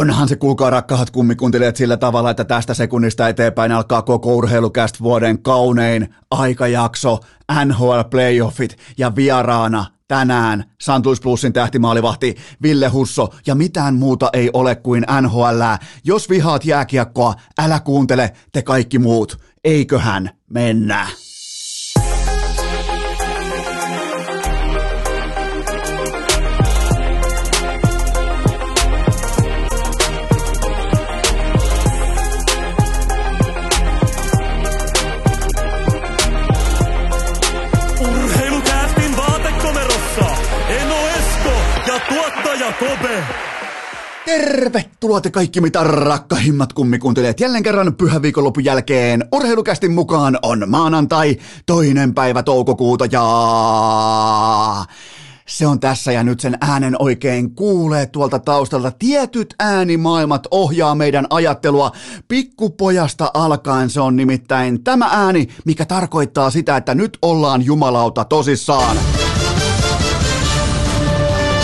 Onhan se kuulkaa rakkaat kummikuntelijat sillä tavalla, että tästä sekunnista eteenpäin alkaa koko urheilukäst vuoden kaunein aikajakso, NHL playoffit ja vieraana tänään St. Louis Plusin tähtimaalivahti Ville Husso ja mitään muuta ei ole kuin NHL. Jos vihaat jääkiekkoa, älä kuuntele te kaikki muut. Eiköhän mennä. Kope. Tervetuloa te kaikki mitä rakkahimmat kummikuuntelijat jälleen kerran pyhän viikonlopun jälkeen. Urheilukästin mukaan on maanantai, toinen päivä toukokuuta ja se on tässä ja nyt sen äänen oikein kuulee tuolta taustalta. Tietyt äänimaailmat ohjaa meidän ajattelua. Pikkupojasta alkaen se on nimittäin tämä ääni, mikä tarkoittaa sitä, että nyt ollaan jumalauta tosissaan.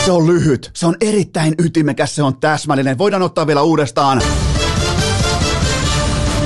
Se on lyhyt, se on erittäin ytimekäs, se on täsmällinen. Voidaan ottaa vielä uudestaan.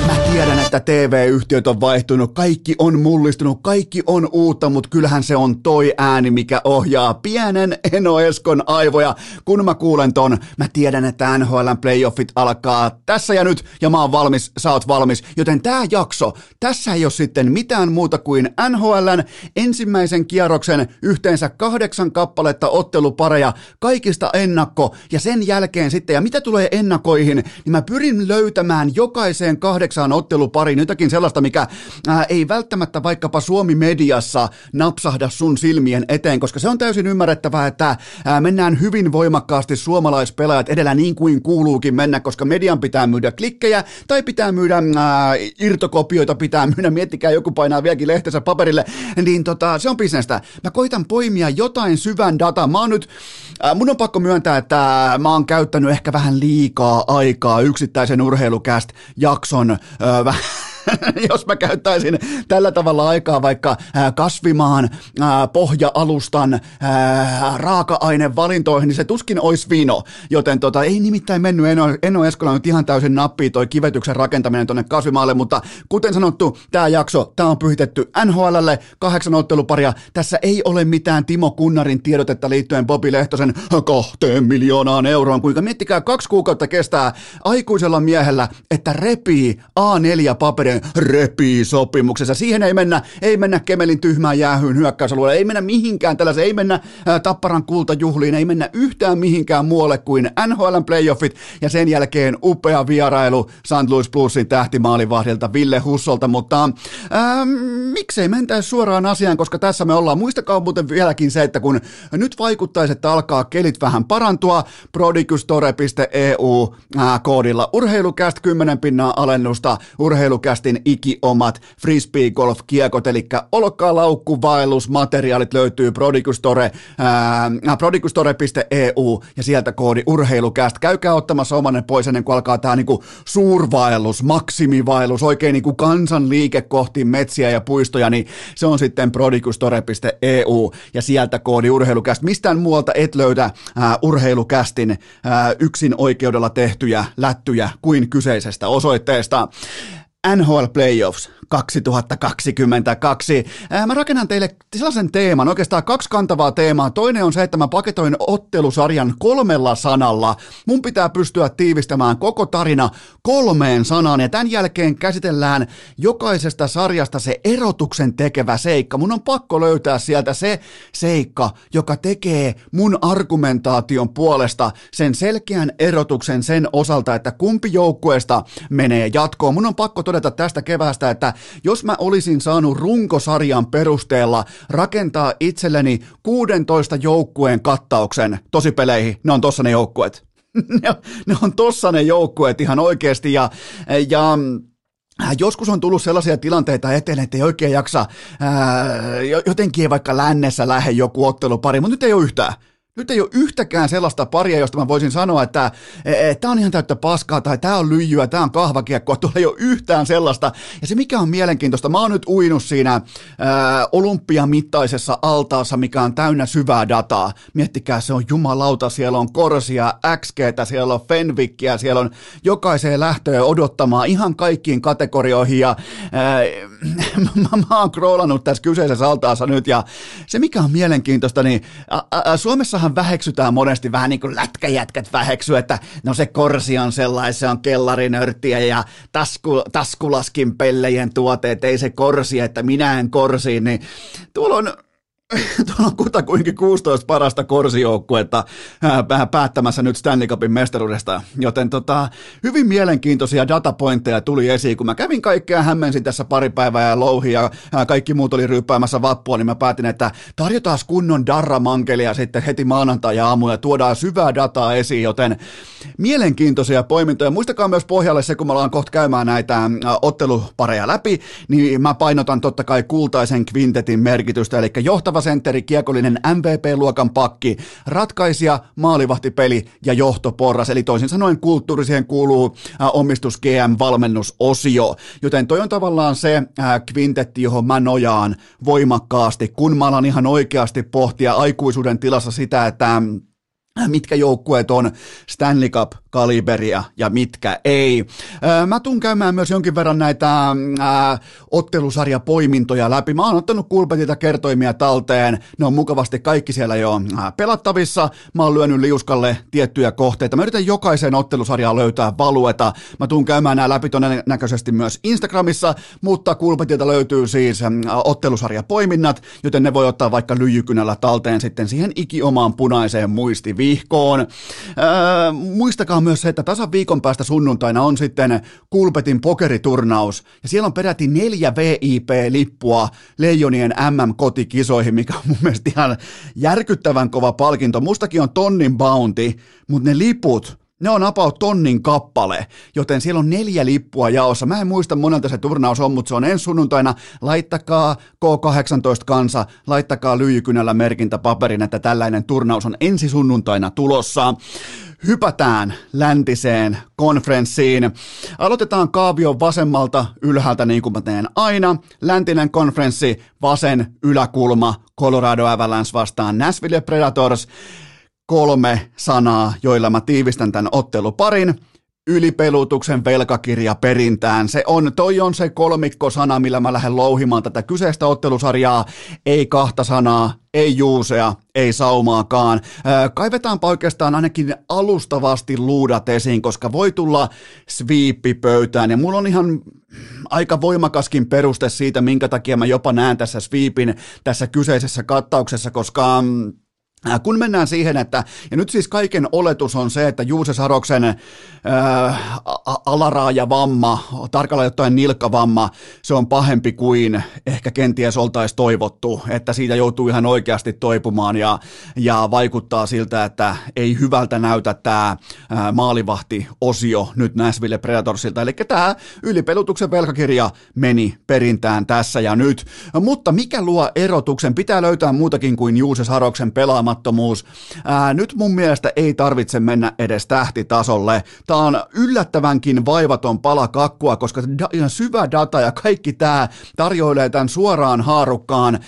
Mä tiedän, että TV-yhtiöt on vaihtunut, kaikki on mullistunut, kaikki on uutta, mutta kyllähän se on toi ääni, mikä ohjaa pienen Eno Eskon aivoja. Kun mä kuulen ton, mä tiedän, että NHLn playoffit alkaa tässä ja nyt, ja mä oon valmis, sä oot valmis. Joten tää jakso, tässä ei ole sitten mitään muuta kuin NHLn ensimmäisen kierroksen yhteensä kahdeksan kappaletta ottelupareja, kaikista ennakko, ja sen jälkeen sitten, ja mitä tulee ennakoihin, niin mä pyrin löytämään jokaiseen kahdeksaan ottelupariin jotakin sellaista, mikä ää, ei välttämättä vaikkapa Suomi-mediassa napsahda sun silmien eteen, koska se on täysin ymmärrettävää, että ää, mennään hyvin voimakkaasti suomalaispelaajat edellä niin kuin kuuluukin mennä, koska median pitää myydä klikkejä tai pitää myydä ää, irtokopioita, pitää myydä, miettikää joku painaa vieläkin lehtensä paperille, niin tota, se on bisnestä. Mä koitan poimia jotain syvän dataa. Mä oon nyt, ää, mun on pakko myöntää, että mä oon käyttänyt ehkä vähän liikaa aikaa yksittäisen urheilukäst jakson öö, vähän jos mä käyttäisin tällä tavalla aikaa vaikka kasvimaan pohja-alustan raaka-ainevalintoihin, niin se tuskin olisi vino. Joten tota, ei nimittäin mennyt Eno, Eno Eskola nyt ihan täysin nappiin toi kivetyksen rakentaminen tuonne kasvimaalle, mutta kuten sanottu, tämä jakso, tämä on pyhitetty NHLlle, kahdeksan otteluparia. Tässä ei ole mitään Timo Kunnarin tiedotetta liittyen Bobi Lehtosen kahteen miljoonaan euroon, kuinka miettikää kaksi kuukautta kestää aikuisella miehellä, että repii A4-paperin repii sopimuksessa. Siihen ei mennä, ei mennä Kemelin tyhmään jäähyyn hyökkäysalueelle, ei mennä mihinkään tällaiseen, ei mennä ää, Tapparan kultajuhliin, ei mennä yhtään mihinkään muualle kuin NHLn playoffit ja sen jälkeen upea vierailu St. Louis Bluesin tähtimaalivahdilta Ville Hussolta, mutta ää, miksei mentäisi suoraan asiaan, koska tässä me ollaan. Muistakaa muuten vieläkin se, että kun nyt vaikuttaisi, että alkaa kelit vähän parantua, prodigustore.eu koodilla urheilukäst 10 pinnaa alennusta, urheilukästin ikiomat frisbee golf kiekot, eli materiaalit löytyy prodigustore, ää, prodigustore.eu ja sieltä koodi urheilukäst. Käykää ottamassa omanne pois ennen kuin alkaa tämä niinku suurvaellus, maksimivaellus, oikein niinku kansanliike kohti metsiä ja puistoja, niin se on sitten prodigustore.eu ja sieltä koodi urheilukäst. Mistään muualta et löydä ää, urheilukästin ää, yksin oikeudella tehtyjä lättyjä kuin kyseisestä osoitteesta. NHL Playoffs 2022. Ää, mä rakennan teille sellaisen teeman, oikeastaan kaksi kantavaa teemaa. Toinen on se, että mä paketoin ottelusarjan kolmella sanalla. Mun pitää pystyä tiivistämään koko tarina kolmeen sanaan ja tämän jälkeen käsitellään jokaisesta sarjasta se erotuksen tekevä seikka. Mun on pakko löytää sieltä se seikka, joka tekee mun argumentaation puolesta sen selkeän erotuksen sen osalta, että kumpi joukkueesta menee jatkoon. Mun on pakko todeta tästä keväästä, että jos mä olisin saanut runkosarjan perusteella rakentaa itselleni 16 joukkueen kattauksen tosipeleihin, ne on tossa ne joukkueet. ne, on, tossa ne joukkueet ihan oikeasti ja, ja Joskus on tullut sellaisia tilanteita eteen, että ei oikein jaksa, ää, jotenkin ei vaikka lännessä lähde joku ottelupari, mutta nyt ei ole yhtään. Nyt ei ole yhtäkään sellaista paria, josta mä voisin sanoa, että e, e, tämä on ihan täyttä paskaa tai tämä on lyijyä, tämä on kahvakiekkoa. Tuolla ei ole yhtään sellaista. Ja se mikä on mielenkiintoista, mä oon nyt uinut siinä ää, olympiamittaisessa altaassa, mikä on täynnä syvää dataa. Miettikää, se on jumalauta, siellä on Korsia, XGtä, siellä on Fenwickia, siellä on jokaiseen lähtöön odottamaan ihan kaikkiin kategorioihin. Ja ää, mä, mä oon kroolannut tässä kyseisessä altaassa nyt ja se mikä on mielenkiintoista, niin ä, ä, Suomessa Suomessahan väheksytään monesti vähän niin kuin lätkäjätkät väheksy, että no se korsi on sellainen, se on kellarinörttiä ja tasku, taskulaskin pellejen tuoteet, ei se korsi, että minä en korsi, niin tuolla on tuolla on kutakuinkin 16 parasta korsijoukkuetta päättämässä nyt Stanley Cupin mestaruudesta, joten tota, hyvin mielenkiintoisia datapointteja tuli esiin, kun mä kävin kaikkea hämmensin tässä pari päivää ja louhi ja kaikki muut oli ryyppäämässä vappua, niin mä päätin, että tarjotaan kunnon darramankelia sitten heti maanantai aamulla ja tuodaan syvää dataa esiin, joten mielenkiintoisia poimintoja. Muistakaa myös pohjalle se, kun me ollaan kohta käymään näitä ottelupareja läpi, niin mä painotan totta kai kultaisen kvintetin merkitystä, eli johtava sentteri, kiekollinen MVP-luokan pakki, ratkaisija, maalivahtipeli ja johtoporras, eli toisin sanoen kulttuuriseen kuuluu äh, omistus GM-valmennusosio, joten toi on tavallaan se äh, kvintetti, johon mä nojaan voimakkaasti, kun mä alan ihan oikeasti pohtia aikuisuuden tilassa sitä, että mitkä joukkueet on Stanley Cup kaliberia ja mitkä ei. Mä tuun käymään myös jonkin verran näitä ää, ottelusarjapoimintoja läpi. Mä oon ottanut Kulpetilta kertoimia talteen. Ne on mukavasti kaikki siellä jo pelattavissa. Mä oon lyönyt liuskalle tiettyjä kohteita. Mä yritän jokaiseen ottelusarjaan löytää valueta. Mä tuun käymään nämä läpi todennäköisesti myös Instagramissa, mutta Kulpetilta löytyy siis ottelusarjapoiminnat, joten ne voi ottaa vaikka lyijykynällä talteen sitten siihen ikiomaan punaiseen muistivihkoon. Ää, muistakaa myös se, että tasan viikon päästä sunnuntaina on sitten Kulpetin pokeriturnaus, ja siellä on peräti neljä VIP-lippua Leijonien MM-kotikisoihin, mikä on mun mielestä ihan järkyttävän kova palkinto. Mustakin on tonnin bounty, mutta ne liput, ne on about tonnin kappale, joten siellä on neljä lippua jaossa. Mä en muista monelta se turnaus on, mutta se on ensi sunnuntaina. Laittakaa K18 kansa, laittakaa lyijykynällä merkintä paperin, että tällainen turnaus on ensi sunnuntaina tulossa hypätään läntiseen konferenssiin. Aloitetaan kaavion vasemmalta ylhäältä niin kuin mä teen aina. Läntinen konferenssi, vasen yläkulma, Colorado Avalanche vastaan Nashville Predators. Kolme sanaa, joilla mä tiivistän tämän otteluparin ylipelutuksen velkakirja perintään. Se on, toi on se kolmikko sana, millä mä lähden louhimaan tätä kyseistä ottelusarjaa. Ei kahta sanaa, ei Juusea, ei Saumaakaan. Kaivetaanpa oikeastaan ainakin alustavasti luudat esiin, koska voi tulla sviippi pöytään. Ja mulla on ihan aika voimakaskin peruste siitä, minkä takia mä jopa näen tässä sviipin tässä kyseisessä kattauksessa, koska mm, kun mennään siihen, että, ja nyt siis kaiken oletus on se, että Juuse Saroksen ää, äh, vamma, tarkalleen ottaen nilkkavamma, se on pahempi kuin ehkä kenties oltaisiin toivottu, että siitä joutuu ihan oikeasti toipumaan ja, ja vaikuttaa siltä, että ei hyvältä näytä tämä äh, maalivahti-osio nyt Nashville Predatorsilta, eli tämä ylipelutuksen velkakirja meni perintään tässä ja nyt, mutta mikä luo erotuksen, pitää löytää muutakin kuin Juuse Saroksen pelaama riippumattomuus. Ää, nyt mun mielestä ei tarvitse mennä edes tähtitasolle. Tämä on yllättävänkin vaivaton pala kakkua, koska da- syvä data ja kaikki tämä tarjoilee tämän suoraan haarukkaan.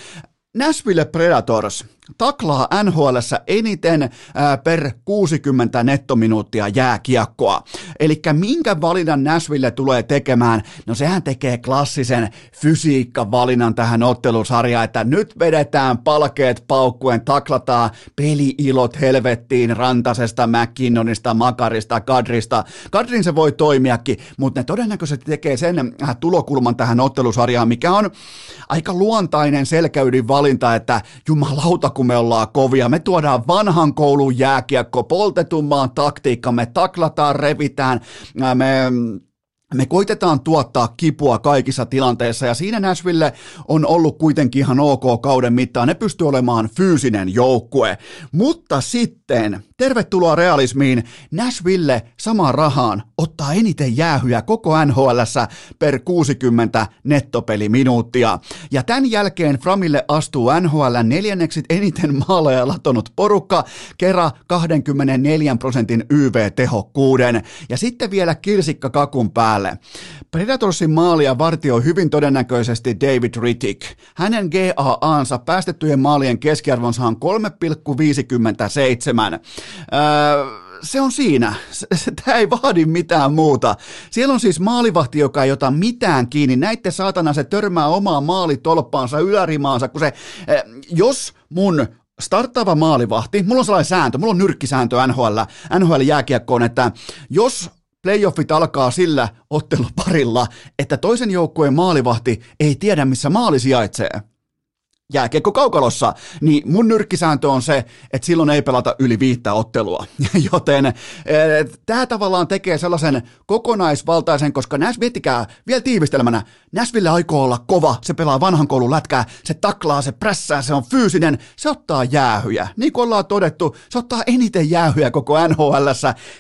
Nashville Predators taklaa nhl eniten ää, per 60 nettominuuttia jääkiekkoa. Eli minkä valinnan Nashville tulee tekemään? No sehän tekee klassisen fysiikkavalinnan tähän ottelusarjaan, että nyt vedetään palkeet paukkuen, taklataan peliilot helvettiin Rantasesta, McKinnonista, Makarista, Kadrista. Kadrin se voi toimiakin, mutta ne todennäköisesti tekee sen äh, tulokulman tähän ottelusarjaan, mikä on aika luontainen selkäydin valinta, että jumalauta kun me ollaan kovia. Me tuodaan vanhan koulun jääkiekko, poltetummaan taktiikka, me taklataan, revitään, me me koitetaan tuottaa kipua kaikissa tilanteissa ja siinä Nashville on ollut kuitenkin ihan ok kauden mittaan. Ne pystyy olemaan fyysinen joukkue. Mutta sitten, tervetuloa realismiin, Nashville samaan rahaan ottaa eniten jäähyjä koko NHL per 60 nettopeliminuuttia. Ja tämän jälkeen Framille astuu NHL neljänneksi eniten maaleja latonut porukka kerran 24 prosentin YV-tehokkuuden. Ja sitten vielä kirsikka kakun päälle päälle. Predatorsin maalia vartioi hyvin todennäköisesti David Rittick. Hänen GAAnsa päästettyjen maalien keskiarvonsa on 3,57. Öö, se on siinä. Tämä ei vaadi mitään muuta. Siellä on siis maalivahti, joka ei ota mitään kiinni. Näitte saatana, se törmää omaa maalitolppaansa, ylärimaansa, kun se, jos mun starttaava maalivahti, mulla on sellainen sääntö, mulla on nyrkkisääntö NHL, NHL-jääkiekkoon, että jos playoffit alkaa sillä otteluparilla, että toisen joukkueen maalivahti ei tiedä, missä maali sijaitsee jääkiekko kaukalossa, niin mun nyrkkisääntö on se, että silloin ei pelata yli viittä ottelua. Joten eh, tämä tavallaan tekee sellaisen kokonaisvaltaisen, koska Näs, miettikää vielä tiivistelmänä, Näsville aikoo olla kova, se pelaa vanhan koulun lätkää, se taklaa, se prässää, se on fyysinen, se ottaa jäähyjä. Niin kuin ollaan todettu, se ottaa eniten jäähyjä koko nhl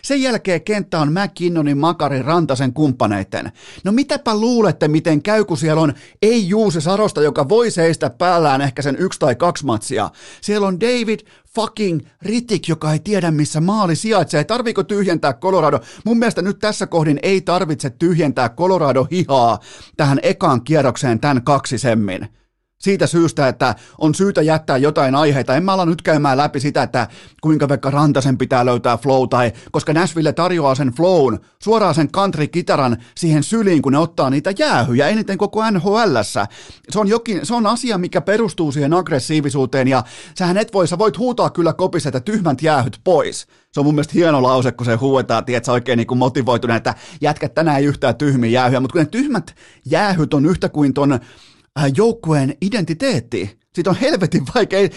Sen jälkeen kenttä on McKinnonin, Makarin, Rantasen kumppaneiden. No mitäpä luulette, miten käy, kun siellä on ei Juuse Sarosta, joka voi seistä päällään ehkä sen yksi tai kaksi matsia. Siellä on David fucking Ritik, joka ei tiedä missä maali sijaitsee. Tarviiko tyhjentää Colorado? Mun mielestä nyt tässä kohdin ei tarvitse tyhjentää Colorado hihaa tähän ekaan kierrokseen tämän kaksisemmin siitä syystä, että on syytä jättää jotain aiheita. En mä ala nyt käymään läpi sitä, että kuinka vaikka Rantasen pitää löytää flow, tai koska Nashville tarjoaa sen flown, suoraan sen country-kitaran siihen syliin, kun ne ottaa niitä jäähyjä eniten koko nhl Se on, jokin, se on asia, mikä perustuu siihen aggressiivisuuteen, ja sähän et voi, sä voit huutaa kyllä kopissa, että tyhmät jäähyt pois. Se on mun mielestä hieno lause, kun se huuetaan, tiedät, oikein niin motivoitunut, että jätkät tänään ei yhtään tyhmiä jäähyjä, mutta kun ne tyhmät jäähyt on yhtä kuin ton joukkueen identiteetti. Siitä on helvetin vaikea.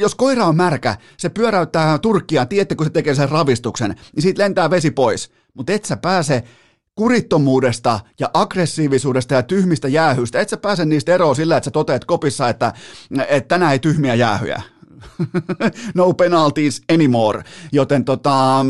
Jos koira on märkä, se pyöräyttää turkkia, tiedätte, kun se tekee sen ravistuksen, niin siitä lentää vesi pois. Mutta et sä pääse kurittomuudesta ja aggressiivisuudesta ja tyhmistä jäähyistä. Et sä pääse niistä eroon sillä, että sä toteat kopissa, että, että tänään ei tyhmiä jäähyjä. no penalties anymore. Joten tota,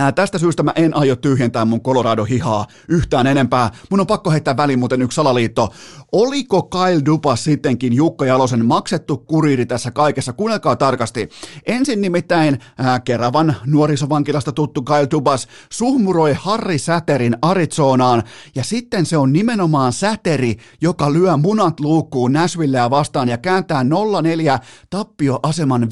Ää, tästä syystä mä en aio tyhjentää mun Colorado-hihaa yhtään enempää. Mun on pakko heittää väliin muuten yksi salaliitto. Oliko Kyle Dupas sittenkin Jukka Jalosen maksettu kuriiri tässä kaikessa? Kuunnelkaa tarkasti. Ensin nimittäin ää, Keravan nuorisovankilasta tuttu Kyle Dupas suhmuroi Harri Säterin Arizonaan ja sitten se on nimenomaan Säteri, joka lyö munat luukkuun Nashvilleä vastaan ja kääntää 0-4 tappioaseman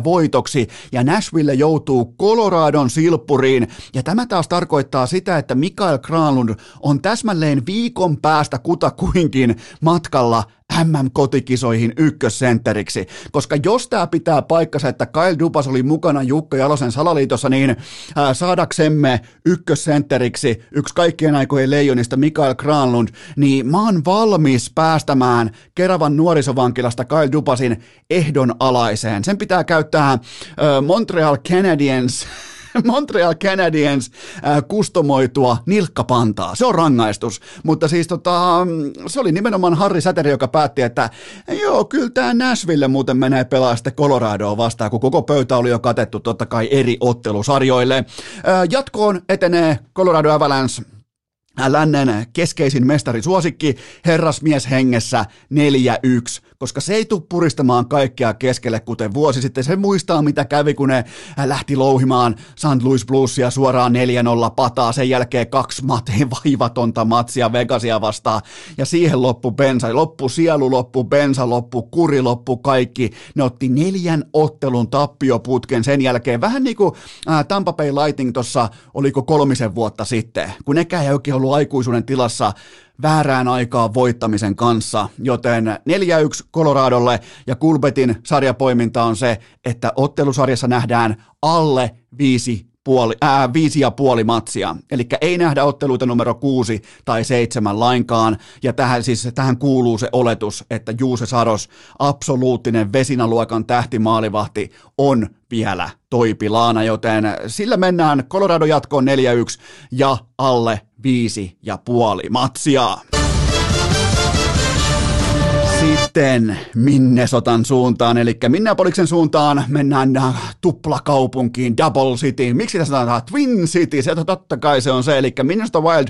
5-4 voitoksi ja Nashville joutuu Coloradon silppuun silppuriin. Ja tämä taas tarkoittaa sitä, että Mikael Granlund on täsmälleen viikon päästä kutakuinkin matkalla MM-kotikisoihin ykkössentteriksi, koska jos tämä pitää paikkansa, että Kyle Dubas oli mukana Jukka Jalosen salaliitossa, niin ää, saadaksemme ykkössentteriksi yksi kaikkien aikojen leijonista Mikael Granlund, niin mä oon valmis päästämään Keravan nuorisovankilasta Kyle Dubasin ehdonalaiseen. Sen pitää käyttää ää, Montreal Canadiens Montreal Canadiens äh, kustomoitua nilkkapantaa. Se on rangaistus. Mutta siis tota, se oli nimenomaan Harri Säteri, joka päätti, että joo, kyllä tämä Nashville muuten menee pelaa sitten Coloradoa vastaan, kun koko pöytä oli jo katettu totta kai eri ottelusarjoille. Äh, jatkoon etenee Colorado Avalanche lännen keskeisin mestarisuosikki, herrasmies hengessä 4-1 koska se ei tule puristamaan kaikkea keskelle, kuten vuosi sitten. Se muistaa, mitä kävi, kun ne lähti louhimaan St. Louis Bluesia suoraan 4-0 pataa, sen jälkeen kaksi mateen vaivatonta matsia Vegasia vastaan, ja siihen loppu bensa, loppu sielu, loppu bensa, loppu kuri, loppu kaikki. Ne otti neljän ottelun tappioputken sen jälkeen, vähän niin kuin Tampa Bay Lightning tuossa, oliko kolmisen vuotta sitten, kun nekään ei oikein ollut aikuisuuden tilassa väärään aikaan voittamisen kanssa, joten 4-1 Coloradolle ja Kulbetin sarjapoiminta on se, että ottelusarjassa nähdään alle viisi puoli, ää, viisi ja puoli matsia. Eli ei nähdä otteluita numero kuusi tai seitsemän lainkaan. Ja tähän, siis, tähän kuuluu se oletus, että Juuse Saros, absoluuttinen vesinaluokan tähtimaalivahti, on vielä toipilaana, joten sillä mennään Colorado jatkoon 4-1 ja alle viisi ja puoli matsia. Sitten Minnesotan suuntaan, eli Minneapoliksen suuntaan mennään tuplakaupunkiin, Double City. Miksi tässä sanotaan Twin City? Se totta kai se on se, eli Minnesota Wild,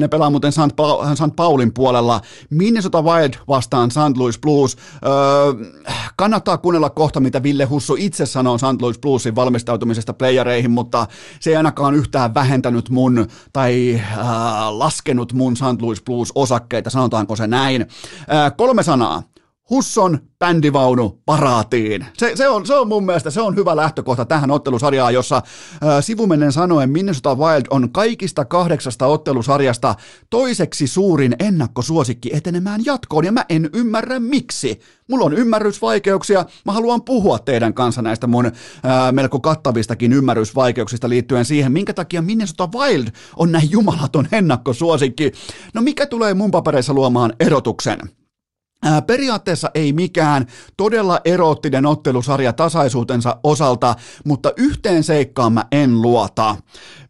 ne pelaa muuten St. Pa- St. Paulin puolella. Minnesota Wild vastaan St. Louis Blues. Öö, kannattaa kuunnella kohta, mitä Ville Hussu itse sanoo St. Louis Bluesin valmistautumisesta playereihin, mutta se ei ainakaan yhtään vähentänyt mun tai äh, laskenut mun St. Louis Blues osakkeita, sanotaanko se näin. Äh, kolme sanaa sanaa. Husson bändivaunu paraatiin. Se, se, on, se on mun mielestä se on hyvä lähtökohta tähän ottelusarjaan, jossa äh, sivumennen sanoen Minnesota Wild on kaikista kahdeksasta ottelusarjasta toiseksi suurin ennakkosuosikki etenemään jatkoon, ja mä en ymmärrä miksi. Mulla on ymmärrysvaikeuksia, mä haluan puhua teidän kanssa näistä mun äh, melko kattavistakin ymmärrysvaikeuksista liittyen siihen, minkä takia Minnesota Wild on näin jumalaton ennakkosuosikki. No mikä tulee mun papereissa luomaan erotuksen? Periaatteessa ei mikään todella eroottinen ottelusarja tasaisuutensa osalta, mutta yhteen seikkaan mä en luota.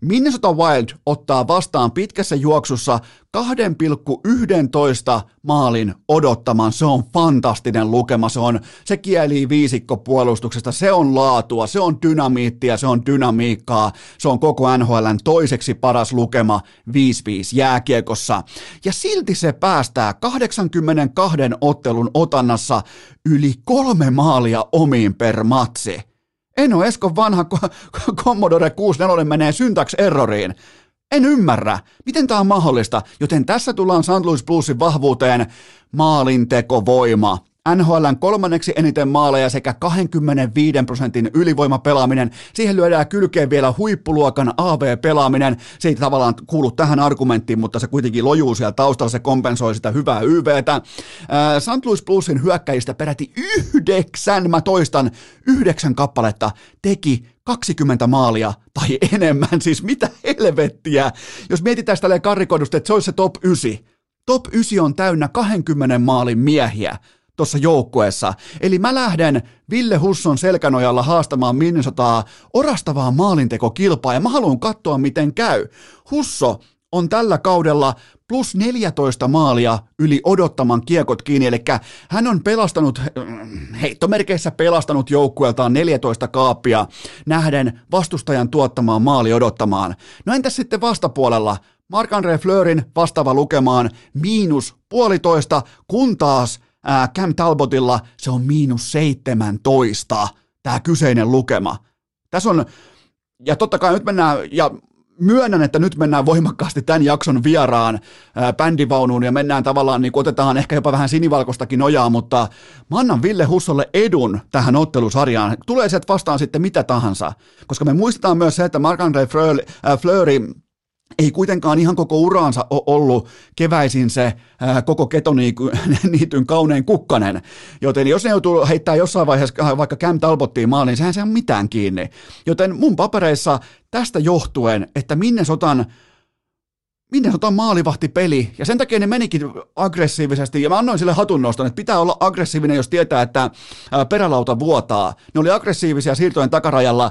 Minnesota Wild ottaa vastaan pitkässä juoksussa 2,11 maalin odottaman. Se on fantastinen lukema. Se, on, se kieli viisikkopuolustuksesta. Se on laatua, se on dynamiittia, se on dynamiikkaa. Se on koko NHLn toiseksi paras lukema 5-5 jääkiekossa. Ja silti se päästää 82 ottelun otannassa yli kolme maalia omiin per matsi. Eno Eskon vanha Commodore 64 menee syntax erroriin. En ymmärrä, miten tämä on mahdollista, joten tässä tullaan St. Louis Bluesin vahvuuteen maalintekovoima. NHLn kolmanneksi eniten maaleja sekä 25 prosentin ylivoimapelaaminen. Siihen lyödään kylkeen vielä huippuluokan AV-pelaaminen. Se ei tavallaan kuulu tähän argumenttiin, mutta se kuitenkin lojuu siellä taustalla, se kompensoi sitä hyvää YVtä. St. Louis Bluesin hyökkäjistä peräti yhdeksän, mä toistan, yhdeksän kappaletta teki 20 maalia tai enemmän, siis mitä helvettiä. Jos mietitään sitä karrikoidusta, että se olisi se top 9, top 9 on täynnä 20 maalin miehiä tuossa joukkueessa. Eli mä lähden Ville Husson selkänojalla haastamaan Minnesotaa orastavaa maalintekokilpaa ja mä haluan katsoa miten käy. Husso on tällä kaudella plus 14 maalia yli odottaman kiekot kiinni, eli hän on pelastanut, heittomerkeissä pelastanut joukkueeltaan 14 kaappia nähden vastustajan tuottamaan maali odottamaan. No entäs sitten vastapuolella? Mark-André Fleurin vastaava lukemaan miinus puolitoista, kun taas ää, Cam Talbotilla se on miinus 17, tämä kyseinen lukema. Tässä on, ja totta kai nyt mennään, ja myönnän, että nyt mennään voimakkaasti tämän jakson vieraan ää, bändivaunuun ja mennään tavallaan, niin otetaan ehkä jopa vähän sinivalkoistakin ojaa, mutta mä annan Ville Hussolle edun tähän ottelusarjaan. Tulee sieltä vastaan sitten mitä tahansa, koska me muistetaan myös se, että Marc-André Fleury, äh, Fleury ei kuitenkaan ihan koko uraansa ole ollut keväisin se ää, koko ketoniityn kaunein kukkanen. Joten jos ne joutuu heittää jossain vaiheessa vaikka Cam Talbottiin maaliin, sehän se on mitään kiinni. Joten mun papereissa tästä johtuen, että minne sotan minne otan maalivahtipeli, ja sen takia ne menikin aggressiivisesti, ja mä annoin sille hatunnoston, että pitää olla aggressiivinen, jos tietää, että perälauta vuotaa. Ne oli aggressiivisia siirtojen takarajalla,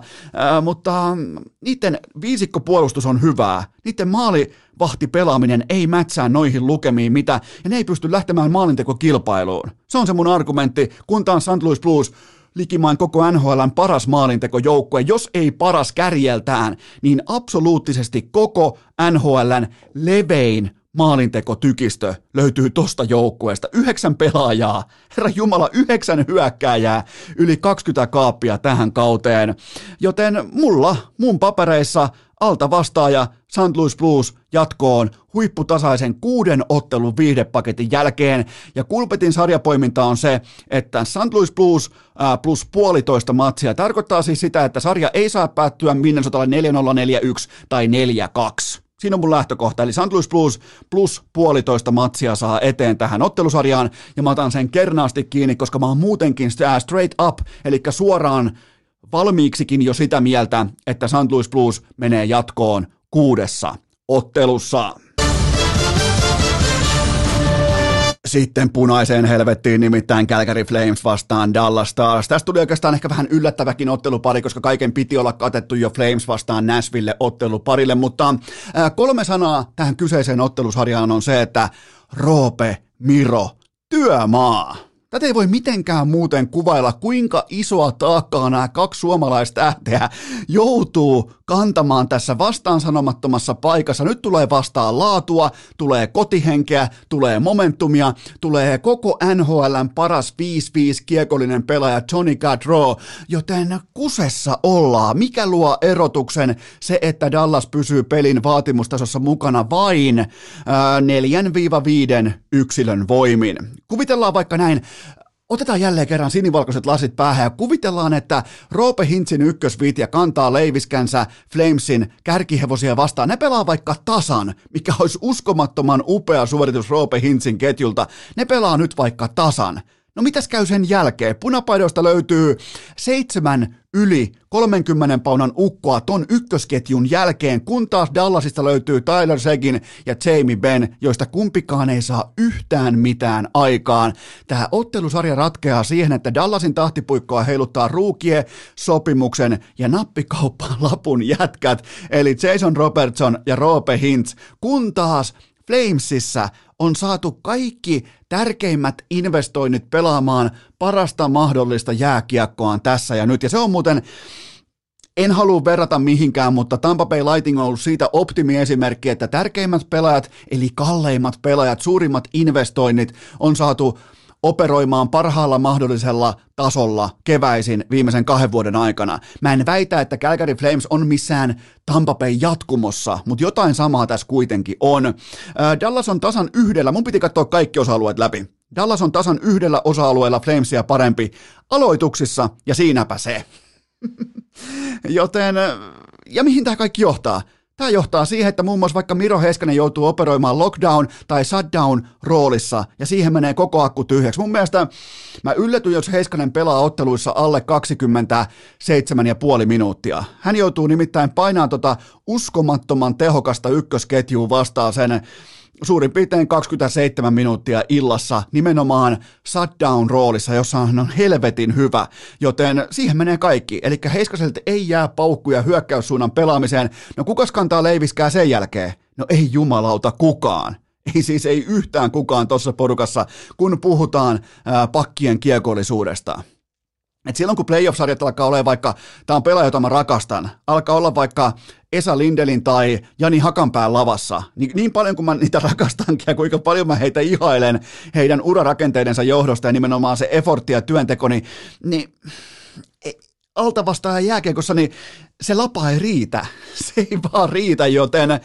mutta niiden viisikkopuolustus on hyvää. Niiden maalivahtipelaaminen ei mätsää noihin lukemiin mitä, ja ne ei pysty lähtemään maalintekokilpailuun. Se on se mun argumentti, kun taas St. Louis Blues likimaan koko NHLn paras maalintekojoukkue, jos ei paras kärjeltään, niin absoluuttisesti koko NHLn levein maalintekotykistö löytyy tosta joukkueesta. Yhdeksän pelaajaa, herra Jumala, yhdeksän hyökkääjää, yli 20 kaappia tähän kauteen. Joten mulla, mun papereissa, alta vastaaja St. Louis Blues jatkoon huipputasaisen kuuden ottelun viihdepaketin jälkeen. Ja Kulpetin sarjapoiminta on se, että St. Louis Blues ää, plus puolitoista matsia tarkoittaa siis sitä, että sarja ei saa päättyä Minnesotalle 4-0, 4-1 tai 4-2. Siinä on mun lähtökohta, eli St. Louis Blues plus puolitoista matsia saa eteen tähän ottelusarjaan, ja mä otan sen kernaasti kiinni, koska mä oon muutenkin straight up, eli suoraan valmiiksikin jo sitä mieltä, että St. Louis Blues menee jatkoon kuudessa ottelussa. Sitten punaiseen helvettiin nimittäin Calgary Flames vastaan Dallas Stars. Tästä tuli oikeastaan ehkä vähän yllättäväkin ottelupari, koska kaiken piti olla katettu jo Flames vastaan Nashville otteluparille, mutta kolme sanaa tähän kyseiseen ottelusarjaan on se, että Roope, Miro, työmaa. Tätä ei voi mitenkään muuten kuvailla, kuinka isoa taakkaa nämä kaksi suomalaistähteä joutuu kantamaan tässä vastaan sanomattomassa paikassa. Nyt tulee vastaan laatua, tulee kotihenkeä, tulee momentumia, tulee koko NHLn paras 5-5 kiekollinen pelaaja Johnny Gaudreau, joten kusessa ollaan. Mikä luo erotuksen se, että Dallas pysyy pelin vaatimustasossa mukana vain äh, 4-5 yksilön voimin. Kuvitellaan vaikka näin, Otetaan jälleen kerran sinivalkoiset lasit päähän ja kuvitellaan, että Roope Hintsin ykkösviitja kantaa leiviskänsä Flamesin kärkihevosia vastaan. Ne pelaa vaikka tasan, mikä olisi uskomattoman upea suoritus Roope Hintsin ketjulta. Ne pelaa nyt vaikka tasan. No mitäs käy sen jälkeen? Punapaidoista löytyy seitsemän yli 30 paunan ukkoa ton ykkösketjun jälkeen, kun taas Dallasista löytyy Tyler Segin ja Jamie Benn, joista kumpikaan ei saa yhtään mitään aikaan. Tämä ottelusarja ratkeaa siihen, että Dallasin tahtipuikkoa heiluttaa ruukie, sopimuksen ja nappikauppaan lapun jätkät, eli Jason Robertson ja Roope Hintz, kun taas Flamesissa on saatu kaikki tärkeimmät investoinnit pelaamaan parasta mahdollista jääkiekkoaan tässä ja nyt. Ja se on muuten, en halua verrata mihinkään, mutta Tampa Bay Lightning on ollut siitä optimiesimerkki, että tärkeimmät pelaajat, eli kalleimmat pelaajat, suurimmat investoinnit on saatu operoimaan parhaalla mahdollisella tasolla keväisin viimeisen kahden vuoden aikana. Mä en väitä, että Calgary Flames on missään Tampa Bay jatkumossa, mutta jotain samaa tässä kuitenkin on. Dallas on tasan yhdellä, mun piti katsoa kaikki osa-alueet läpi. Dallas on tasan yhdellä osa-alueella Flamesia parempi aloituksissa, ja siinäpä se. Joten, ja mihin tämä kaikki johtaa? Tämä johtaa siihen, että muun muassa vaikka Miro Heiskanen joutuu operoimaan lockdown- tai shutdown roolissa, ja siihen menee koko akku tyhjäksi. Mun mielestä mä yllätyn, jos Heiskanen pelaa otteluissa alle 27,5 minuuttia. Hän joutuu nimittäin painaan tota uskomattoman tehokasta ykkösketjua vastaan sen suurin piirtein 27 minuuttia illassa nimenomaan shutdown-roolissa, jossa hän on helvetin hyvä, joten siihen menee kaikki. Eli Heiskaselta ei jää paukkuja hyökkäyssuunnan pelaamiseen. No kukas kantaa leiviskää sen jälkeen? No ei jumalauta kukaan. Ei siis ei yhtään kukaan tuossa porukassa, kun puhutaan ää, pakkien kiekollisuudesta. Et silloin kun playoff-sarjat alkaa olla vaikka, tämä on pelaaja, jota mä rakastan, alkaa olla vaikka Esa Lindelin tai Jani Hakanpään lavassa, niin, niin paljon kuin mä niitä rakastankin ja kuinka paljon mä heitä ihailen heidän urarakenteidensa johdosta ja nimenomaan se effortti ja työnteko, niin, niin alta vastaan jääkiekossa, niin se lapa ei riitä. Se ei vaan riitä, joten äh,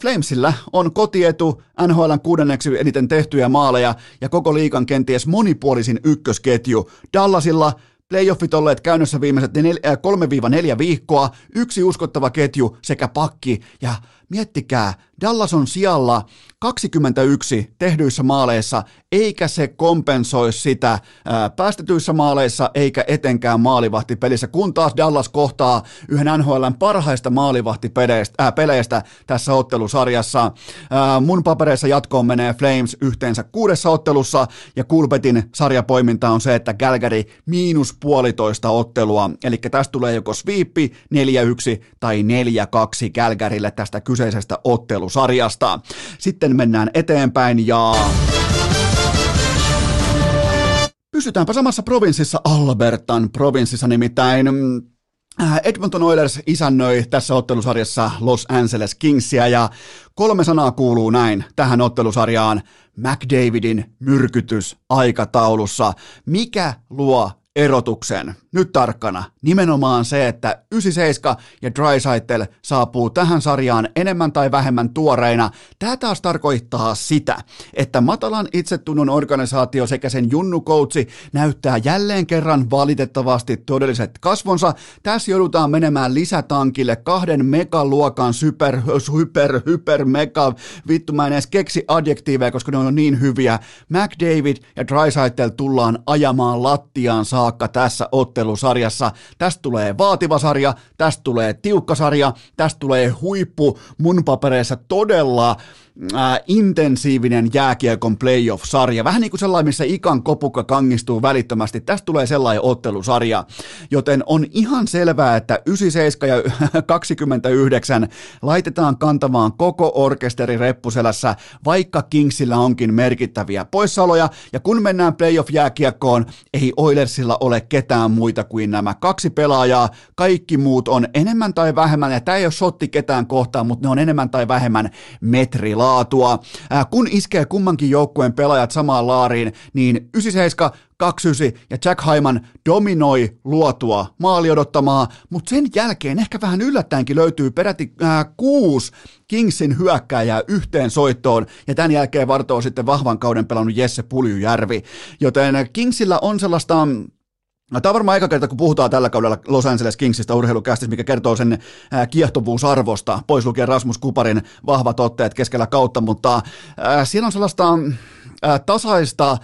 Flamesillä on kotietu NHLn kuudenneksi eniten tehtyjä maaleja ja koko liikan kenties monipuolisin ykkösketju. Dallasilla playoffit olleet käynnissä viimeiset 3-4 viikkoa, yksi uskottava ketju sekä pakki ja miettikää, Dallas on sijalla 21 tehdyissä maaleissa, eikä se kompensoi sitä ää, päästetyissä maaleissa, eikä etenkään maalivahtipelissä, kun taas Dallas kohtaa yhden NHLn parhaista maalivahtipeleistä tässä ottelusarjassa. Ää, mun papereissa jatkoon menee Flames yhteensä kuudessa ottelussa, ja Kulpetin sarjapoiminta on se, että Galgary miinus puolitoista ottelua, eli tästä tulee joko sweepi 4-1 tai 4-2 Galgarylle tästä kyseisestä ottelusarjasta. Sitten mennään eteenpäin ja... Pysytäänpä samassa provinssissa Albertan provinssissa nimittäin äh, Edmonton Oilers isännöi tässä ottelusarjassa Los Angeles Kingsia ja kolme sanaa kuuluu näin tähän ottelusarjaan. McDavidin myrkytys aikataulussa. Mikä luo erotuksen? nyt tarkkana, nimenomaan se, että 97 ja Drysaitel saapuu tähän sarjaan enemmän tai vähemmän tuoreina. Tämä taas tarkoittaa sitä, että matalan itsetunnon organisaatio sekä sen junnukoutsi näyttää jälleen kerran valitettavasti todelliset kasvonsa. Tässä joudutaan menemään lisätankille kahden megaluokan super, super, hyper, mega, vittu mä en edes keksi adjektiiveja, koska ne on niin hyviä. McDavid ja Drysaitel tullaan ajamaan lattiaan saakka saakka tässä ottelusarjassa. Tästä tulee vaativa sarja, tästä tulee tiukka sarja, tästä tulee huippu mun papereissa todella äh, intensiivinen jääkiekon playoff-sarja. Vähän niin kuin sellainen, missä ikan kopukka kangistuu välittömästi. Tästä tulee sellainen ottelusarja. Joten on ihan selvää, että 97 ja 29 laitetaan kantamaan koko orkesteri reppuselässä, vaikka Kingsillä onkin merkittäviä poissaoloja. Ja kun mennään playoff-jääkiekkoon, ei Oilersilla ole ketään muita kuin nämä kaksi pelaajaa. Kaikki muut on enemmän tai vähemmän, ja tämä ei ole sotti ketään kohtaan, mutta ne on enemmän tai vähemmän metrilaa laatua. Äh, kun iskee kummankin joukkueen pelaajat samaan laariin, niin 97 29 ja Jack Hyman dominoi luotua maali odottamaa, mutta sen jälkeen ehkä vähän yllättäenkin löytyy peräti äh, kuusi Kingsin hyökkääjää yhteen soittoon, ja tämän jälkeen vartoo sitten vahvan kauden pelannut Jesse Puljujärvi. Joten Kingsillä on sellaista No, tämä on varmaan aika kerta, kun puhutaan tällä kaudella Los Angeles Kingsista urheilukästissä, mikä kertoo sen kiehtovuusarvosta, pois lukien Rasmus Kuparin vahvat otteet keskellä kautta, mutta äh, siinä on sellaista äh, tasaista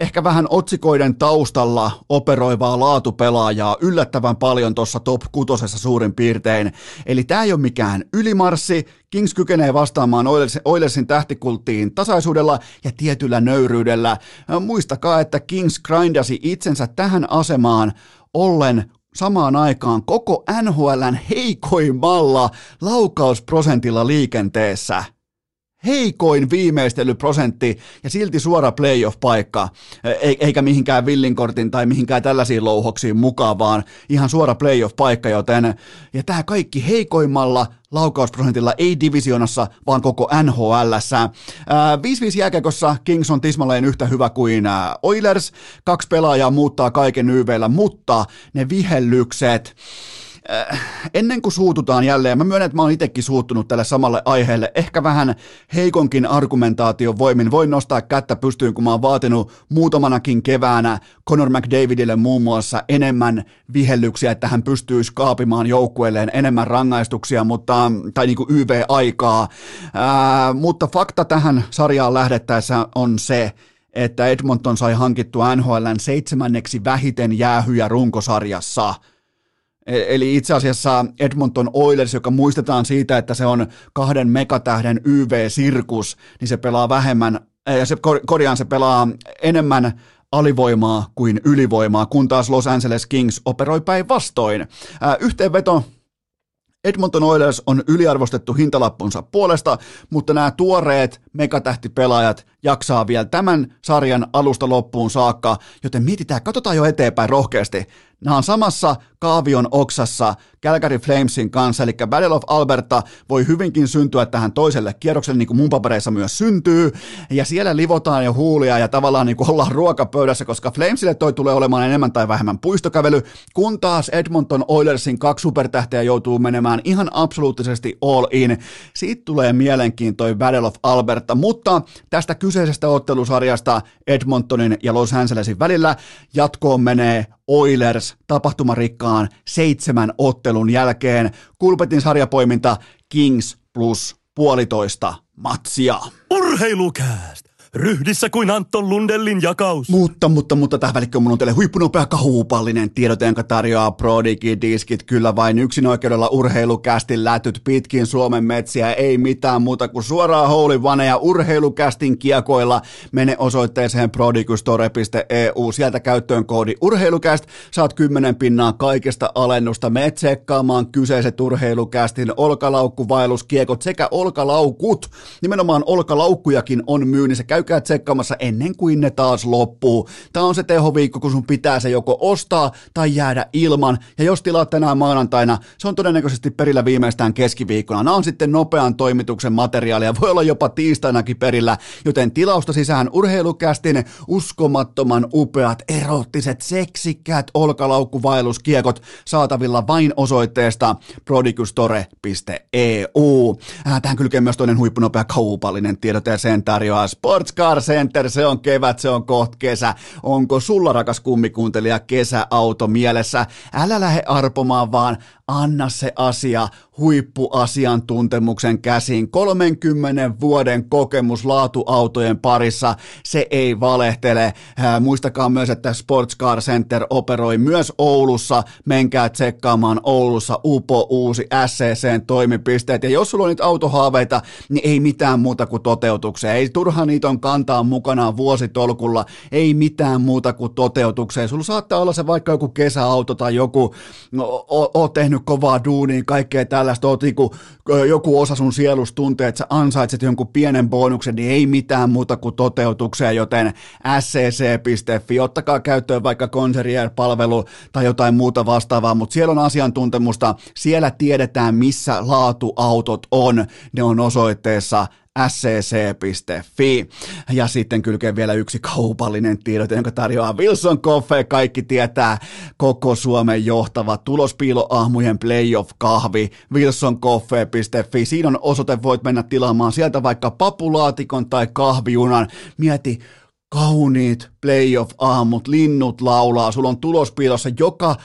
ehkä vähän otsikoiden taustalla operoivaa laatupelaajaa yllättävän paljon tuossa top kutosessa suurin piirtein. Eli tämä ei ole mikään ylimarssi, Kings kykenee vastaamaan Oilersin tähtikulttiin tasaisuudella ja tietyllä nöyryydellä. Muistakaa, että Kings grindasi itsensä tähän asemaan ollen samaan aikaan koko NHLn heikoimmalla laukausprosentilla liikenteessä – heikoin viimeistelyprosentti ja silti suora playoff-paikka, eikä mihinkään villinkortin tai mihinkään tällaisiin louhoksiin mukaan, vaan ihan suora playoff-paikka, joten ja tämä kaikki heikoimmalla laukausprosentilla, ei divisionassa, vaan koko nhl 5-5 jääkäkossa Kings on tismalleen yhtä hyvä kuin Oilers, kaksi pelaajaa muuttaa kaiken YVllä, mutta ne vihellykset, Äh, ennen kuin suututaan jälleen, mä myönnän, että mä oon itsekin suuttunut tälle samalle aiheelle, ehkä vähän heikonkin argumentaation voimin, voin nostaa kättä pystyyn, kun mä oon vaatinut muutamanakin keväänä Conor McDavidille muun muassa enemmän vihellyksiä, että hän pystyisi kaapimaan joukkueelleen enemmän rangaistuksia, mutta, tai niin kuin YV-aikaa, Ää, äh, mutta fakta tähän sarjaan lähdettäessä on se, että Edmonton sai hankittua NHLn seitsemänneksi vähiten jäähyjä runkosarjassa – eli itse asiassa Edmonton Oilers, joka muistetaan siitä, että se on kahden megatähden YV-sirkus, niin se pelaa vähemmän, ja se korjaan se pelaa enemmän alivoimaa kuin ylivoimaa, kun taas Los Angeles Kings operoi päinvastoin. Yhteenveto Edmonton Oilers on yliarvostettu hintalappunsa puolesta, mutta nämä tuoreet megatähtipelaajat jaksaa vielä tämän sarjan alusta loppuun saakka, joten mietitään, katsotaan jo eteenpäin rohkeasti. Nämä on samassa kaavion oksassa Calgary Flamesin kanssa, eli Battle of Alberta voi hyvinkin syntyä tähän toiselle kierrokselle, niin kuin mun papereissa myös syntyy, ja siellä livotaan jo huulia ja tavallaan niin kuin ollaan ruokapöydässä, koska Flamesille toi tulee olemaan enemmän tai vähemmän puistokävely, kun taas Edmonton Oilersin kaksi supertähteä joutuu menemään ihan absoluuttisesti all in. Siitä tulee mielenkiintoinen Battle of Alberta, mutta tästä kyseisestä ottelusarjasta Edmontonin ja Los Angelesin välillä jatkoon menee Oilers tapahtumarikkaan seitsemän ottelun jälkeen. Kulpetin sarjapoiminta Kings plus puolitoista matsia. Urheilukääst! Ryhdissä kuin Anton Lundellin jakaus. Mutta, mutta, mutta tähän välikköön mun on teille huippunopea kahupallinen tiedot, jonka tarjoaa Prodigi Diskit. Kyllä vain yksin oikeudella urheilukästin lätyt pitkin Suomen metsiä. Ei mitään muuta kuin suoraan holy ja urheilukästin kiekoilla. Mene osoitteeseen prodigustore.eu. Sieltä käyttöön koodi urheilukäst. Saat 10 pinnaa kaikesta alennusta. Me tsekkaamaan kyseiset urheilukästin olkalaukkuvaelluskiekot sekä olkalaukut. Nimenomaan olkalaukkujakin on myynnissä. Käy käykää tsekkaamassa ennen kuin ne taas loppuu. Tämä on se tehoviikko, kun sun pitää se joko ostaa tai jäädä ilman. Ja jos tilaat tänään maanantaina, se on todennäköisesti perillä viimeistään keskiviikkona. Nämä on sitten nopean toimituksen materiaalia, voi olla jopa tiistainakin perillä, joten tilausta sisään urheilukästin uskomattoman upeat, erottiset, seksikkäät olkalaukkuvaelluskiekot saatavilla vain osoitteesta prodigustore.eu. Äh, tähän kylkee myös toinen huippunopea kaupallinen tiedote ja sen tarjoaa Sports Car Center, se on kevät, se on koht kesä. Onko sulla rakas kummikuuntelija kesäauto mielessä? Älä lähde arpomaan, vaan anna se asia huippuasiantuntemuksen käsiin. 30 vuoden kokemus laatuautojen parissa, se ei valehtele. muistakaa myös, että Sports Car Center operoi myös Oulussa. Menkää tsekkaamaan Oulussa Upo uusi SCCn toimipisteet. Ja jos sulla on nyt autohaaveita, niin ei mitään muuta kuin toteutukseen. Ei turha niitä on kantaa mukanaan vuositolkulla. Ei mitään muuta kuin toteutukseen. Sulla saattaa olla se vaikka joku kesäauto tai joku, no, oot tehnyt kovaa duunia, kaikkea tällaista, oot niinku, joku osa sun sielusta tuntee, että sä ansaitset jonkun pienen bonuksen, niin ei mitään muuta kuin toteutukseen, joten scc.fi, ottakaa käyttöön vaikka Concierge-palvelu tai jotain muuta vastaavaa, mutta siellä on asiantuntemusta, siellä tiedetään missä laatuautot on, ne on osoitteessa scc.fi. Ja sitten kylkeen vielä yksi kaupallinen tiedot, jonka tarjoaa Wilson Coffee. Kaikki tietää koko Suomen johtava tulospiiloahmujen playoff-kahvi wilsoncoffee.fi. Siinä on osoite, voit mennä tilaamaan sieltä vaikka papulaatikon tai kahvijunan. Mieti, kauniit playoff-aamut, linnut laulaa, sulla on tulospiilossa joka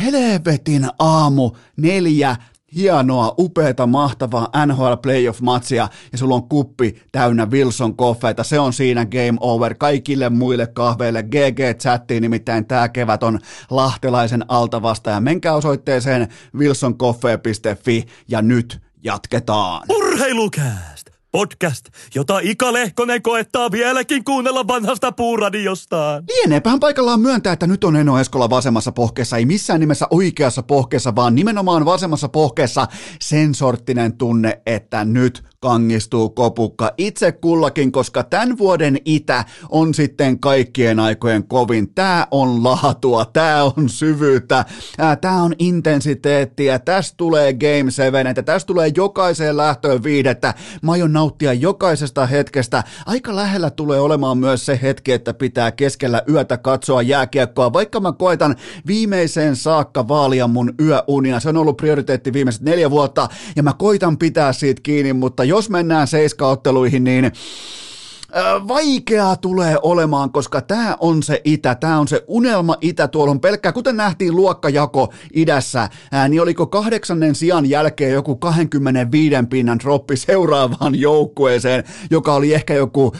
helvetin aamu neljä hienoa, upeata, mahtavaa NHL playoff-matsia ja sulla on kuppi täynnä Wilson koffeita. Se on siinä game over kaikille muille kahveille. GG-chattiin nimittäin tämä kevät on lahtelaisen altavasta ja menkää osoitteeseen wilsoncoffee.fi ja nyt jatketaan. Urheilukääst! Podcast, jota Ika Lehkonen koettaa vieläkin kuunnella vanhasta puuradiostaan. Lieneepähän paikallaan myöntää, että nyt on Eno Eskola vasemmassa pohkeessa, ei missään nimessä oikeassa pohkeessa, vaan nimenomaan vasemmassa pohkeessa sen sorttinen tunne, että nyt kangistuu kopukka itse kullakin, koska tämän vuoden itä on sitten kaikkien aikojen kovin. Tämä on laatua, tämä on syvyyttä, tämä on intensiteettiä, tästä tulee Game 7, että tästä tulee jokaiseen lähtöön viidettä. Mä aion nauttia jokaisesta hetkestä. Aika lähellä tulee olemaan myös se hetki, että pitää keskellä yötä katsoa jääkiekkoa, vaikka mä koitan viimeiseen saakka vaalia mun yöunia. Se on ollut prioriteetti viimeiset neljä vuotta ja mä koitan pitää siitä kiinni, mutta jos mennään seiskaotteluihin, niin vaikeaa tulee olemaan, koska tämä on se itä, tämä on se unelma itä, tuolla. On pelkkää, kuten nähtiin luokkajako idässä, niin oliko kahdeksannen sijan jälkeen joku 25 pinnan droppi seuraavaan joukkueeseen, joka oli ehkä joku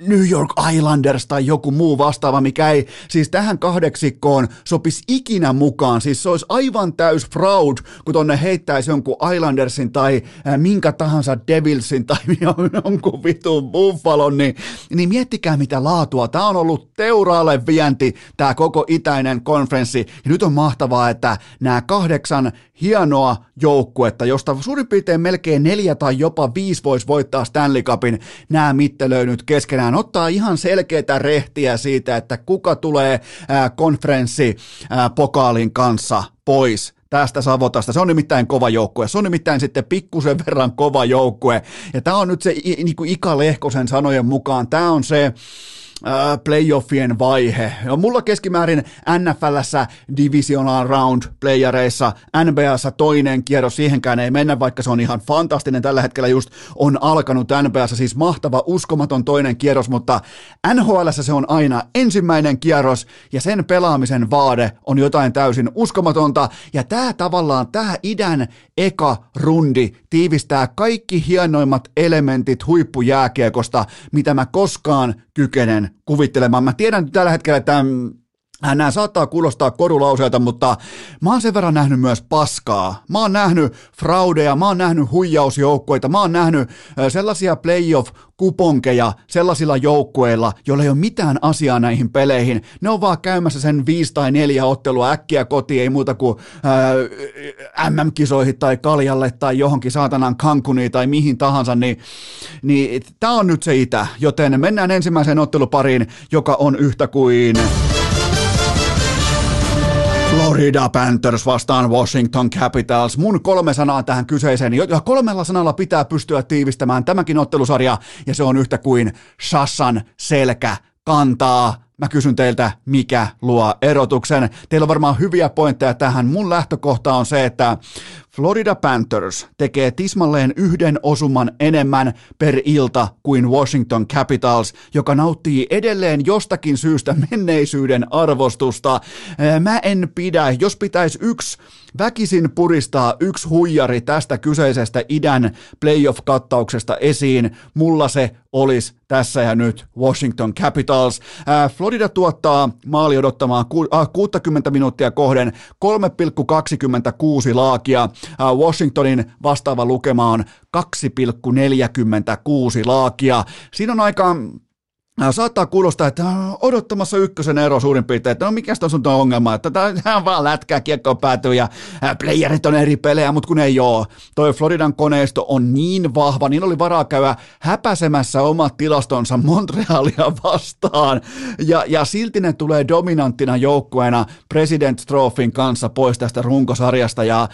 New, York Islanders tai joku muu vastaava, mikä ei siis tähän kahdeksikkoon sopisi ikinä mukaan, siis se olisi aivan täys fraud, kun tonne heittäisi jonkun Islandersin tai minkä tahansa Devilsin tai jonkun vitun muu Buffalon, niin, niin miettikää mitä laatua. Tämä on ollut teuraalle vienti, tämä koko itäinen konferenssi. Ja nyt on mahtavaa, että nämä kahdeksan hienoa joukkuetta, josta suurin piirtein melkein neljä tai jopa viisi voisi voittaa Stanley Cupin, nämä mittelöinyt keskenään. Ottaa ihan selkeitä rehtiä siitä, että kuka tulee konferenssi pokaalin kanssa pois tästä Savotasta. Se on nimittäin kova joukkue. Se on nimittäin sitten pikkusen verran kova joukkue. Ja tämä on nyt se niin kuin Ika Lehkosen sanojen mukaan, tämä on se playoffien vaihe. Ja mulla keskimäärin NFLssä divisional round playereissa, NBAssa toinen kierros, siihenkään ei mennä, vaikka se on ihan fantastinen. Tällä hetkellä just on alkanut NBAssa, siis mahtava, uskomaton toinen kierros, mutta NHLssä se on aina ensimmäinen kierros ja sen pelaamisen vaade on jotain täysin uskomatonta. Ja tämä tavallaan, tämä idän eka rundi tiivistää kaikki hienoimmat elementit huippujääkiekosta, mitä mä koskaan kykenen kuvittelemaan. Mä tiedän tällä hetkellä, että Nämä saattaa kuulostaa korulauseelta, mutta mä oon sen verran nähnyt myös paskaa. Mä oon nähnyt fraudeja, mä oon nähnyt huijausjoukkoita, mä oon nähnyt sellaisia playoff-kuponkeja sellaisilla joukkueilla, joilla ei ole mitään asiaa näihin peleihin. Ne on vaan käymässä sen viisi tai neljä ottelua äkkiä kotiin, ei muuta kuin ää, MM-kisoihin tai Kaljalle tai johonkin saatanan Kankuniin tai mihin tahansa, niin, niin tää on nyt se itä. Joten mennään ensimmäiseen ottelupariin, joka on yhtä kuin... Florida Panthers vastaan Washington Capitals. Mun kolme sanaa tähän kyseiseen, ja kolmella sanalla pitää pystyä tiivistämään tämäkin ottelusarja, ja se on yhtä kuin Sassan selkä kantaa. Mä kysyn teiltä, mikä luo erotuksen. Teillä on varmaan hyviä pointteja tähän. Mun lähtökohta on se, että Florida Panthers tekee tismalleen yhden osuman enemmän per ilta kuin Washington Capitals, joka nauttii edelleen jostakin syystä menneisyyden arvostusta. Mä en pidä, jos pitäisi yksi väkisin puristaa yksi huijari tästä kyseisestä idän playoff-kattauksesta esiin. Mulla se olisi tässä ja nyt Washington Capitals. Florida tuottaa maali odottamaan 60 minuuttia kohden 3,26 laakia. Washingtonin vastaava lukema on 2,46 laakia. Siinä on aika Saattaa kuulostaa, että odottamassa ykkösen ero suurin piirtein, että no mikä on sun ongelma, että tämä vaan lätkää, kiekko päätyy ja playerit on eri pelejä, mutta kun ei ole. Toi Floridan koneisto on niin vahva, niin oli varaa käydä häpäsemässä omat tilastonsa Montrealia vastaan ja, ja silti ne tulee dominanttina joukkueena President Trophyn kanssa pois tästä runkosarjasta ja,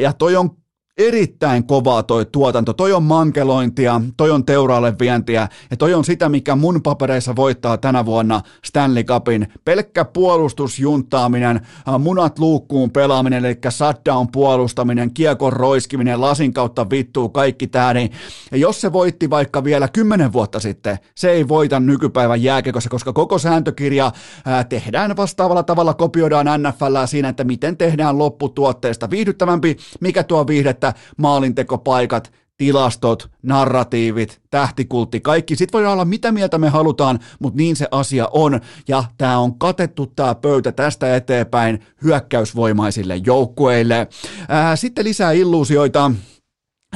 ja toi on erittäin kovaa toi tuotanto. Toi on mankelointia, toi on teuraalle vientiä ja toi on sitä, mikä mun papereissa voittaa tänä vuonna Stanley Cupin. Pelkkä puolustusjuntaaminen, äh, munat luukkuun pelaaminen, eli shutdown puolustaminen, kiekon roiskiminen, lasin kautta vittuu, kaikki tää, niin ja jos se voitti vaikka vielä kymmenen vuotta sitten, se ei voita nykypäivän jääkekossa, koska koko sääntökirja ää, äh, tehdään vastaavalla tavalla, kopioidaan NFL siinä, että miten tehdään lopputuotteesta viihdyttävämpi, mikä tuo viihdet että maalintekopaikat, tilastot, narratiivit, tähtikultti, kaikki. Sitten voi olla mitä mieltä me halutaan, mutta niin se asia on. Ja tämä on katettu tämä pöytä tästä eteenpäin hyökkäysvoimaisille joukkueille. Sitten lisää illuusioita.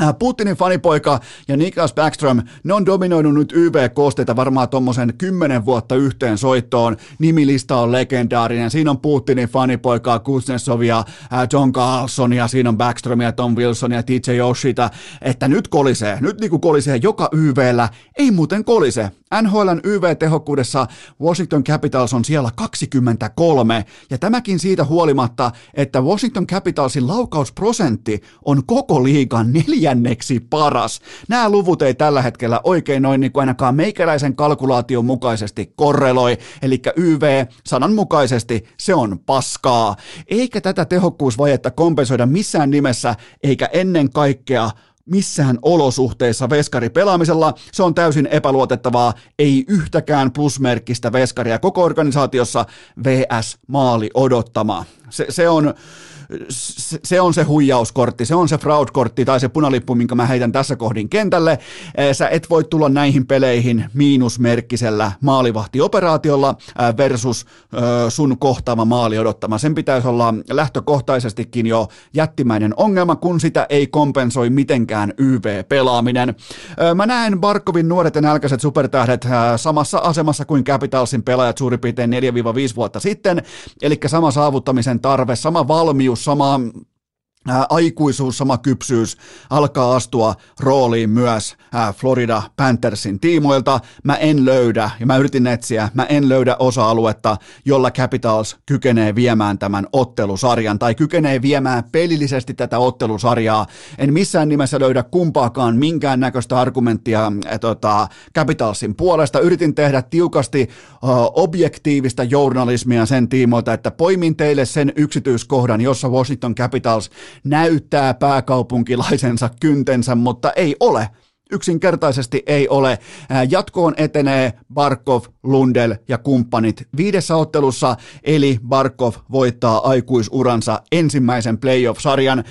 Äh, Putinin fanipoika ja Niklas Backström, ne on dominoinut nyt YV-koosteita varmaan tuommoisen kymmenen vuotta yhteen soittoon. Nimilista on legendaarinen. Siinä on Putinin fanipoikaa, Kuznetsovia, äh, John Carlsonia, siinä on Backströmia, Tom Wilsonia, TJ Yoshita. Että nyt kolisee, nyt niinku kolisee joka YVllä. Ei muuten kolise. NHLn YV-tehokkuudessa Washington Capitals on siellä 23, ja tämäkin siitä huolimatta, että Washington Capitalsin laukausprosentti on koko liigan neljänneksi paras. Nämä luvut ei tällä hetkellä oikein noin niin kuin ainakaan meikäläisen kalkulaation mukaisesti korreloi, eli YV sananmukaisesti se on paskaa. Eikä tätä tehokkuusvajetta kompensoida missään nimessä, eikä ennen kaikkea missään olosuhteissa veskari pelaamisella. Se on täysin epäluotettavaa, ei yhtäkään plusmerkkistä veskaria koko organisaatiossa VS maali odottama. Se, se on se on se huijauskortti, se on se fraud-kortti tai se punalippu, minkä mä heitän tässä kohdin kentälle. Sä et voi tulla näihin peleihin miinusmerkkisellä maalivahtioperaatiolla versus sun kohtaama maali odottama. Sen pitäisi olla lähtökohtaisestikin jo jättimäinen ongelma, kun sitä ei kompensoi mitenkään YV-pelaaminen. Mä näen Barkovin nuoret ja nälkäiset supertähdet samassa asemassa kuin Capitalsin pelaajat suurin piirtein 4-5 vuotta sitten, eli sama saavuttamisen tarve, sama valmius sama aikuisuus, sama kypsyys alkaa astua rooliin myös Florida Panthersin tiimoilta. Mä en löydä, ja mä yritin etsiä, mä en löydä osa-aluetta, jolla Capitals kykenee viemään tämän ottelusarjan, tai kykenee viemään pelillisesti tätä ottelusarjaa. En missään nimessä löydä kumpaakaan minkään näköistä argumenttia äh, tota, Capitalsin puolesta. Yritin tehdä tiukasti uh, objektiivista journalismia sen tiimoilta, että poimin teille sen yksityiskohdan, jossa Washington Capitals näyttää pääkaupunkilaisensa kyntensä, mutta ei ole. Yksinkertaisesti ei ole. Jatkoon etenee Barkov, Lundell ja kumppanit viidessä ottelussa, eli Barkov voittaa aikuisuransa ensimmäisen playoff-sarjan.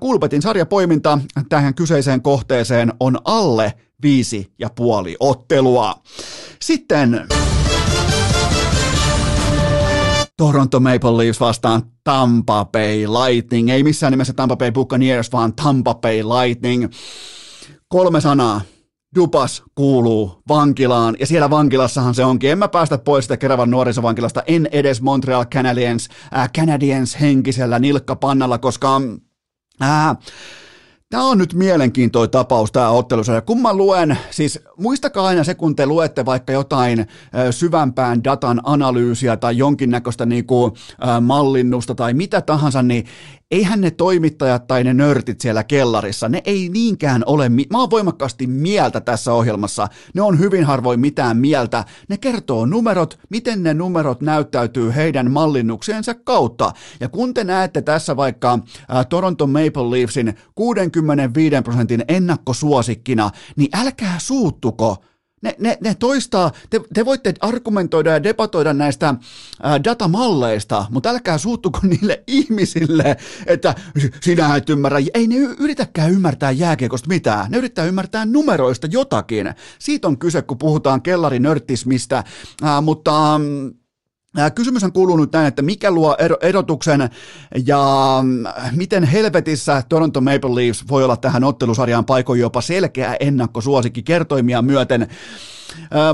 Kulpetin sarjapoiminta tähän kyseiseen kohteeseen on alle viisi ja puoli ottelua. Sitten Toronto Maple Leafs vastaan Tampa Bay Lightning. Ei missään nimessä Tampa Bay Buccaneers, vaan Tampa Bay Lightning. Kolme sanaa. Dupas kuuluu vankilaan, ja siellä vankilassahan se onkin. En mä päästä pois sitä Keravan nuorisovankilasta, en edes Montreal Canadiens, äh, Canadiens henkisellä nilkkapannalla, koska äh, Tämä on nyt mielenkiintoinen tapaus, tämä ottelusarja. Kun mä luen, siis muistakaa aina se, kun te luette vaikka jotain syvämpään datan analyysiä tai jonkinnäköistä niinku, mallinnusta tai mitä tahansa, niin eihän ne toimittajat tai ne nörtit siellä kellarissa, ne ei niinkään ole, mä oon voimakkaasti mieltä tässä ohjelmassa, ne on hyvin harvoin mitään mieltä, ne kertoo numerot, miten ne numerot näyttäytyy heidän mallinnukseensa kautta, ja kun te näette tässä vaikka äh, Toronto Maple Leafsin 65 prosentin ennakkosuosikkina, niin älkää suuttuko, ne, ne, ne toistaa, te, te voitte argumentoida ja debatoida näistä ää, datamalleista, mutta älkää suuttuko niille ihmisille, että sinä et ymmärrä. Ei ne yritäkään ymmärtää jääkiekosta mitään, ne yrittää ymmärtää numeroista jotakin. Siitä on kyse, kun puhutaan kellarinörttismistä, ää, mutta... Mm, Kysymys on kuuluu nyt näin, että mikä luo erotuksen ja mm, miten helvetissä Toronto Maple Leafs voi olla tähän ottelusarjaan paikoin jopa selkeä ennakkosuosikki kertoimia myöten.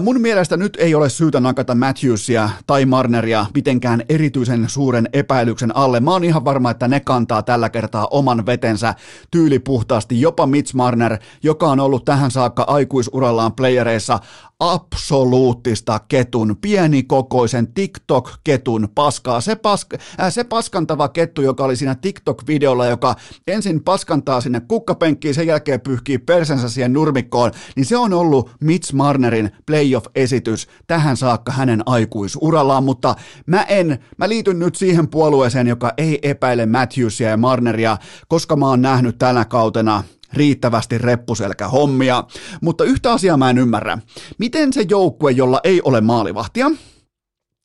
Mun mielestä nyt ei ole syytä nakata Matthewsia tai Marneria mitenkään erityisen suuren epäilyksen alle. Mä oon ihan varma, että ne kantaa tällä kertaa oman vetensä tyylipuhtaasti. Jopa Mitch Marner, joka on ollut tähän saakka aikuisurallaan playereissa absoluuttista ketun, pienikokoisen TikTok-ketun paskaa. Se, pask, äh, se paskantava kettu, joka oli siinä TikTok-videolla, joka ensin paskantaa sinne kukkapenkkiin, sen jälkeen pyyhkii persensä siihen nurmikkoon, niin se on ollut Mitch Marnerin playoff-esitys tähän saakka hänen aikuisurallaan, mutta mä en, mä liityn nyt siihen puolueeseen, joka ei epäile Matthewsia ja Marneria, koska mä oon nähnyt tänä kautena riittävästi reppuselkä hommia, mutta yhtä asiaa mä en ymmärrä. Miten se joukkue, jolla ei ole maalivahtia,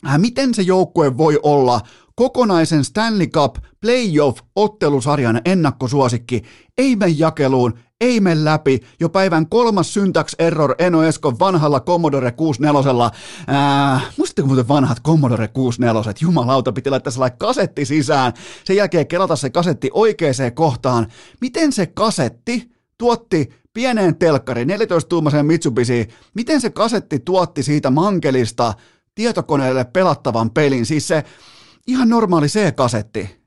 äh, miten se joukkue voi olla kokonaisen Stanley Cup playoff-ottelusarjan ennakkosuosikki, ei mene jakeluun, ei mene läpi. Jo päivän kolmas syntax error Eno Eskon vanhalla Commodore 64. Ää, muistatteko muuten vanhat Commodore 64? Jumalauta, piti laittaa sellainen kasetti sisään. Sen jälkeen kelata se kasetti oikeaan kohtaan. Miten se kasetti tuotti pieneen telkkariin, 14-tuumaiseen Mitsubishi, miten se kasetti tuotti siitä mankelista tietokoneelle pelattavan pelin? Siis se ihan normaali C-kasetti.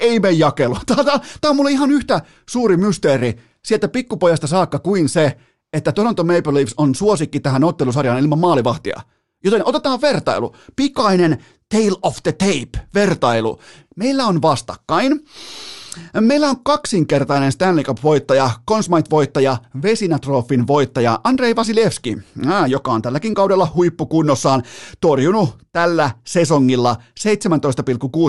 Ei mene jakelu. Tämä, tämä, tämä on mulle ihan yhtä suuri mysteeri sieltä pikkupojasta saakka kuin se, että Toronto Maple Leafs on suosikki tähän ottelusarjaan ilman maalivahtia. Joten otetaan vertailu. Pikainen Tale of the Tape vertailu. Meillä on vastakkain Meillä on kaksinkertainen Stanley Cup-voittaja, Consmite-voittaja, Vesinatrofin voittaja Andrei Vasilevski, joka on tälläkin kaudella huippukunnossaan torjunut tällä sesongilla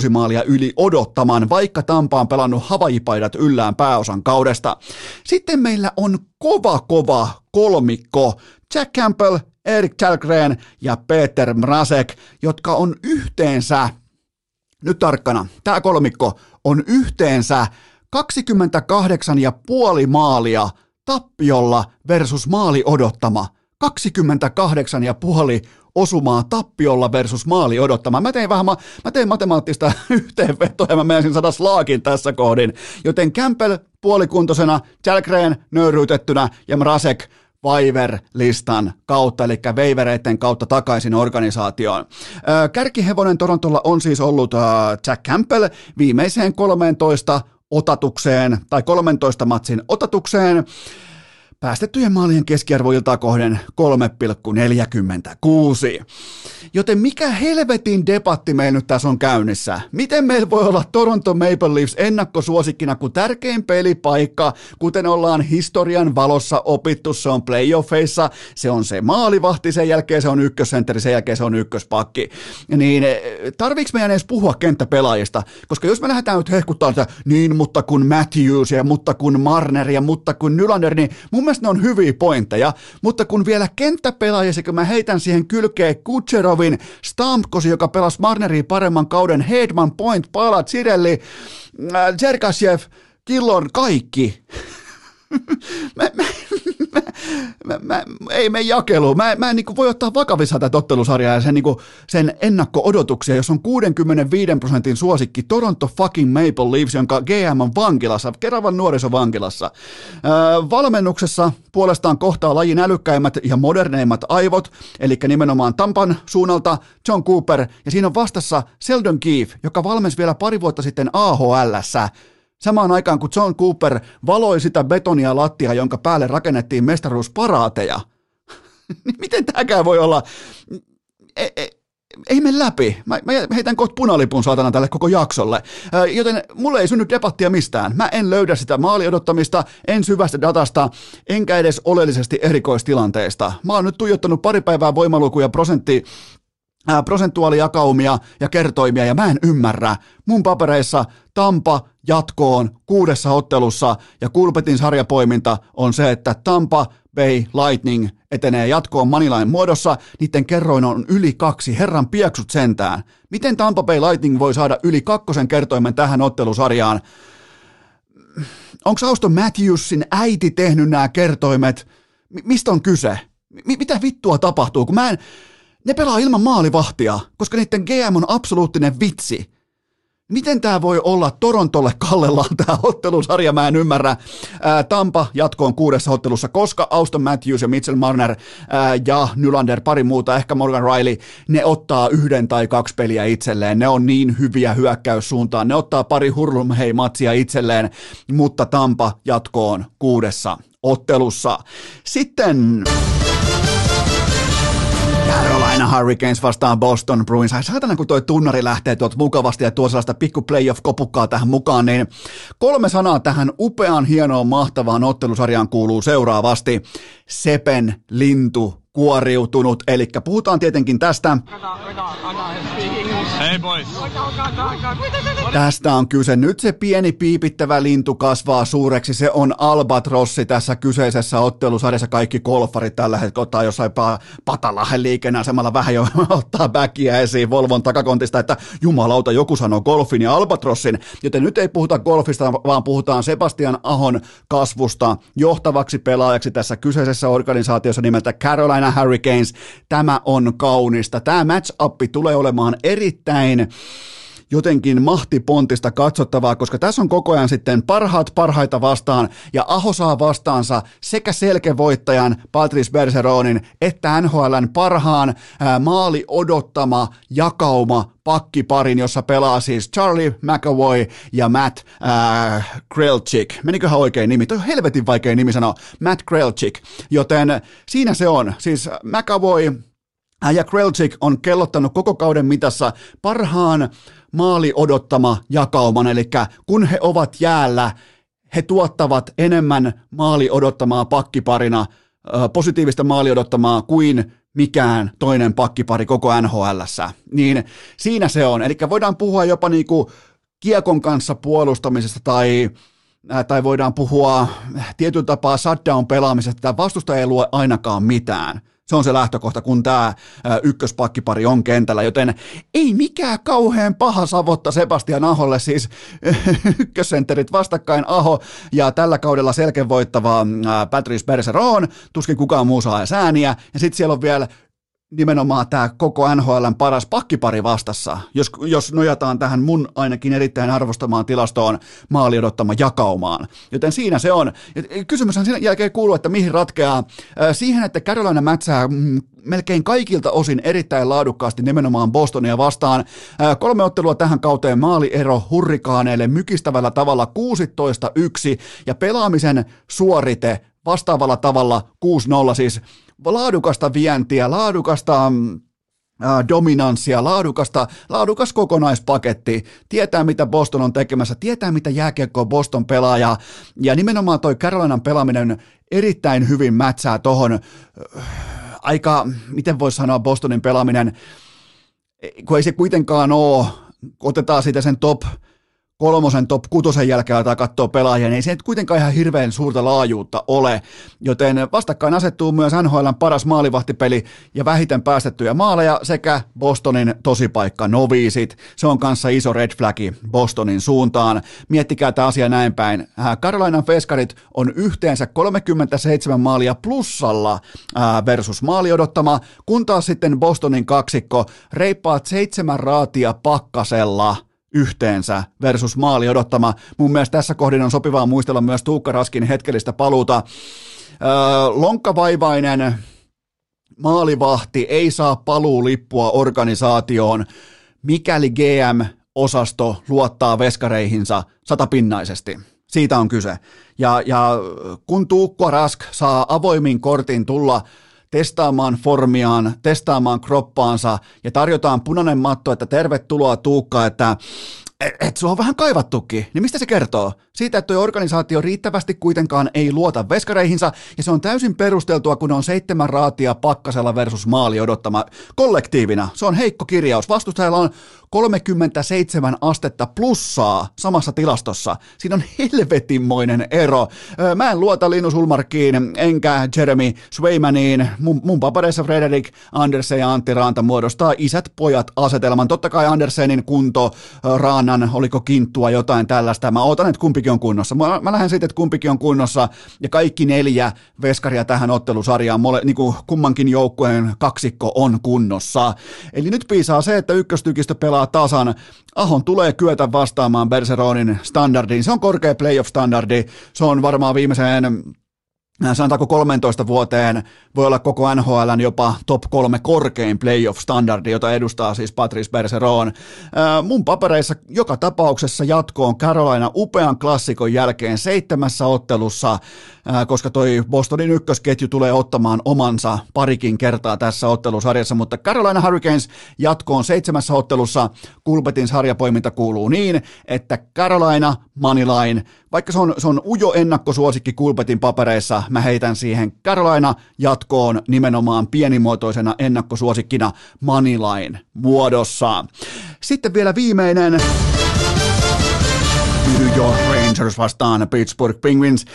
17,6 maalia yli odottamaan, vaikka Tampa on pelannut havajipaidat yllään pääosan kaudesta. Sitten meillä on kova kova kolmikko, Jack Campbell, Erik Chalgren ja Peter Mrazek, jotka on yhteensä nyt tarkkana, tämä kolmikko on yhteensä 28,5 maalia tappiolla versus maali odottama. 28,5 osumaa tappiolla versus maali odottama. Mä tein vähän, mä, mä tein matemaattista yhteenvetoa ja mä menisin saada slaakin tässä kohdin. Joten Campbell puolikuntoisena, Jalgren nöyryytettynä ja Mrasek Waiver-listan kautta, eli veivereiden kautta takaisin organisaatioon. Kärkihevonen Torontolla on siis ollut Jack Campbell viimeiseen 13 otatukseen, tai 13 matsin otatukseen, päästettyjen maalien keskiarvoilta kohden 3,46. Joten mikä helvetin debatti meillä nyt tässä on käynnissä? Miten meillä voi olla Toronto Maple Leafs ennakkosuosikkina, kun tärkein pelipaikka, kuten ollaan historian valossa opittu, se on playoffeissa, se on se maalivahti, sen jälkeen se on ykkössentteri, sen jälkeen se on ykköspakki. Niin eh, tarviiko meidän edes puhua kenttäpelaajista? Koska jos me lähdetään nyt hehkuttaa että niin, mutta kun Matthews ja mutta kun Marner ja mutta kun Nylander, niin mun mielestä ne on hyviä pointteja, mutta kun vielä kenttäpelaaja sekä mä heitän siihen kylkeen Kutcherovin, Stamkos, joka pelasi Marneriin paremman kauden, Hedman, Point, Palat, Sirelli, äh, Zerkashev, Killon, kaikki. mä, mä, mä, mä, ei me jakelu. Mä, mä en niin voi ottaa vakavissa tätä ottelusarjaa ja sen, niin kuin, sen ennakko-odotuksia, jos on 65 prosentin suosikki Toronto fucking Maple Leafs, jonka GM on vankilassa, Keravan nuorisovankilassa. Öö, valmennuksessa puolestaan kohtaa lajin älykkäimmät ja moderneimmat aivot, eli nimenomaan Tampan suunnalta John Cooper, ja siinä on vastassa Seldon Keefe, joka valmensi vielä pari vuotta sitten AHLssä, Samaan aikaan kun John Cooper valoi sitä betonia lattia, jonka päälle rakennettiin mestaruusparaateja. Niin miten tämäkään voi olla? E, e, ei mene läpi. Mä, mä heitän kohta punalipun saatana tälle koko jaksolle. Joten mulle ei synny debattia mistään. Mä en löydä sitä maaliodottamista, en syvästä datasta, enkä edes oleellisesti erikoistilanteesta. Mä oon nyt tuijottanut pari päivää voimalukuja prosentti prosentuaalijakaumia ja kertoimia, ja mä en ymmärrä. Mun papereissa Tampa jatkoon kuudessa ottelussa, ja Kulpetin sarjapoiminta on se, että Tampa Bay Lightning etenee jatkoon Manilain muodossa, niiden kerroin on yli kaksi, herran pieksut sentään. Miten Tampa Bay Lightning voi saada yli kakkosen kertoimen tähän ottelusarjaan? Onko Auston Matthewsin äiti tehnyt nämä kertoimet? M- mistä on kyse? M- mitä vittua tapahtuu? Kun mä en, ne pelaa ilman maalivahtia, koska niiden GM on absoluuttinen vitsi. Miten tämä voi olla Torontolle kallellaan tämä ottelusarja, mä en ymmärrä. Ää, Tampa jatkoon kuudessa ottelussa, koska Auston Matthews ja Mitchell Marner ää, ja Nylander, pari muuta, ehkä Morgan Riley, ne ottaa yhden tai kaksi peliä itselleen. Ne on niin hyviä hyökkäyssuuntaan. Ne ottaa pari hurlumhei-matsia itselleen, mutta Tampa jatkoon kuudessa ottelussa. Sitten... Carolina Hurricanes vastaan Boston Bruins. Ai saatana, kun toi tunnari lähtee tuolta mukavasti ja tuo sellaista pikku playoff-kopukkaa tähän mukaan, niin kolme sanaa tähän upeaan, hienoon, mahtavaan ottelusarjaan kuuluu seuraavasti. Sepen lintu kuoriutunut, eli puhutaan tietenkin tästä. Hey boys. Tästä on kyse. Nyt se pieni piipittävä lintu kasvaa suureksi. Se on albatrossi tässä kyseisessä ottelusarjassa. Kaikki golfarit tällä hetkellä ottaa jossain patalahen samalla vähän jo ottaa backia esiin Volvon takakontista, että jumalauta, joku sanoo golfin ja albatrossin. Joten nyt ei puhuta golfista, vaan puhutaan Sebastian Ahon kasvusta johtavaksi pelaajaksi tässä kyseisessä organisaatiossa nimeltä Carolina Hurricanes. Tämä on kaunista. Tämä match-up tulee olemaan erittäin jotenkin mahtipontista katsottavaa, koska tässä on koko ajan sitten parhaat parhaita vastaan, ja Aho saa vastaansa sekä selkevoittajan Patrice Bergeronin että NHLn parhaan ää, maali odottama jakauma pakkiparin, jossa pelaa siis Charlie McAvoy ja Matt äh, Krelchik. Meniköhän oikein nimi? Toi on helvetin vaikea nimi sanoa. Matt Krelchik. Joten siinä se on. Siis McAvoy ja Krelchik on kellottanut koko kauden mitassa parhaan maali odottama jakauman, eli kun he ovat jäällä, he tuottavat enemmän maali odottamaa pakkiparina, positiivista maali odottamaa kuin mikään toinen pakkipari koko nhl Niin siinä se on. Eli voidaan puhua jopa niinku kiekon kanssa puolustamisesta tai tai voidaan puhua tietyn tapaa shutdown pelaamisesta, että vastusta ei lue ainakaan mitään. Se on se lähtökohta, kun tämä ykköspakkipari on kentällä, joten ei mikään kauhean paha savotta Sebastian Aholle, siis ykkössenterit vastakkain Aho ja tällä kaudella selkeä voittava Patrice Bergeron, tuskin kukaan muu saa ääniä, ja sitten siellä on vielä nimenomaan tämä koko NHLn paras pakkipari vastassa, jos, jos nojataan tähän mun ainakin erittäin arvostamaan tilastoon maali odottama jakaumaan. Joten siinä se on. Kysymyshän sen jälkeen kuuluu, että mihin ratkeaa. Siihen, että Carolina mätsää mm, melkein kaikilta osin erittäin laadukkaasti nimenomaan Bostonia vastaan. Kolme ottelua tähän kauteen maaliero hurrikaaneille mykistävällä tavalla 16-1 ja pelaamisen suorite vastaavalla tavalla 6-0 siis laadukasta vientiä, laadukasta mm, dominanssia, laadukasta, laadukas kokonaispaketti, tietää mitä Boston on tekemässä, tietää mitä jääkiekkoa Boston pelaa ja, nimenomaan toi Carolinan pelaaminen erittäin hyvin mätsää tohon aika, miten voisi sanoa Bostonin pelaaminen, kun ei se kuitenkaan ole, otetaan siitä sen top kolmosen top kutosen jälkeen aletaan katsoa pelaajia, niin ei se nyt kuitenkaan ihan hirveän suurta laajuutta ole, joten vastakkain asettuu myös NHLn paras maalivahtipeli ja vähiten päästettyjä maaleja sekä Bostonin tosipaikka noviisit. Se on kanssa iso red flagi Bostonin suuntaan. Miettikää tämä asia näin päin. Äh, Carolinan Feskarit on yhteensä 37 maalia plussalla äh, versus maali odottama, kun taas sitten Bostonin kaksikko reippaat seitsemän raatia pakkasella – yhteensä versus maali odottama. Mun mielestä tässä kohdin on sopivaa muistella myös Tuukka Raskin hetkellistä paluuta. Öö, lonkkavaivainen maalivahti ei saa paluulippua organisaatioon, mikäli GM-osasto luottaa veskareihinsa satapinnaisesti. Siitä on kyse. Ja, ja kun Tuukko Rask saa avoimin kortin tulla testaamaan formiaan, testaamaan kroppaansa ja tarjotaan punainen matto, että tervetuloa Tuukka, että et sua on vähän kaivattukin, niin mistä se kertoo? Siitä, että tuo organisaatio riittävästi kuitenkaan ei luota veskareihinsa, ja se on täysin perusteltua, kun on seitsemän raatia pakkasella versus maali odottama kollektiivina. Se on heikko kirjaus. Vastustajalla on 37 astetta plussaa samassa tilastossa. Siinä on helvetinmoinen ero. Mä en luota Linus Ulmarkiin, enkä Jeremy Swaymaniin. Mun, mun papereissa Frederik Andersen ja Antti Raanta muodostaa isät-pojat asetelman. Totta kai Andersenin kunto, Raanan, oliko kinttua jotain tällaista. Mä ootan, että kumpikin on kunnossa. Mä, mä lähden siitä, että kumpikin on kunnossa ja kaikki neljä veskaria tähän ottelusarjaan, mole, niin kuin kummankin joukkueen kaksikko on kunnossa. Eli nyt piisaa se, että ykköstykistö pelaa tasan. Ahon tulee kyetä vastaamaan Berseronin standardiin. Se on korkea playoff-standardi. Se on varmaan viimeiseen sanotaanko 13 vuoteen voi olla koko NHLn jopa top kolme korkein playoff-standardi, jota edustaa siis Patrice Bergeron. Äh, mun papereissa joka tapauksessa jatkoon Carolina upean klassikon jälkeen seitsemässä ottelussa, äh, koska toi Bostonin ykkösketju tulee ottamaan omansa parikin kertaa tässä ottelusarjassa, mutta Carolina Hurricanes jatkoon seitsemässä ottelussa Kulpetin sarjapoiminta kuuluu niin, että Carolina Moneyline, vaikka se on, se on ujo ennakkosuosikki Kulpetin papereissa, mä heitän siihen Carolina jatkoon nimenomaan pienimuotoisena ennakkosuosikkina Moneyline muodossa. Sitten vielä viimeinen New York Rangers vastaan Pittsburgh Penguins.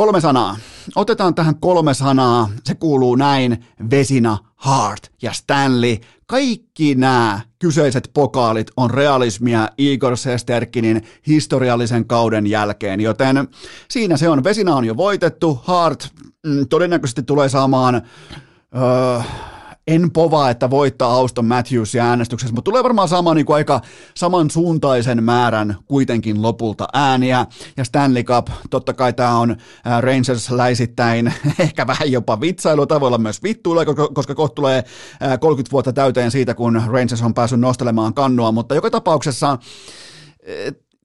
Kolme sanaa. Otetaan tähän kolme sanaa. Se kuuluu näin. Vesina, Hart ja Stanley. Kaikki nämä kyseiset pokaalit on realismia Igor Sesterkinin historiallisen kauden jälkeen, joten siinä se on. Vesina on jo voitettu. Hart mm, todennäköisesti tulee saamaan... Öö, en povaa, että voittaa Auston Matthewsia äänestyksessä, mutta tulee varmaan saamaan niin kuin aika samansuuntaisen määrän kuitenkin lopulta ääniä. Ja Stanley Cup, totta kai tämä on Rangers-läisittäin ehkä vähän jopa vitsailu, tai voi olla myös vittuilla, koska kohta tulee 30 vuotta täyteen siitä, kun Rangers on päässyt nostelemaan kannua, mutta joka tapauksessa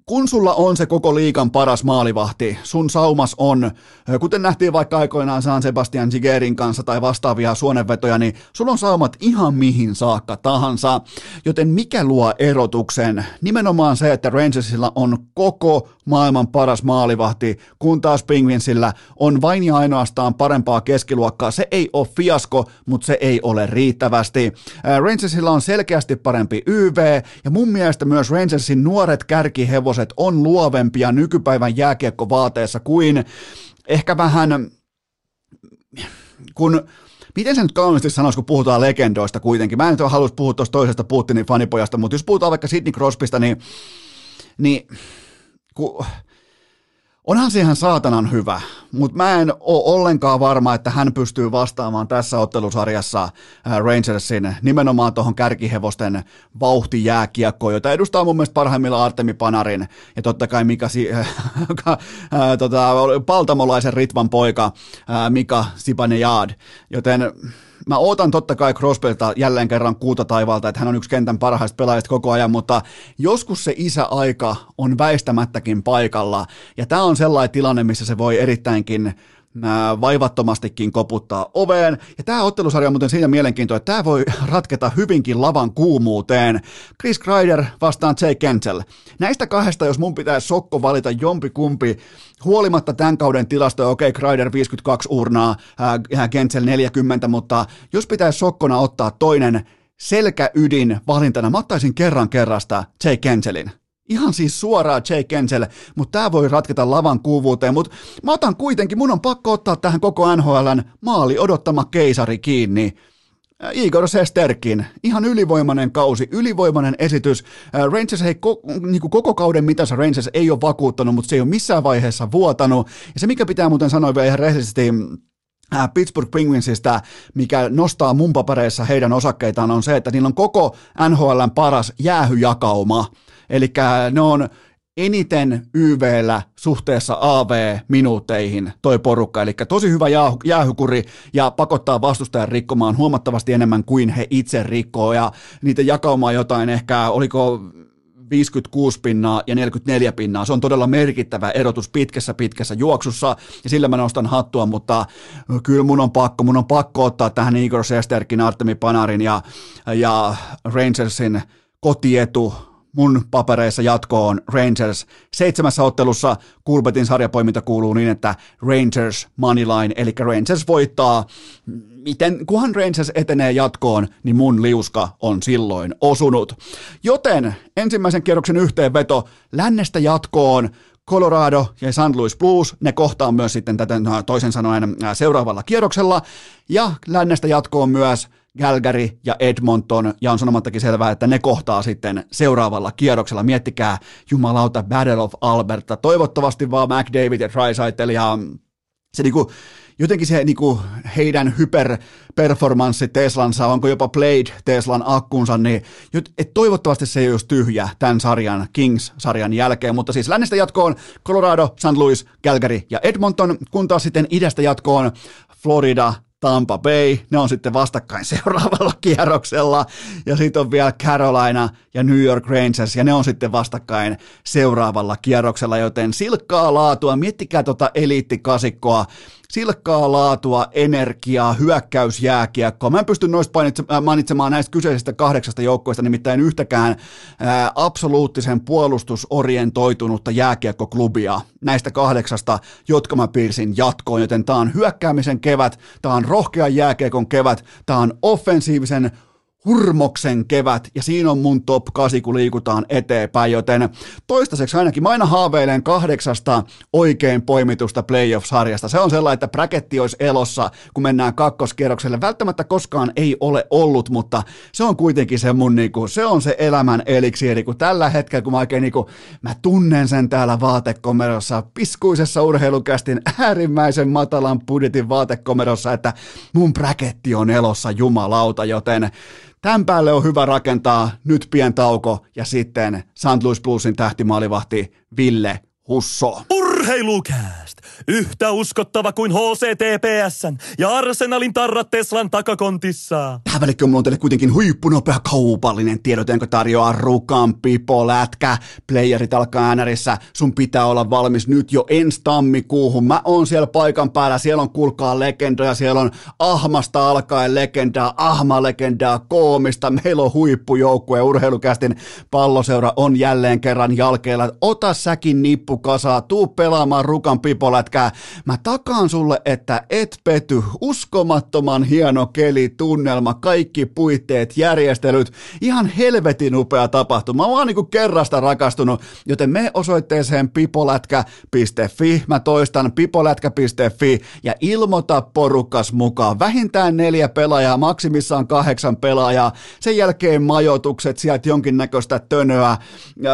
kun sulla on se koko liikan paras maalivahti, sun saumas on, kuten nähtiin vaikka aikoinaan San Sebastian Zigerin kanssa tai vastaavia suonenvetoja, niin sulla on saumat ihan mihin saakka tahansa. Joten mikä luo erotuksen? Nimenomaan se, että Rangersilla on koko maailman paras maalivahti, kun taas Penguinsillä on vain ja ainoastaan parempaa keskiluokkaa. Se ei ole fiasko, mutta se ei ole riittävästi. Rangersilla on selkeästi parempi YV, ja mun mielestä myös Rangersin nuoret kärkihevoset on luovempia nykypäivän jääkiekkovaateessa kuin ehkä vähän kun Miten se nyt kauniisti sanoisi, kun puhutaan legendoista kuitenkin? Mä en nyt halua puhua tuosta toisesta Putinin fanipojasta, mutta jos puhutaan vaikka Sidney Crosbysta, niin, niin kun, onhan se ihan saatanan hyvä, mutta mä en ole ollenkaan varma, että hän pystyy vastaamaan tässä ottelusarjassa äh, Rangersin nimenomaan tuohon kärkihevosten vauhtijääkiekkoon, jota edustaa mun mielestä parhaimmillaan Artemi Panarin ja totta kai Mika, äh, äh, tota, paltamolaisen ritvan poika Mika Sipanejad, joten mä ootan totta kai Crosbylta jälleen kerran kuuta taivaalta, että hän on yksi kentän parhaista pelaajista koko ajan, mutta joskus se isäaika on väistämättäkin paikalla, ja tämä on sellainen tilanne, missä se voi erittäinkin vaivattomastikin koputtaa oveen. Ja tämä ottelusarja on muuten siinä mielenkiintoinen, että tämä voi ratketa hyvinkin lavan kuumuuteen. Chris Kreider vastaan Jay Kentel. Näistä kahdesta, jos mun pitäisi sokko valita jompi kumpi, huolimatta tämän kauden tilastoja, okei, okay, Kreider 52 urnaa, ää, Kentel 40, mutta jos pitäisi sokkona ottaa toinen selkäydin valintana, mä ottaisin kerran kerrasta Jay Kentelin. Ihan siis suoraan Jay Kensel, mutta tämä voi ratketa lavan kuuvuuteen, mutta mä otan kuitenkin, mun on pakko ottaa tähän koko NHLn maali odottama keisari kiinni. Äh, Igor Sesterkin, ihan ylivoimainen kausi, ylivoimainen esitys. Äh, Rangers ei niin kuin koko kauden mitassa Rangers ei ole vakuuttanut, mutta se ei ole missään vaiheessa vuotanut. Ja se mikä pitää muuten sanoa vielä ihan rehellisesti, äh, Pittsburgh Penguinsista, mikä nostaa mun papereissa heidän osakkeitaan, on se, että niillä on koko NHLn paras jäähyjakauma. Eli ne on eniten YVllä suhteessa AV-minuutteihin toi porukka, eli tosi hyvä jäähykuri ja pakottaa vastustajan rikkomaan huomattavasti enemmän kuin he itse rikkoo, ja niitä jakaumaa jotain ehkä, oliko 56 pinnaa ja 44 pinnaa. Se on todella merkittävä erotus pitkässä pitkässä juoksussa. Ja sillä mä nostan hattua, mutta kyllä mun on pakko, mun on pakko ottaa tähän Igor Sesterkin, Artemi Panarin ja, ja Rangersin kotietu mun papereissa jatko on Rangers. Seitsemässä ottelussa Kulbetin sarjapoiminta kuuluu niin, että Rangers moneyline, eli Rangers voittaa. Miten, kunhan Rangers etenee jatkoon, niin mun liuska on silloin osunut. Joten ensimmäisen kierroksen yhteenveto lännestä jatkoon. Colorado ja St. Louis Blues, ne kohtaa myös sitten tätä toisen sanoen seuraavalla kierroksella. Ja lännestä jatkoon myös Calgary ja Edmonton, ja on sanomattakin selvää, että ne kohtaa sitten seuraavalla kierroksella. Miettikää jumalauta Battle of Alberta. Toivottavasti vaan McDavid ja Drysaitel ja se niinku, jotenkin se niinku heidän hyperperformanssi Teslansa, onko jopa Blade Teslan akkunsa, niin et toivottavasti se ei olisi tyhjä tämän sarjan, Kings-sarjan jälkeen, mutta siis lännestä jatkoon Colorado, St. Louis, Calgary ja Edmonton, kun taas sitten idästä jatkoon Florida, Tampa Bay, ne on sitten vastakkain seuraavalla kierroksella, ja sitten on vielä Carolina ja New York Rangers, ja ne on sitten vastakkain seuraavalla kierroksella, joten silkkaa laatua, miettikää tota eliittikasikkoa, silkkaa laatua, energiaa, hyökkäysjääkiekkoa. Mä en pysty noista äh, mainitsemaan näistä kyseisistä kahdeksasta joukkoista nimittäin yhtäkään ää, äh, absoluuttisen puolustusorientoitunutta jääkiekkoklubia näistä kahdeksasta, jotka mä piirsin jatkoon, joten tää on hyökkäämisen kevät, tää on rohkean jääkiekon kevät, tää on offensiivisen hurmoksen kevät, ja siinä on mun top 8, kun liikutaan eteenpäin, joten toistaiseksi ainakin mä aina haaveilen kahdeksasta oikein poimitusta playoff-sarjasta. Se on sellainen, että bräketti olisi elossa, kun mennään kakkoskierrokselle. Välttämättä koskaan ei ole ollut, mutta se on kuitenkin se mun, niinku, se on se elämän eliksiiri, kun tällä hetkellä, kun mä oikein niinku, mä tunnen sen täällä vaatekomerossa, piskuisessa urheilukästin äärimmäisen matalan budjetin vaatekomerossa, että mun bräketti on elossa jumalauta, joten Tämän päälle on hyvä rakentaa nyt pien tauko ja sitten St. Louis Bluesin tähtimaalivahti Ville Husso. Urheilukääst! Yhtä uskottava kuin HCTPSn ja Arsenalin tarrat Teslan takakontissa. Tähän välikköön mulla on teille kuitenkin huippunopea kaupallinen tiedot, jonka tarjoaa Rukan Pipo Lätkä. Playerit alkaa äänärissä. Sun pitää olla valmis nyt jo ensi tammikuuhun. Mä oon siellä paikan päällä. Siellä on kulkaa legendoja. Siellä on Ahmasta alkaen legendaa, Ahma-legendaa, koomista. Meillä on huippujoukkue. Urheilukästin palloseura on jälleen kerran jalkeilla. Ota säkin nippu kasaa. Tuu pelaamaan Rukan pipolätkää. Mä takaan sulle, että et pety. Uskomattoman hieno keli, tunnelma, kaikki puitteet, järjestelyt. Ihan helvetin upea tapahtuma. Mä oon niinku kerrasta rakastunut, joten me osoitteeseen pipolätkä.fi. Mä toistan pipolätkä.fi ja ilmoita porukas mukaan. Vähintään neljä pelaajaa, maksimissaan kahdeksan pelaajaa. Sen jälkeen majoitukset, sieltä jonkinnäköistä tönöä.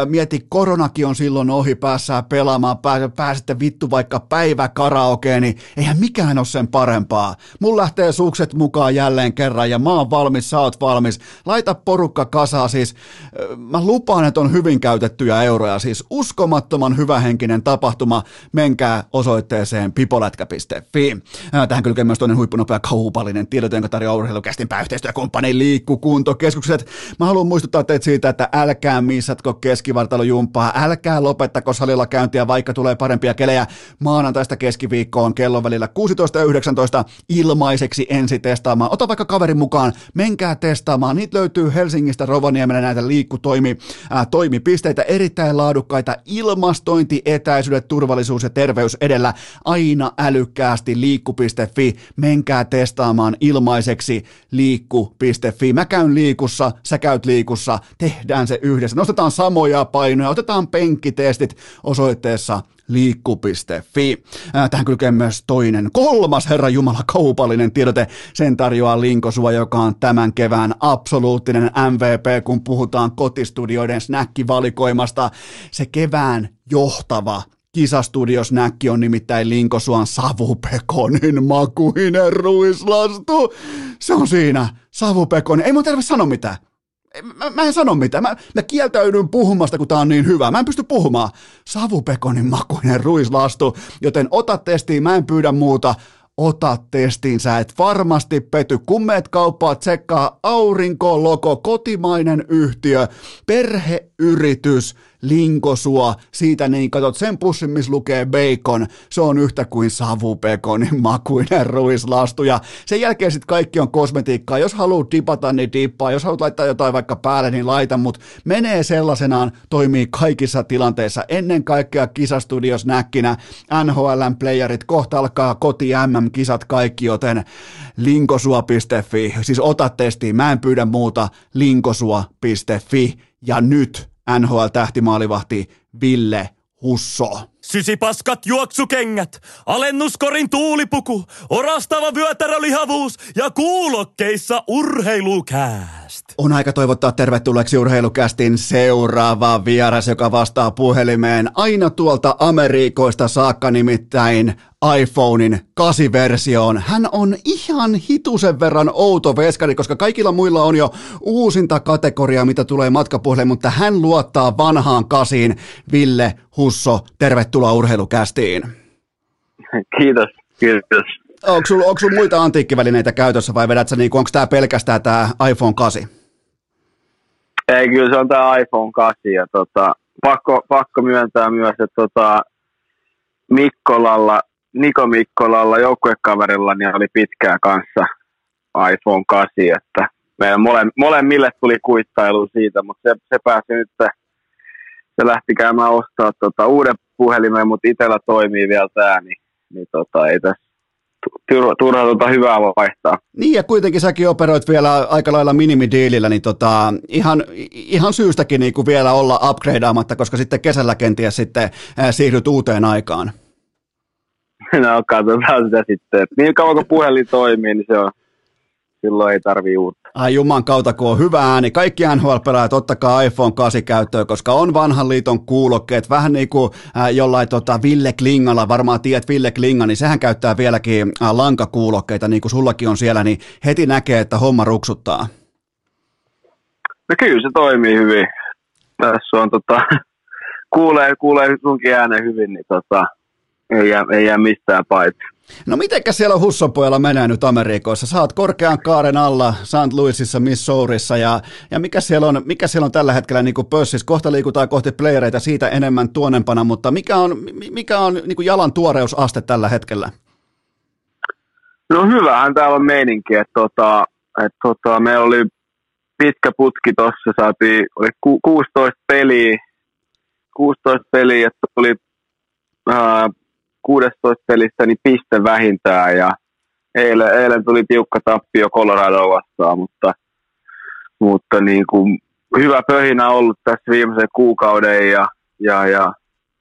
Mieti, koronakin on silloin ohi, päässään pelaamaan, pääsette vittu vaikka päivä karaokeen, niin eihän mikään ole sen parempaa. Mun lähtee sukset mukaan jälleen kerran ja mä oon valmis, sä oot valmis. Laita porukka kasaa siis. Mä lupaan, että on hyvin käytettyjä euroja, siis uskomattoman hyvähenkinen tapahtuma. Menkää osoitteeseen pipolätkä.fi. Tähän kylkee myös toinen huippunopea kaupallinen tiedot, jonka tarjoaa urheilukästin pääyhteistyökumppani Liikkukuntokeskukset. Mä haluan muistuttaa teitä siitä, että älkää missatko keskivartalojumppaa, älkää lopettako salilla käyntiä, vaikka tulee parempia kelejä maanantaista keskiviikkoon kellon välillä 16 ja 19 ilmaiseksi ensi testaamaan. Ota vaikka kaverin mukaan, menkää testaamaan. Niitä löytyy Helsingistä Rovaniemellä näitä liikkutoimi, ää, toimipisteitä, erittäin laadukkaita ilmastointi, etäisyydet, turvallisuus ja terveys edellä. Aina älykkäästi liikku.fi. Menkää testaamaan ilmaiseksi liikku.fi. Mä käyn liikussa, sä käyt liikussa, tehdään se yhdessä. Nostetaan samoja painoja, otetaan penkkitestit osoitteessa liikku.fi. Tähän kylkee myös toinen, kolmas Herra Jumala kaupallinen tiedote. Sen tarjoaa Linkosua, joka on tämän kevään absoluuttinen MVP, kun puhutaan kotistudioiden snäkkivalikoimasta. Se kevään johtava Kisastudios näkki on nimittäin Linkosuan savupekonin makuinen ruislastu. Se on siinä, savupekonin. Ei mun tarvitse sanoa mitään. Mä, mä en sano mitään. Mä, mä kieltäydyn puhumasta, kun tää on niin hyvä. Mä en pysty puhumaan. Savupekonin makuinen ruislastu, joten ota testiin, mä en pyydä muuta ota testiin, sä et varmasti pety. Kun meet kauppaa, tsekkaa Aurinko-logo, kotimainen yhtiö, perheyritys, linkosua, siitä niin katsot sen pussin, missä lukee bacon, se on yhtä kuin savupekonin makuinen ruislastu. Ja sen jälkeen sitten kaikki on kosmetiikkaa, jos haluat dipata, niin dippaa, jos haluat laittaa jotain vaikka päälle, niin laita, mutta menee sellaisenaan, toimii kaikissa tilanteissa, ennen kaikkea kisastudios näkkinä, NHLn playerit, kohta alkaa koti MM-kisat kaikki, joten linkosua.fi, siis ota testiin, mä en pyydä muuta, linkosua.fi ja nyt NHL-tähtimaalivahti Ville Husso. Sysipaskat juoksukengät, alennuskorin tuulipuku, orastava vyötärölihavuus ja kuulokkeissa urheilukääst. On aika toivottaa tervetulleeksi urheilukästin seuraava vieras, joka vastaa puhelimeen aina tuolta Amerikoista saakka nimittäin iPhonein 8-versioon. Hän on ihan hitusen verran outo veskari, koska kaikilla muilla on jo uusinta kategoria, mitä tulee matkapuhelimeen, mutta hän luottaa vanhaan kasiin. Ville Husso, tervetuloa urheilukästiin. Kiitos, kiitos. Onko sulla, onko sulla muita antiikkivälineitä käytössä vai vedät sä, niin, onko tämä pelkästään tämä iPhone 8? Ei, kyllä se on tämä iPhone 8 ja tota, pakko, pakko myöntää myös, että tota, Mikkolalla Niko Mikkolalla joukkuekaverilla niin oli pitkää kanssa iPhone 8, että meidän mole, molemmille tuli kuittailu siitä, mutta se, se pääsi nyt, se lähti käymään ostaa tota, uuden puhelimen, mutta itsellä toimii vielä tämä, niin, niin tota, ei tässä turha, turha tota hyvää vaihtaa. Niin ja kuitenkin säkin operoit vielä aika lailla minimidiilillä, niin tota, ihan, ihan syystäkin niin kuin vielä olla upgradeaamatta, koska sitten kesällä kenties sitten siirryt uuteen aikaan. no katsotaan sitä sitten. Niin kauan kuin puhelin toimii, niin se on, silloin ei tarvii uutta. Ai juman kautta, kun on hyvä ääni. Kaikki NHL-pelaajat, ottakaa iPhone 8 käyttöön, koska on vanhan liiton kuulokkeet. Vähän niin kuin jollain tota, Ville Klingalla, varmaan tiedät Ville Klinga, niin sehän käyttää vieläkin lankakuulokkeita, niin kuin sullakin on siellä, niin heti näkee, että homma ruksuttaa. No kyllä se toimii hyvin. Tässä on tota, kuulee, kuulee sunkin äänen hyvin, niin tota, ei jää, ei jää mistään paitsi. No mitenkä siellä Hussonpojalla menee nyt Amerikoissa? Oot korkean kaaren alla St. Louisissa, Missourissa ja, ja mikä, siellä on, mikä siellä on tällä hetkellä niin pössissä? Kohta liikutaan kohti playereita siitä enemmän tuonempana, mutta mikä on, mikä on niin jalan tuoreusaste tällä hetkellä? No hyvähän täällä on meininki, että tota, et tota, meillä oli pitkä putki tuossa, saatiin oli ku, 16 peliä, 16 peliä, että tuli ää, 16 pelistä niin piste vähintään ja eilen, eilen tuli tiukka tappio Colorado vastaan, mutta, mutta niin kuin hyvä pöhinä ollut tässä viimeisen kuukauden ja, ja, ja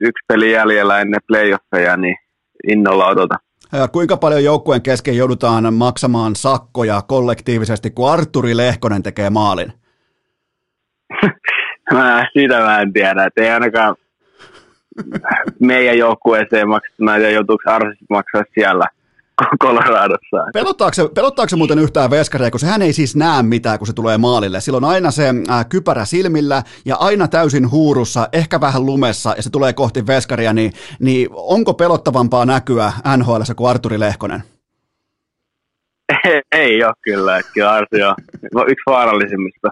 yksi peli jäljellä ennen playoffeja, niin innolla odota. Kuinka paljon joukkueen kesken joudutaan maksamaan sakkoja kollektiivisesti, kun Arturi Lehkonen tekee maalin? mä, sitä mä en tiedä, että ei ainakaan meidän joukkueeseen maksettuna ja joutuuko Arsis maksaa siellä Coloradossa. Pelottaako se, pelottaako se muuten yhtään veskaria, kun sehän ei siis näe mitään, kun se tulee maalille. Silloin aina se äh, kypärä silmillä ja aina täysin huurussa, ehkä vähän lumessa, ja se tulee kohti veskaria, niin, niin onko pelottavampaa näkyä NHL kuin Arturi Lehkonen? Ei, ei ole kyllä, että kyllä Arsi on yksi vaarallisimmista.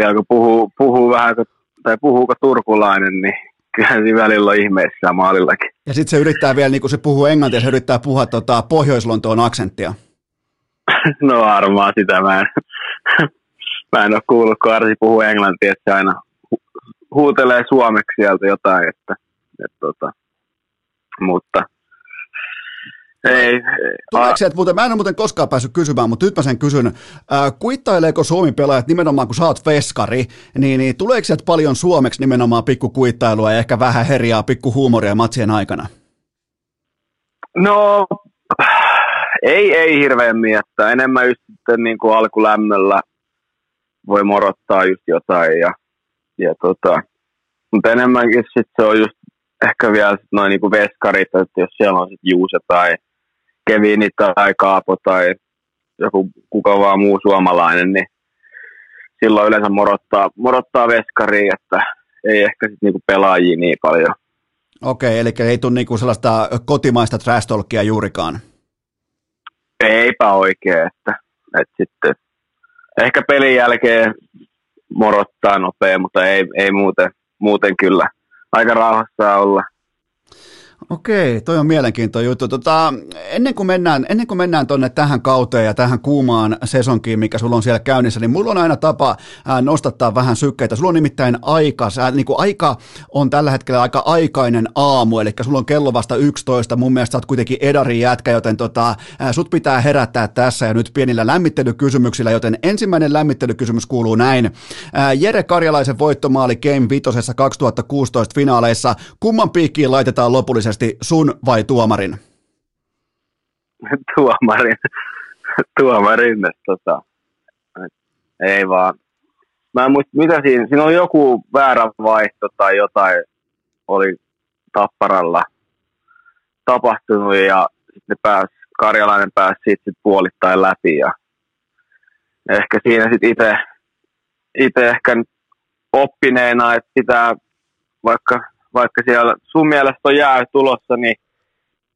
Ja kun puhuu, puhuu vähän, tai puhuuko turkulainen, niin kyllähän siinä välillä on ihmeessä maalillakin. Ja sitten se yrittää vielä, niin kun se puhuu englantia, se yrittää puhua tota, Pohjois-Lontoon aksenttia. no varmaan sitä mä en, mä en ole kuullut, kun Arsi puhuu englantia, että se aina hu- huutelee suomeksi sieltä jotain, että, että tota, mutta ei. Tuleeko se, että muuten, mä en ole muuten koskaan päässyt kysymään, mutta nyt mä sen kysyn. Äh, kuittaileeko Suomi pelaajat nimenomaan, kun sä oot veskari, niin, niin tuleeko sieltä paljon suomeksi nimenomaan pikkukuittailua ja ehkä vähän herjaa, pikkuhuumoria matsien aikana? No, ei, ei hirveän miettä. Enemmän just sitten niin kuin alkulämmöllä voi morottaa just jotain. Ja, ja tota, mutta enemmänkin sitten se on just ehkä vielä noin niin kuin veskarit, että jos siellä on sitten Juuse tai Kevini tai Kaapo tai joku kuka vaan muu suomalainen, niin silloin yleensä morottaa, morottaa veskariin, että ei ehkä sitten niinku pelaajia niin paljon. Okei, eli ei tule niinku sellaista kotimaista trash juurikaan. eipä oikein, että, että sitten ehkä pelin jälkeen morottaa nopea, mutta ei, ei muuten, muuten kyllä. Aika rauhassa olla. Okei, toi on mielenkiintoinen juttu. Tota, ennen kuin mennään, ennen kuin mennään tonne tähän kauteen ja tähän kuumaan sesonkiin, mikä sulla on siellä käynnissä, niin mulla on aina tapa nostattaa vähän sykkeitä. Sulla on nimittäin aika, sä, niin kuin aika on tällä hetkellä aika aikainen aamu, eli sulla on kello vasta 11. Mun mielestä sä oot kuitenkin Edarin jätkä, joten tota, sut pitää herättää tässä ja nyt pienillä lämmittelykysymyksillä, joten ensimmäinen lämmittelykysymys kuuluu näin. Jere Karjalaisen voittomaali Game 5 2016 finaaleissa. Kumman piikkiin laitetaan lopullisesti sun vai tuomarin? tuomarin. tuomarin, tota, ei vaan. Mä en muista, mitä siinä, siinä oli joku väärä vaihto tai jotain oli Tapparalla tapahtunut ja sitten pääs, Karjalainen pääsi siitä sit puolittain läpi ja ehkä siinä sitten itse ehkä oppineena, että pitää vaikka vaikka siellä sun mielestä on jää tulossa, niin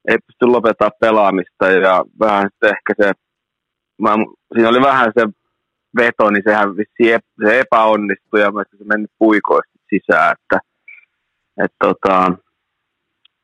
ei pysty lopettaa pelaamista ja vähän sitten ehkä se, mä, siinä oli vähän se veto, niin sehän vissi se epäonnistui ja se meni puikoista sisään, että, että tota,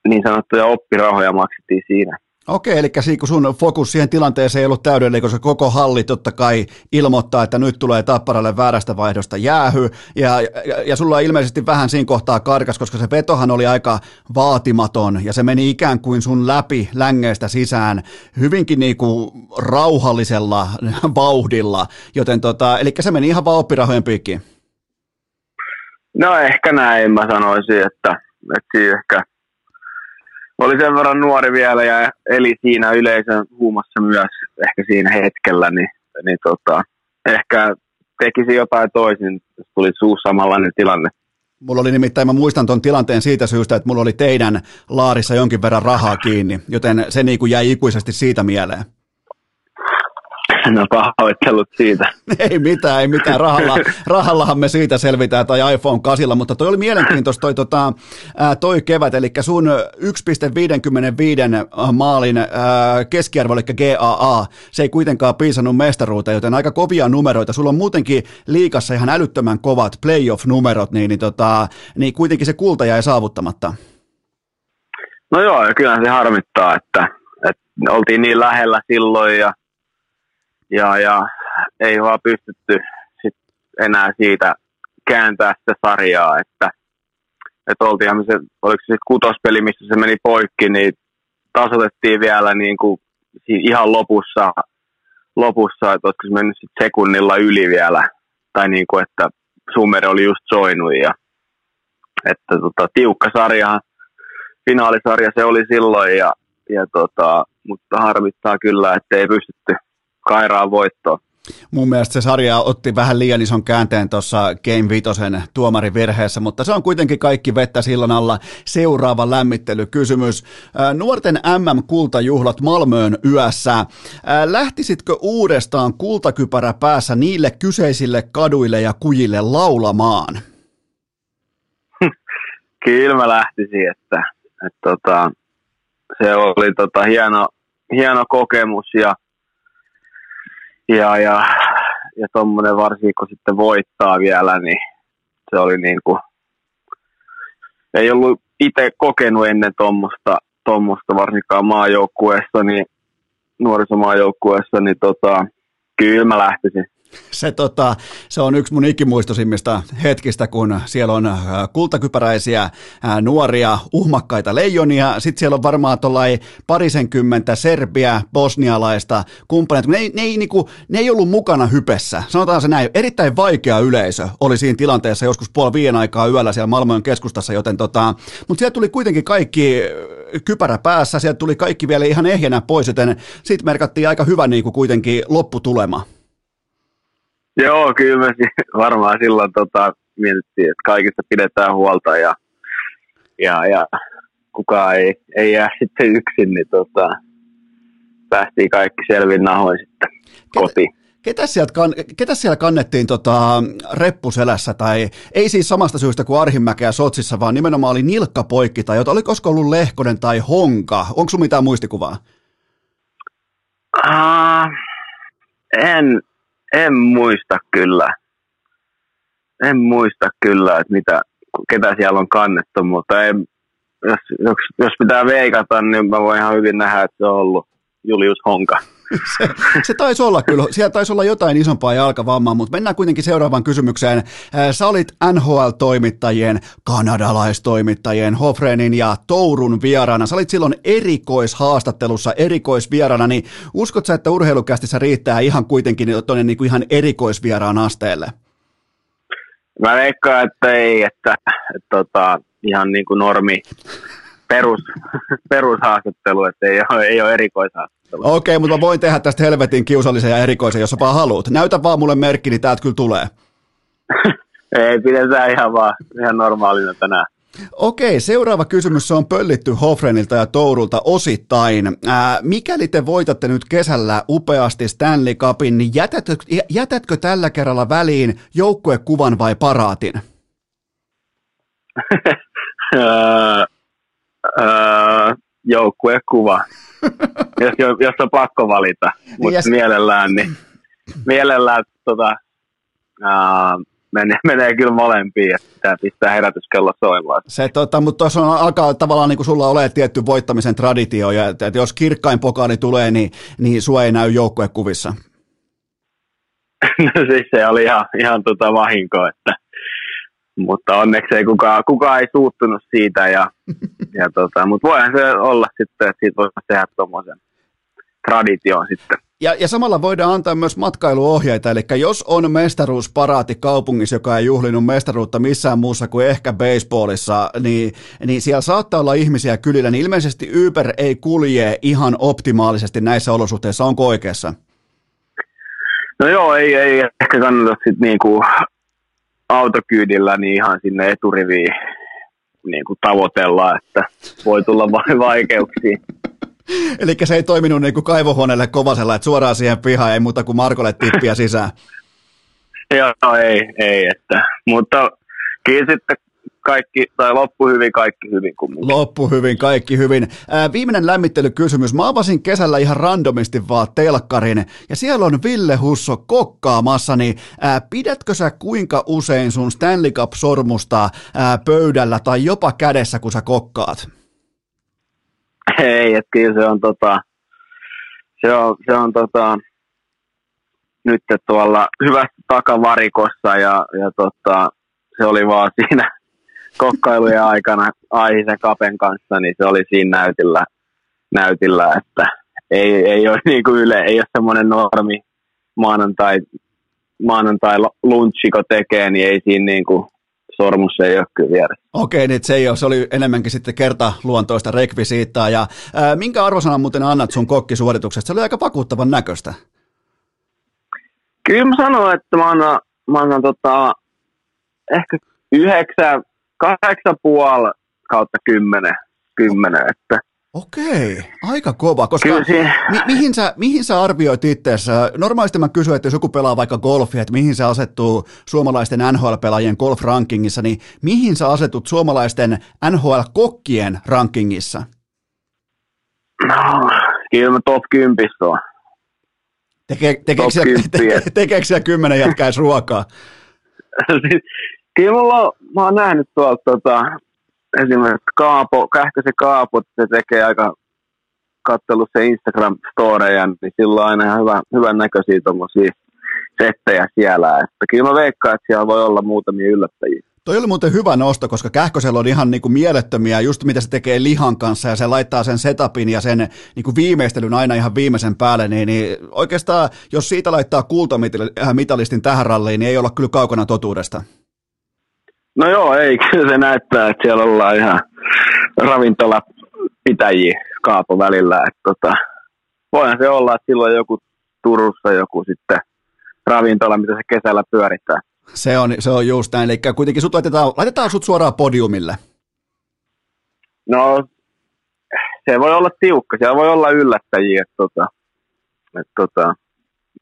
niin sanottuja oppirahoja maksettiin siinä. Okei, eli kun sun fokus siihen tilanteeseen ei ollut täydellinen, koska koko halli totta kai ilmoittaa, että nyt tulee Tapparalle väärästä vaihdosta jäähy, ja, ja, ja sulla ilmeisesti vähän siinä kohtaa karkas, koska se vetohan oli aika vaatimaton, ja se meni ikään kuin sun läpi längeistä sisään hyvinkin niin kuin rauhallisella vauhdilla, joten tota, eli se meni ihan vaan oppirahojen piikkiin. No ehkä näin mä sanoisin, että, että ehkä oli sen verran nuori vielä ja eli siinä yleisön huumassa myös ehkä siinä hetkellä, niin, niin tota, ehkä tekisi jotain toisin, jos tuli suu samanlainen tilanne. Mulla oli nimittäin, mä muistan tuon tilanteen siitä syystä, että mulla oli teidän laarissa jonkin verran rahaa kiinni, joten se niin kuin jäi ikuisesti siitä mieleen. No pahoittelut siitä. Ei mitään, ei mitään. Rahalla, rahallahan me siitä selvitään tai iPhone 8, mutta toi oli mielenkiintoista toi, tota, toi kevät, eli sun 1,55 maalin keskiarvo, eli GAA, se ei kuitenkaan piisannut mestaruuteen, joten aika kovia numeroita. Sulla on muutenkin liikassa ihan älyttömän kovat playoff-numerot, niin, niin, tota, niin kuitenkin se kulta jäi saavuttamatta. No joo, ja kyllä se harmittaa, että, että oltiin niin lähellä silloin ja ja, ja ei vaan pystytty sit enää siitä kääntää sitä sarjaa, että, että oltiinhan se, oliko se kutospeli, missä se meni poikki, niin tasoitettiin vielä niin kuin ihan lopussa, lopussa että olisiko se mennyt sit sekunnilla yli vielä, tai niin kuin, että Summer oli just soinut ja että tota, tiukka sarja, finaalisarja se oli silloin ja, ja tota, mutta harmittaa kyllä, että ei pystytty Kairaan voittoon. Mun mielestä se sarja otti vähän liian ison käänteen tuossa Game Vitosen tuomarin virheessä, mutta se on kuitenkin kaikki vettä sillan alla. Seuraava lämmittelykysymys. Nuorten MM-kultajuhlat Malmöön yössä. Lähtisitkö uudestaan kultakypärä päässä niille kyseisille kaduille ja kujille laulamaan? Kyllä mä lähtisin, että, että tota, se oli tota, hieno, hieno kokemus ja – ja, ja, ja tuommoinen varsinkin, kun sitten voittaa vielä, niin se oli niin kuin, ei ollut itse kokenut ennen tuommoista, tuommoista varsinkaan maajoukkueessa, niin nuorisomaajoukkueessa, niin tota, kyllä mä lähtisin se, tota, se on yksi mun ikimuistosimmista hetkistä, kun siellä on äh, kultakypäräisiä äh, nuoria uhmakkaita leijonia, sitten siellä on varmaan tuollain parisenkymmentä serbiä, bosnialaista kumppaneita, ne, ne, ei, niinku, ne ei ollut mukana hypessä, sanotaan se näin, erittäin vaikea yleisö oli siinä tilanteessa joskus puoli viien aikaa yöllä siellä Malmöön keskustassa, joten tota, mutta sieltä tuli kuitenkin kaikki äh, kypärä päässä, sieltä tuli kaikki vielä ihan ehjänä pois, joten sitten merkattiin aika hyvä niinku kuitenkin lopputulema. Joo, kyllä me varmaan silloin tota, mietittiin, että kaikista pidetään huolta ja, ja, ja kukaan ei, ei jää sitten yksin, niin tota, päästiin kaikki selvin nahoin sitten kotiin. Ketä sieltä, kann, ketä siellä kannettiin tota, reppuselässä, tai ei siis samasta syystä kuin Arhimäkeä Sotsissa, vaan nimenomaan oli nilkkapoikki, tai jota, oliko ollut Lehkonen tai Honka? Onko sinulla mitään muistikuvaa? Uh, en, en muista kyllä. En muista kyllä, että mitä, ketä siellä on kannettu, mutta en, jos, jos, jos pitää veikata, niin mä voin ihan hyvin nähdä, että se on ollut Julius Honka. se, se taisi olla kyllä, siellä taisi olla jotain isompaa jalkavammaa, mutta mennään kuitenkin seuraavaan kysymykseen. Sä olit NHL-toimittajien, kanadalaistoimittajien, Hofrenin ja Tourun vieraana. Sä olit silloin erikoishaastattelussa, erikoisvieraana, niin uskot sä, että urheilukästissä riittää ihan kuitenkin tuonne niin ihan erikoisvieraan asteelle? Mä veikkaan, että ei, että, että, että tota, ihan niin kuin normi perus, perushaastattelu, että ei ole, ei ole erikoishaastattelu. Okei, okay, mutta mä voin tehdä tästä helvetin kiusallisen ja erikoisen, jos sä vaan haluat. Näytä vaan mulle merkki, niin täältä kyllä tulee. ei, pidetään ihan vaan ihan normaalina tänään. Okei, seuraava kysymys se on pöllitty Hofrenilta ja Tourulta osittain. Ää, mikäli te voitatte nyt kesällä upeasti Stanley Cupin, niin jätätkö, jätätkö tällä kerralla väliin joukkuekuvan vai paraatin? joukkuekuva, jos, jos on pakko valita. Mutta yes. mielellään, niin, mielellään tota, uh, menee, menee kyllä molempiin, että pitää pistää herätyskello soimaan. Se, tota, mutta tuossa on, alkaa tavallaan niin kuin sulla ole tietty voittamisen traditio, ja että, että jos kirkkain pokaali tulee, niin, niin sua ei näy joukkuekuvissa. no siis se oli ihan, ihan tota vahinko, että mutta onneksi ei kukaan, kukaan ei suuttunut siitä, ja, ja tota, mutta voihan se olla sitten, että siitä voisi tehdä tuommoisen tradition sitten. Ja, ja samalla voidaan antaa myös matkailuohjeita, eli jos on mestaruusparaati kaupungissa, joka ei juhlinut mestaruutta missään muussa kuin ehkä baseballissa, niin, niin siellä saattaa olla ihmisiä kylillä, niin ilmeisesti Uber ei kulje ihan optimaalisesti näissä olosuhteissa, onko oikeassa? No joo, ei, ei ehkä kannata sitten niinku autokyydillä niin ihan sinne eturiviin niin kuin tavoitella, että voi tulla vain vaikeuksia. Eli se ei toiminut niin kuin kaivohuoneelle kovasella, että suoraan siihen pihaan ei muuta kuin Markolle tippiä sisään. Joo, ei, ei, että, mutta kyllä sitten kaikki, tai loppu hyvin, kaikki hyvin kumminkin. Loppu hyvin, kaikki hyvin. Ää, viimeinen lämmittelykysymys. Mä avasin kesällä ihan randomisti vaan telkkarin, ja siellä on Ville Husso kokkaamassa, niin ää, pidätkö sä kuinka usein sun Stanley Cup-sormusta ää, pöydällä tai jopa kädessä, kun sä kokkaat? Ei, että kyllä se on tota, se on, se on tota, nyt tuolla hyvässä takavarikossa ja, ja tota, se oli vaan siinä kokkailujen aikana Aihisen Kapen kanssa, niin se oli siinä näytillä, näytillä että ei, ei ole niin kuin yle, ei ole semmoinen normi maanantai, maanantai lunchi, kun tekee, niin ei siinä niin kuin sormus ei ole kyllä vieressä. Okei, niin se ei ole, se oli enemmänkin sitten kertaluontoista rekvisiittaa. Ja ää, minkä arvosanan muuten annat sun kokkisuorituksesta? Se oli aika vakuuttavan näköistä. Kyllä mä sanoin, että mä annan, mä annan tota, ehkä yhdeksän, kahdeksan puoli kautta kymmenen, kymmenen että Okei, aika kova, koska mi- mihin, sä, mihin sä arvioit itseässä? Normaalisti mä kysyn, että jos joku pelaa vaikka golfia, että mihin se asettuu suomalaisten NHL-pelaajien golf-rankingissa, niin mihin sä asetut suomalaisten NHL-kokkien rankingissa? No, kyllä mä top 10 on. Teke, tekeekö, siellä, te, tekeekö siellä kymmenen jätkäis ruokaa? Kyllä mä oon nähnyt tuolta tota, esimerkiksi Kaapo, Kähkösen Kaapo, se tekee aika katsellut se Instagram-storeja, niin sillä on aina ihan hyvä, hyvän näköisiä tuommoisia settejä siellä. Että kyllä mä veikkaan, että siellä voi olla muutamia yllättäjiä. Toi oli muuten hyvä nosto, koska Kähkösellä on ihan niin kuin mielettömiä, just mitä se tekee lihan kanssa ja se laittaa sen setupin ja sen niin kuin viimeistelyn aina ihan viimeisen päälle, niin, niin oikeastaan jos siitä laittaa kultamitalistin tähän ralliin, niin ei olla kyllä kaukana totuudesta. No joo, ei, kyllä se näyttää, että siellä ollaan ihan ravintolapitäjiä kaapo välillä. Että tota, voihan se olla, että silloin joku Turussa joku sitten ravintola, mitä se kesällä pyörittää. Se on, se on just näin, eli kuitenkin sut laitetaan, laitetaan sut suoraan podiumille. No, se voi olla tiukka, siellä voi olla yllättäjiä, että tota, että tota,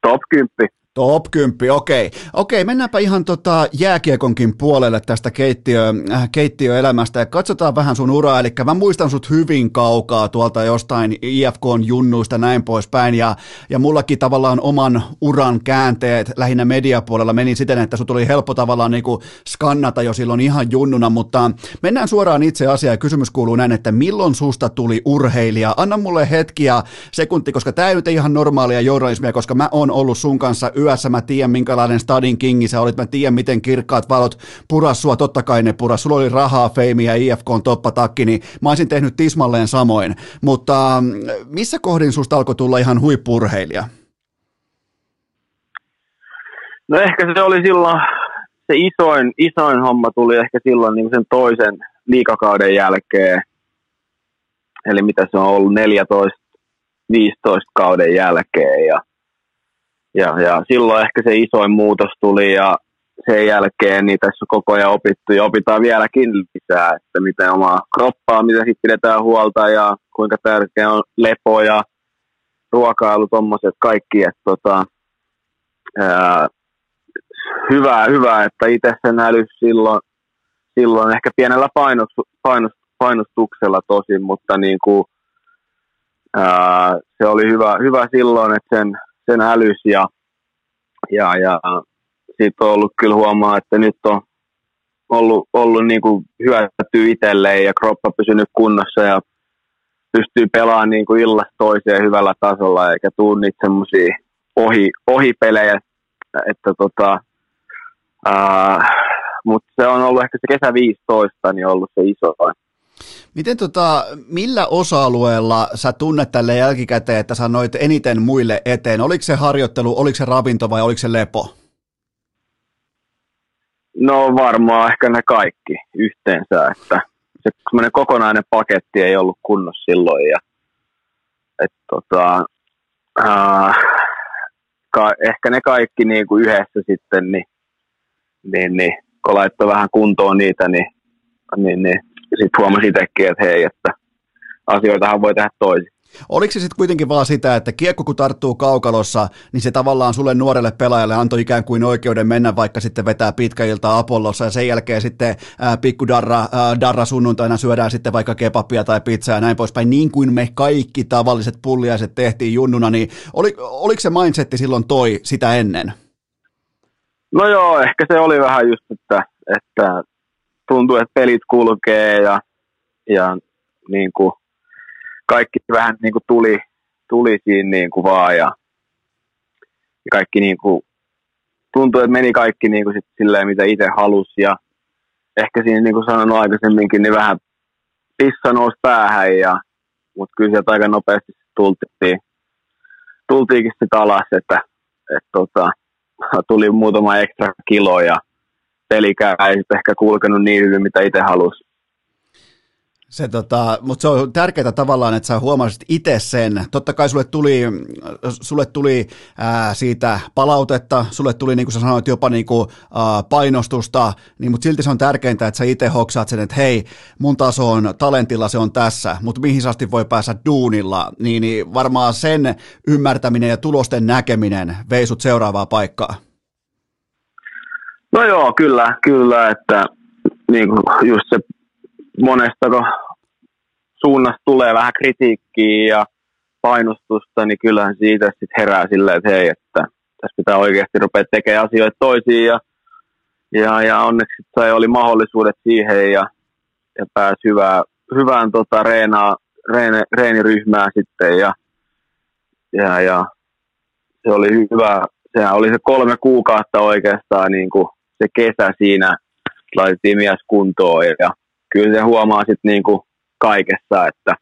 top 10 Top 10, okei. Okei, mennäänpä ihan tota jääkiekonkin puolelle tästä keittiö, äh, keittiöelämästä ja katsotaan vähän sun uraa. Eli mä muistan sut hyvin kaukaa tuolta jostain IFKn junnuista näin poispäin ja, ja mullakin tavallaan oman uran käänteet lähinnä mediapuolella meni siten, että sut oli helppo tavallaan niinku skannata jo silloin ihan junnuna, mutta mennään suoraan itse asiaan ja kysymys kuuluu näin, että milloin susta tuli urheilija? Anna mulle hetki ja sekunti, koska tämä ei nyt ihan normaalia journalismia, koska mä oon ollut sun kanssa yössä, mä tiedän minkälainen stadin kingi sä olit, mä tiedän miten kirkkaat valot puras sua, totta kai ne puras, sulla oli rahaa, feimiä, IFK on toppatakki, niin mä olisin tehnyt tismalleen samoin, mutta mm, missä kohdin susta alkoi tulla ihan huippurheilija? No ehkä se oli silloin, se isoin, isoin homma tuli ehkä silloin niin sen toisen liikakauden jälkeen, eli mitä se on ollut 14 15 kauden jälkeen. Ja, ja, ja silloin ehkä se isoin muutos tuli ja sen jälkeen niin tässä on koko ajan opittu ja opitaan vieläkin lisää, että miten omaa kroppaa, miten sitten pidetään huolta ja kuinka tärkeä on lepo ja ruokailu, tuommoiset kaikki, että tota, ää, hyvä, hyvä, että itse sen älys silloin, silloin ehkä pienellä painost, painost, painostuksella tosin, mutta niin kuin, ää, se oli hyvä, hyvä silloin, että sen, sen älys ja, ja, ja siitä on ollut kyllä huomaa, että nyt on ollut, ollut niin kuin hyötyä itselleen ja kroppa pysynyt kunnossa ja pystyy pelaamaan niin kuin illasta toiseen hyvällä tasolla eikä tule niitä semmoisia ohi, ohipelejä, että tota, mutta se on ollut ehkä se kesä 15, niin ollut se iso Miten tota, millä osa-alueella sä tunnet tälle jälkikäteen, että sä noit eniten muille eteen? Oliko se harjoittelu, oliko se ravinto vai oliko se lepo? No varmaan ehkä ne kaikki yhteensä, että se kokonainen paketti ei ollut kunnossa silloin ja et tota, äh, ka, ehkä ne kaikki niin kuin yhdessä sitten, niin, niin, niin kun laittoi vähän kuntoon niitä, niin, niin, niin sitten huomasi itsekin, että hei, että asioitahan voi tehdä toisin. Oliko se sitten kuitenkin vaan sitä, että kiekko kun tarttuu kaukalossa, niin se tavallaan sulle nuorelle pelaajalle antoi ikään kuin oikeuden mennä vaikka sitten vetää pitkä ilta Apollossa ja sen jälkeen sitten ää, pikku darra, ää, darra sunnuntaina syödään sitten vaikka kebabia tai pizzaa ja näin poispäin, niin kuin me kaikki tavalliset pulliaiset tehtiin junnuna, niin oli, oliko se mindsetti silloin toi sitä ennen? No joo, ehkä se oli vähän just, että, että tuntuu, että pelit kulkee ja, ja niin kuin kaikki vähän niin kuin tuli, tuli siinä niin kuin vaan ja, ja kaikki niin kuin, tuntui, että meni kaikki niin kuin sit silleen, mitä itse halusi ja ehkä siinä niin kuin sanoin aikaisemminkin, niin vähän pissa nousi päähän ja mutta kyllä sieltä aika nopeasti tultiin, tultiinkin sitten alas, että, että tota, tuli muutama ekstra kilo ja pelikään ei ehkä kulkenut niin hyvin, mitä itse halusi. Se, tota, mutta se on tärkeää tavallaan, että sä huomasit itse sen. Totta kai sulle tuli, sulle tuli ää, siitä palautetta, sulle tuli, niin kuin sä sanoit, jopa niin kuin, ää, painostusta, niin, mutta silti se on tärkeintä, että sä itse hoksaat sen, että hei, mun taso on talentilla, se on tässä, mutta mihin asti voi päästä duunilla, niin, niin varmaan sen ymmärtäminen ja tulosten näkeminen veisut seuraavaa paikkaa. No joo, kyllä, kyllä, että niin kuin just se monesta suunnasta tulee vähän kritiikkiä ja painostusta, niin kyllähän siitä sitten herää silleen, että hei, että tässä pitää oikeasti rupea tekemään asioita toisiin ja, ja, ja onneksi sai oli mahdollisuudet siihen ja, ja pääsi hyvää, hyvään tota, reenaa, reene, reeniryhmään sitten ja, ja, ja se oli hyvä, sehän oli se kolme kuukautta oikeastaan niin kuin se kesä siinä laitettiin mies kuntoon ja kyllä se huomaa sitten niinku kaikessa, että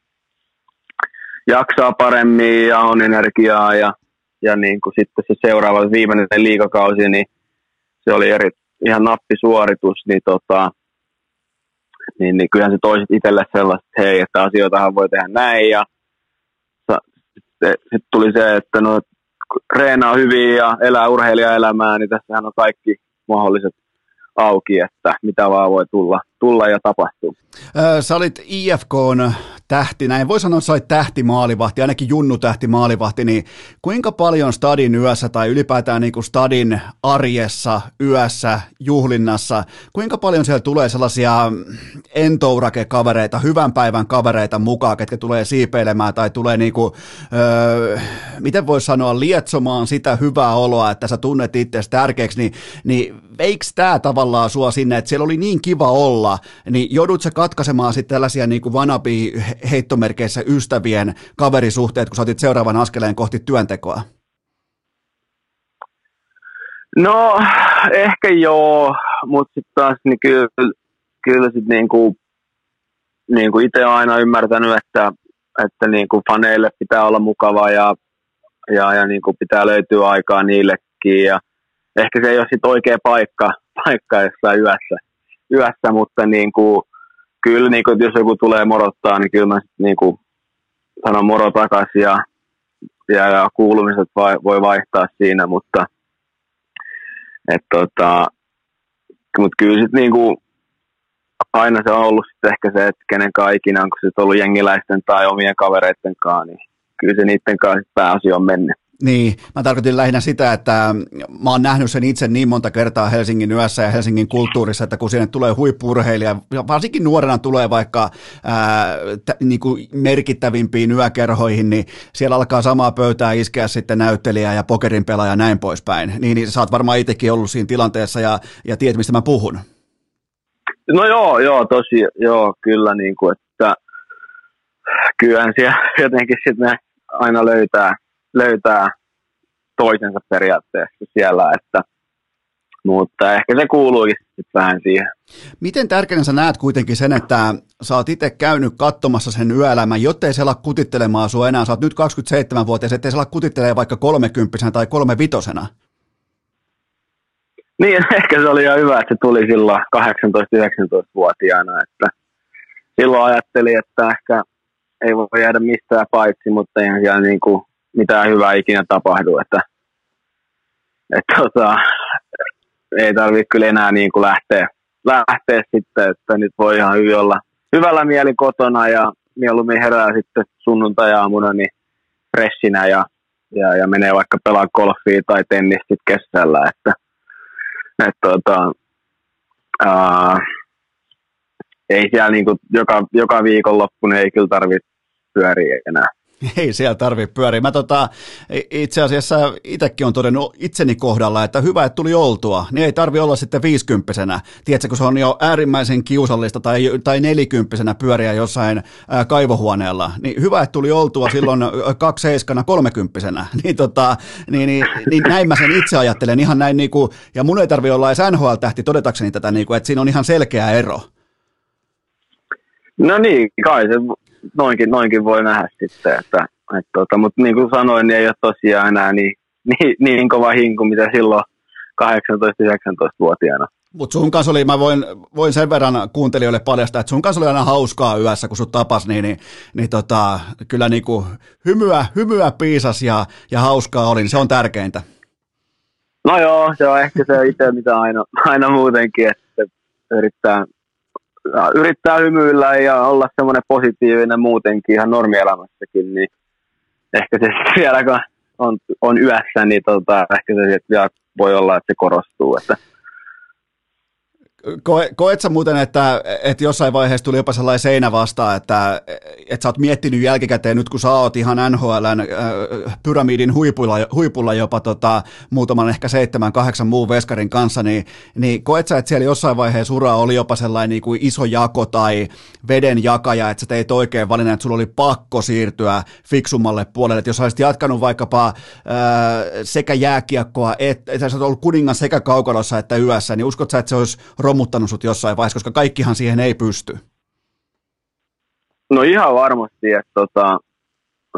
jaksaa paremmin ja on energiaa ja, ja niin kuin sitten se seuraava viimeinen liikakausi, niin se oli eri, ihan nappisuoritus, niin, tota, niin, niin kyllähän se toisit itselle sellaista, että hei, että asioitahan voi tehdä näin ja sitten sit tuli se, että no reenaa hyvin ja elää urheilijaelämää, niin tässähän on kaikki mahdolliset auki, että mitä vaan voi tulla, tulla ja tapahtua. Sä olit IFK tähti, näin voi sanoa, että sait tähti maalivahti, ainakin junnu tähti maalivahti, niin kuinka paljon stadin yössä tai ylipäätään niin kuin stadin arjessa, yössä, juhlinnassa, kuinka paljon siellä tulee sellaisia entourake-kavereita, hyvän päivän kavereita mukaan, ketkä tulee siipeilemään tai tulee niin kuin, öö, miten voisi sanoa, lietsomaan sitä hyvää oloa, että sä tunnet itseäsi tärkeäksi, niin, niin veikö tämä tavallaan sua sinne, että siellä oli niin kiva olla, niin joudut sä katkaisemaan sitten tällaisia niin kuin heittomerkeissä ystävien kaverisuhteet, kun sä otit seuraavan askeleen kohti työntekoa? No, ehkä joo, mutta sitten taas niin kyllä, kyllä sit niinku, niinku itse olen aina ymmärtänyt, että, että niinku faneille pitää olla mukava ja, ja, ja niinku pitää löytyä aikaa niillekin. Ja ehkä se ei ole sit oikea paikka, paikka jossain yössä, yössä mutta niinku, kyllä niinku, jos joku tulee morottaa, niin kyllä mä sit niinku, sanon moro takaisin ja, ja, ja kuulumiset vai, voi vaihtaa siinä, mutta et tota, mutta kyllä sitten niinku, aina se on ollut sit ehkä se, että kenen ikinä on, kun se ollut jengiläisten tai omien kavereiden kanssa, niin kyllä se niiden kanssa pääasia on mennyt. Niin, mä tarkoitin lähinnä sitä, että mä oon nähnyt sen itse niin monta kertaa Helsingin yössä ja Helsingin kulttuurissa, että kun sinne tulee huippurheilija, varsinkin nuorena tulee vaikka ää, t- niin kuin merkittävimpiin yökerhoihin, niin siellä alkaa samaa pöytää iskeä sitten näyttelijä ja pokerin pelaaja ja näin poispäin. Niin, niin sä oot varmaan itsekin ollut siinä tilanteessa ja, ja tiedät, mistä mä puhun. No joo, joo, tosi, joo, kyllä niin kuin, että kyllähän siellä jotenkin sitten aina löytää, löytää toisensa periaatteessa siellä, että mutta ehkä se kuuluukin sitten vähän siihen. Miten tärkeänä sä näet kuitenkin sen, että sä oot itse käynyt katsomassa sen yöelämän, jottei se ala kutittelemaan sua enää, sä oot nyt 27-vuotias, ettei se ala kutittelemaan vaikka kolmekymppisenä tai kolmevitosena? Niin, ehkä se oli ihan hyvä, että se tuli silloin 18-19-vuotiaana, että silloin ajattelin, että ehkä ei voi jäädä mistään paitsi, mutta eihän siellä niin kuin mitään hyvää ikinä tapahdu, että, että tota, ei tarvitse kyllä enää niin kuin lähteä, lähteä sitten, että nyt voi ihan hyvin olla hyvällä mieli kotona ja mieluummin herää sitten sunnuntai-aamuna niin freshinä ja, ja, ja menee vaikka pelaa golfia tai tennistä kesällä, että, että tota, ää, ei siellä niin kuin joka, joka viikonloppu niin ei kyllä tarvitse pyöriä enää. Ei siellä tarvitse pyöriä. Mä tota, itse asiassa itsekin on todennut itseni kohdalla, että hyvä, että tuli oltua. Niin ei tarvi olla sitten viisikymppisenä. Tiedätkö, kun se on jo äärimmäisen kiusallista tai, tai nelikymppisenä pyöriä jossain ää, kaivohuoneella. Niin hyvä, että tuli oltua silloin seiskana kolmekymppisenä. Niin, tota, niin, niin, niin, näin mä sen itse ajattelen ihan näin, niin kuin, ja mun ei tarvi olla edes NHL-tähti todetakseni tätä, niin kuin, että siinä on ihan selkeä ero. No niin, kai se noinkin, noinkin voi nähdä sitten, että, että tota, mutta niin kuin sanoin, niin ei ole tosiaan enää niin, niin, niin kova hinku, mitä silloin 18-19-vuotiaana. Mutta sun kanssa oli, mä voin, voin sen verran kuuntelijoille paljastaa, että sun kanssa oli aina hauskaa yössä, kun sut tapas, niin, niin, niin tota, kyllä niinku hymyä, hymyä piisas ja, ja hauskaa oli, niin se on tärkeintä. No joo, se on ehkä se itse, mitä aina, aina muutenkin, että yrittää yrittää hymyillä ja olla semmoinen positiivinen muutenkin ihan normielämässäkin, niin ehkä se vielä kun on, on yössä, niin tota, ehkä se voi olla, että se korostuu. Että Koe, koet sä muuten, että, että jossain vaiheessa tuli jopa sellainen seinä vastaan, että, että sä oot miettinyt jälkikäteen, nyt kun sä oot ihan NHLn äh, pyramidin huipulla, huipulla jopa tota, muutaman ehkä seitsemän, kahdeksan muun veskarin kanssa, niin, niin koet sä, että siellä jossain vaiheessa uraa oli jopa sellainen niin kuin iso jako tai veden jakaja, että sä teit oikein valinnan, että sulla oli pakko siirtyä fiksummalle puolelle, että jos olisit jatkanut vaikkapa äh, sekä jääkiekkoa, että, että sä oot ollut kuningas sekä kaukalossa että yössä, niin uskot sä, että se olisi romuttanut sut jossain vaiheessa, koska kaikkihan siihen ei pysty? No ihan varmasti, että tota,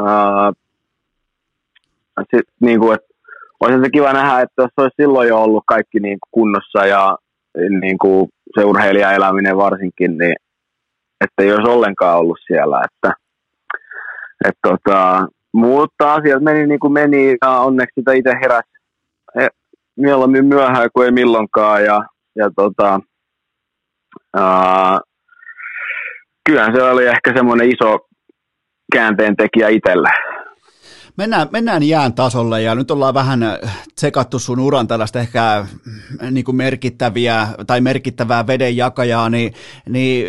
ää, sit, niin kuin, että olisi se kiva nähdä, että jos olisi silloin jo ollut kaikki niin kuin kunnossa ja niin kuin se urheilijaeläminen varsinkin, niin että ei olisi ollenkaan ollut siellä. Että, että tota, mutta asiat meni niin kuin meni ja onneksi sitä itse heräsi mieluummin myöhään kuin ei milloinkaan. Ja ja tota, ää, kyllähän se oli ehkä semmoinen iso, käänteen tekijä itselle. Mennään, mennään jään tasolle ja nyt ollaan vähän tsekattu sun uran tällaista ehkä niin kuin merkittäviä tai merkittävää vedenjakajaa, niin, niin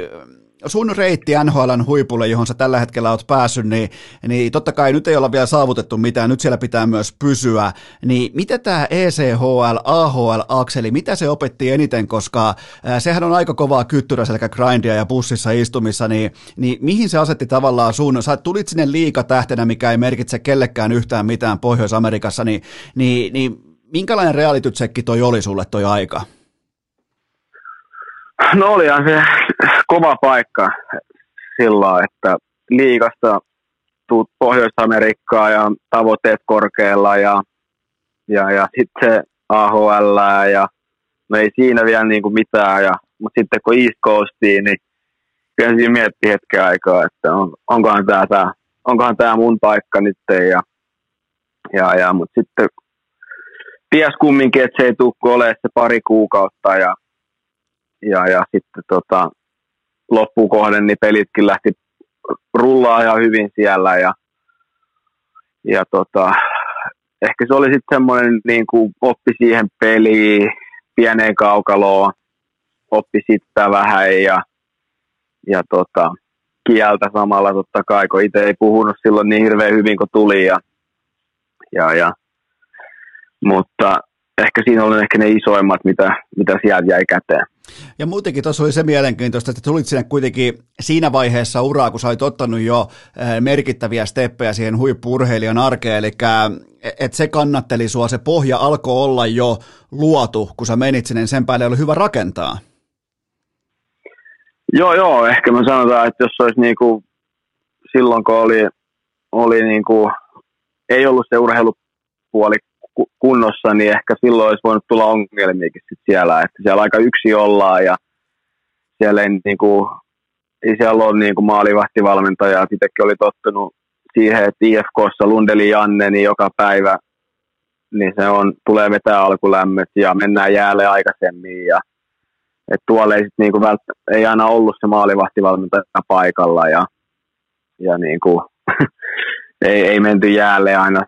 sun reitti NHLn huipulle, johon sä tällä hetkellä oot päässyt, niin, niin totta kai nyt ei olla vielä saavutettu mitään, nyt siellä pitää myös pysyä. Niin mitä tämä ECHL, AHL-akseli, mitä se opetti eniten, koska ää, sehän on aika kovaa kyttyrä selkä grindia ja bussissa istumissa, niin, niin mihin se asetti tavallaan sun, sä tulit sinne liikatähtenä, mikä ei merkitse kellekään yhtään mitään Pohjois-Amerikassa, niin, niin, niin minkälainen realitytsekki toi oli sulle toi aika? No olihan se kova paikka silloin, että liikasta tuut Pohjois-Amerikkaan ja tavoitteet korkealla ja, ja, ja sitten se AHL ja no ei siinä vielä niin kuin mitään. Ja, mutta sitten kun East Coastiin, niin kyllä siinä mietti hetken aikaa, että on, onkohan tämä tää, onkohan tää mun paikka nyt. Ja, ja, ja, mutta sitten ties kumminkin, että se ei tule olemaan se pari kuukautta ja ja, ja sitten tota, loppukohden niin pelitkin lähti rullaa ihan hyvin siellä ja, ja tota, ehkä se oli sitten semmoinen niin kuin oppi siihen peliin, pieneen kaukaloon, oppi sitä vähän ja, ja tota, kieltä samalla totta kai, kun itse ei puhunut silloin niin hirveän hyvin kuin tuli ja, ja, ja mutta ehkä siinä oli ehkä ne isoimmat, mitä, mitä sieltä jäi käteen. Ja muutenkin tuossa oli se mielenkiintoista, että tulit sinne kuitenkin siinä vaiheessa uraa, kun sä olit ottanut jo eh, merkittäviä steppejä siihen huippurheilijan arkeen, eli että se kannatteli sua, se pohja alkoi olla jo luotu, kun sä menit sinne, niin sen päälle oli hyvä rakentaa. Joo, joo, ehkä mä sanotaan, että jos olisi niinku, silloin kun oli, oli niinku, ei ollut se urheilupuoli kunnossa, niin ehkä silloin olisi voinut tulla ongelmiakin sit siellä, että siellä aika yksi ollaan ja siellä ei, niin kuin, ei siellä ole niin kuin maalivahtivalmentaja, itsekin oli tottunut siihen, että IFKssa Lundeli Janne, niin joka päivä niin se on, tulee vetää alkulämmöt ja mennään jäälle aikaisemmin ja et tuolla ei, sit niinku vält- ei aina ollut se maalivahtivalmentaja paikalla ja, ja niinku, ei, ei menty jäälle aina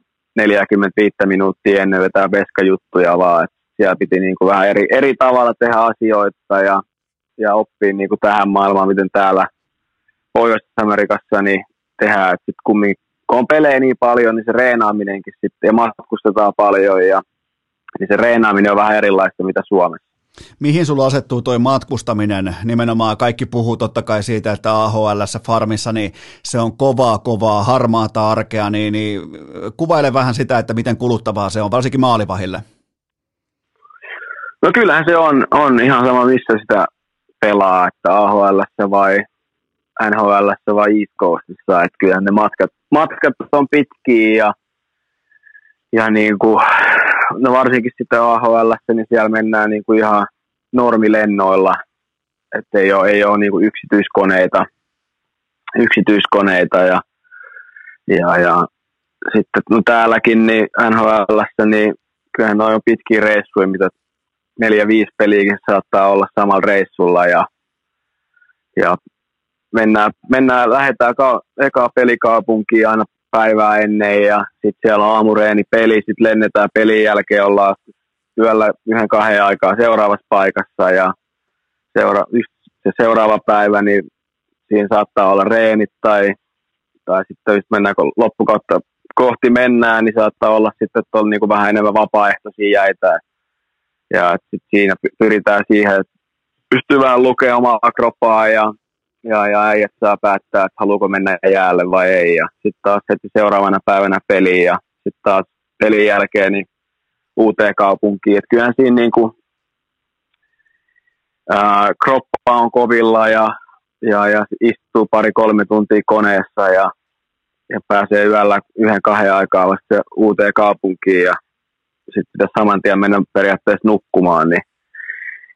45 minuuttia ennen vetää veskajuttuja, vaan että siellä piti niin kuin vähän eri, eri tavalla tehdä asioita ja, ja oppia niin kuin tähän maailmaan, miten täällä Pohjois-Amerikassa niin tehdään. Että sit kummin, kun on pelejä niin paljon, niin se reenaaminenkin sitten, ja matkustetaan paljon, ja, niin se reenaaminen on vähän erilaista mitä Suomessa. Mihin sulla asettuu toi matkustaminen? Nimenomaan kaikki puhuu totta kai siitä, että AHL farmissa niin se on kovaa, kovaa, harmaata arkea, niin, niin kuvaile vähän sitä, että miten kuluttavaa se on, varsinkin maalivahille. No kyllähän se on, on ihan sama, missä sitä pelaa, että AHL vai NHL vai East Coastissa, että kyllähän ne matkat, matkat on pitkiä ja, ja niin kuin, no varsinkin sitten AHL, niin siellä mennään niin kuin ihan normilennoilla, että ei ole, ei ole niin kuin yksityiskoneita, yksityiskoneita ja, ja, ja sitten no täälläkin niin NHL, niin kyllähän noin on pitkiä reissuja, mitä neljä-viisi peliäkin saattaa olla samalla reissulla ja, ja mennään, mennään lähdetään ka- ekaa pelikaupunkiin aina päivää ennen ja sitten siellä on aamureeni peli, sitten lennetään pelin jälkeen, ollaan yöllä yhden kahden aikaa seuraavassa paikassa ja seura- se seuraava päivä, niin siinä saattaa olla reenit tai, tai sitten jos mennään, kun loppukautta kohti mennään, niin saattaa olla sitten, että on niin kuin vähän enemmän vapaaehtoisia jäitä. Ja sitten siinä pyritään siihen, että pystyy vähän lukemaan omaa kroppaa ja ja, ja äijät saa päättää, että haluuko mennä jäälle vai ei. Ja sitten taas heti seuraavana päivänä peliin ja sitten taas pelin jälkeen niin uuteen kaupunkiin. Et kyllähän siinä niin kuin, ää, kroppa on kovilla ja, ja, ja istuu pari-kolme tuntia koneessa ja, ja pääsee yöllä yhden kahden aikaa vasta uuteen kaupunkiin ja sitten pitäisi saman tien mennä periaatteessa nukkumaan, niin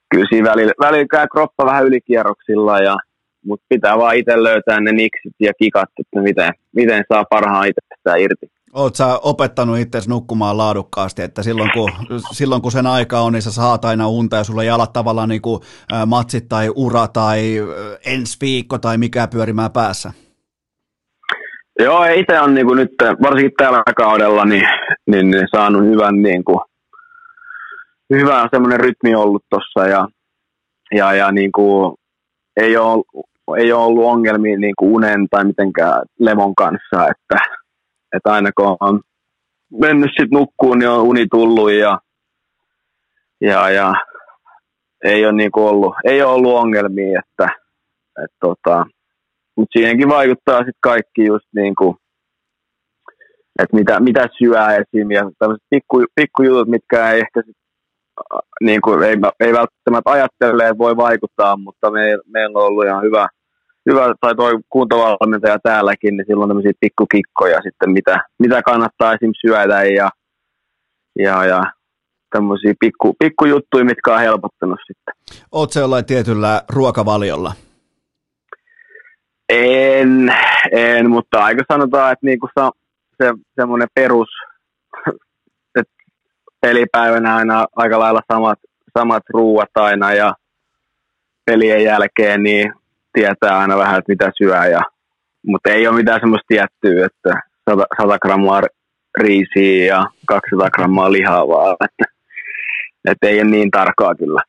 kyllä siinä välillä, välillä käy kroppa vähän ylikierroksilla ja mutta pitää vaan itse löytää ne niksit ja kikat, että miten, miten saa parhaan itsestään irti. Oletko sä opettanut itse nukkumaan laadukkaasti, että silloin kun, silloin kun sen aika on, niin sä saat aina unta ja sulla jalat tavallaan niin kuin matsit tai ura tai ensi viikko tai mikä pyörimään päässä? Joo, itse on niin kuin nyt, varsinkin tällä kaudella, niin, niin, niin saanut hyvän, niin kuin, hyvä semmoinen rytmi ollut tuossa ja, ja, ja niin kuin, ei, ole, ei ole ollut ongelmia niin kuin unen tai mitenkään levon kanssa, että, että aina kun on mennyt sitten nukkuun, niin on uni tullut ja, ja, ja ei ole, niin kuin ollut, ei ole ollut ongelmia, että, että tota, mutta siihenkin vaikuttaa sitten kaikki just niin kuin, että mitä, mitä syö esim. ja tämmöiset pikku, mitkä ei ehkä sit, niin kuin, ei, ei välttämättä ajattele, voi vaikuttaa, mutta me, meillä on ollut ihan hyvä, hyvä tai toi kuntovalmentaja täälläkin, niin silloin tämmöisiä pikkukikkoja sitten, mitä, mitä kannattaa esim. syödä ja, ja, ja tämmöisiä pikku, pikkujuttuja, mitkä on helpottanut sitten. Oletko jollain tietyllä ruokavaliolla? En, en, mutta aika sanotaan, että niinku se, se semmoinen perus, että pelipäivänä aina aika lailla samat, samat ruuat aina ja pelien jälkeen niin tietää aina vähän, että mitä syö. Ja, mutta ei ole mitään semmoista tiettyä, että 100, 100 grammaa riisiä ja 200 grammaa lihaa vaan. Että, että ei ole niin tarkkaa kyllä.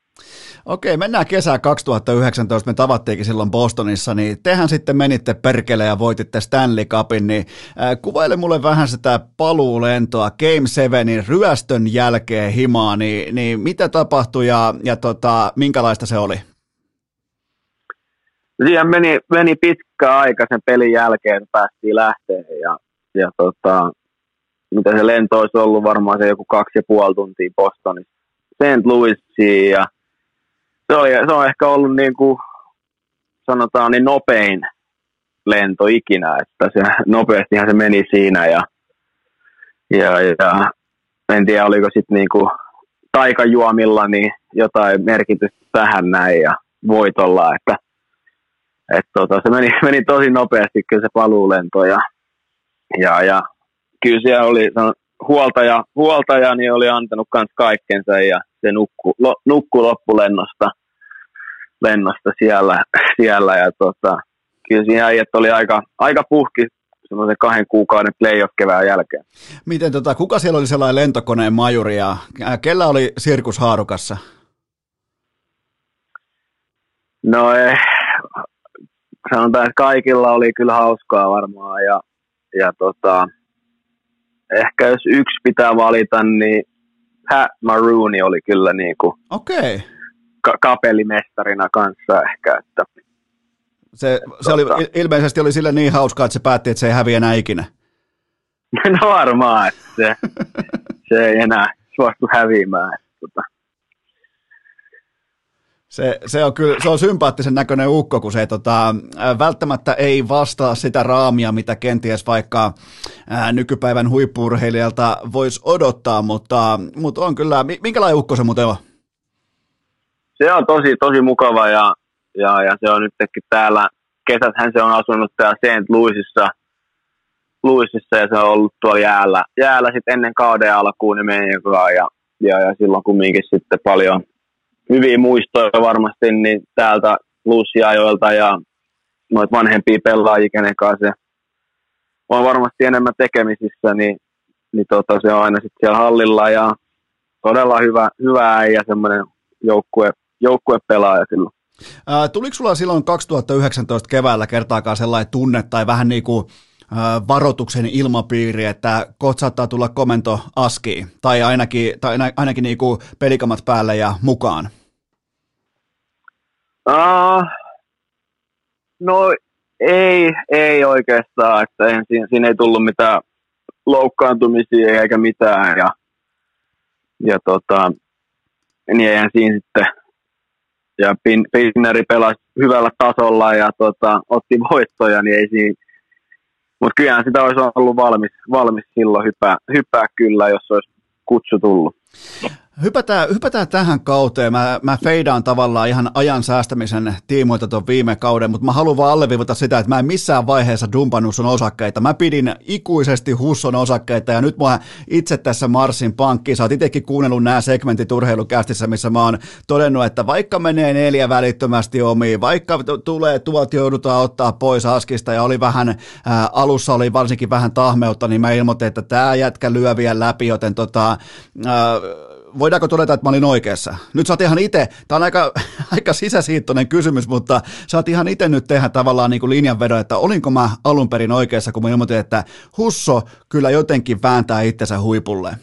Okei, mennään kesään 2019, me tavattiinkin silloin Bostonissa, niin tehän sitten menitte perkele ja voititte Stanley Cupin, niin äh, kuvaile mulle vähän sitä paluulentoa Game 7 ryöstön jälkeen himaa, niin, niin mitä tapahtui ja, ja tota, minkälaista se oli? Siihen meni, meni pitkä aika sen pelin jälkeen, päästiin lähteen ja, ja tota, mitä se lento olisi ollut varmaan se joku kaksi ja puoli tuntia Bostonissa St. Louisiin ja se, oli, se on ehkä ollut niin kuin, sanotaan niin nopein lento ikinä, että se nopeastihan se meni siinä ja, ja, ja en tiedä oliko sitten niin kuin taikajuomilla niin jotain merkitystä tähän näin ja voitolla, että et tota, se meni, meni tosi nopeasti kyllä se paluulento ja, ja, ja kyllä siellä oli huoltaja, huoltaja niin oli antanut myös kaikkensa ja se nukkui, lo, nukkui loppulennosta lennosta siellä, siellä ja tota, kyllä siinä äijät oli aika, aika puhki semmoisen kahden kuukauden playoff-kevään jälkeen. Miten tota, kuka siellä oli sellainen lentokoneen majuri ja kellä oli sirkus haarukassa? No eh, sanotaan, että kaikilla oli kyllä hauskaa varmaan ja, ja tota, ehkä jos yksi pitää valita, niin Pat Marooni oli kyllä niin kuin okay. ka- kapellimestarina kanssa ehkä. Että, se, se oli, ilmeisesti oli sille niin hauskaa, että se päätti, että se ei häviä enää ikinä. No varmaan, että se, se ei enää suostu häviämään. Että, tota. Se, se, on kyllä, se on sympaattisen näköinen ukko, kun se tota, välttämättä ei vastaa sitä raamia, mitä kenties vaikka ää, nykypäivän huippurheilijalta voisi odottaa, mutta, mutta on kyllä, minkälainen ukko se muuten on? Se on tosi, tosi mukava ja, ja, ja se on nytkin täällä, kesäthän se on asunut täällä St. Louisissa, Louisissa ja se on ollut tuolla jäällä, jäällä sitten ennen kauden alkuun niin ja, ja, ja silloin kumminkin sitten paljon, hyviä muistoja varmasti niin täältä Luussiajoilta ja noita vanhempia pelaajia, kenen kanssa on varmasti enemmän tekemisissä, niin, niin tota, se on aina sitten siellä hallilla ja todella hyvä, hyvä äijä, semmoinen joukkue, joukkuepelaaja silloin. Ää, tuliko sulla silloin 2019 keväällä kertaakaan sellainen tunne tai vähän niin kuin varoituksen ilmapiiri, että kohta saattaa tulla komento askiin, tai ainakin, tai ainakin niin kuin pelikamat päälle ja mukaan? Uh, no ei, ei oikeastaan, että en, siinä, siinä ei tullut mitään loukkaantumisia eikä mitään, ja, ja tota, niin eihän siinä sitten, ja Pin, Pinneri pelasi hyvällä tasolla ja tota, otti voittoja, niin ei siinä, mutta kyllähän sitä olisi ollut valmis, valmis silloin hyppää, hyppää kyllä, jos olisi kutsu tullut. Hypätään, hypätään tähän kauteen. Mä, mä feidaan tavallaan ihan ajan säästämisen tiimoilta tuon viime kauden, mutta mä haluan vaan alleviivata sitä, että mä en missään vaiheessa dumpannut sun osakkeita. Mä pidin ikuisesti Husson osakkeita ja nyt mä itse tässä Marsin pankkiin. Sä oot itsekin kuunnellut nämä segmentit urheilukästissä, missä mä oon todennut, että vaikka menee neljä välittömästi omiin, vaikka tulee tuot joudutaan ottaa pois askista ja oli vähän, ää, alussa oli varsinkin vähän tahmeutta, niin mä ilmoitin, että tämä jätkä lyö vielä läpi, joten tota, ää, voidaanko todeta, että mä olin oikeassa? Nyt sä oot ihan itse, tämä on aika, aika sisäsiittoinen kysymys, mutta sä oot ihan itse nyt tehdä tavallaan niin kuin linjanvedon, että olinko mä alun perin oikeassa, kun mä ilmoitin, että Husso kyllä jotenkin vääntää itsensä huipulle.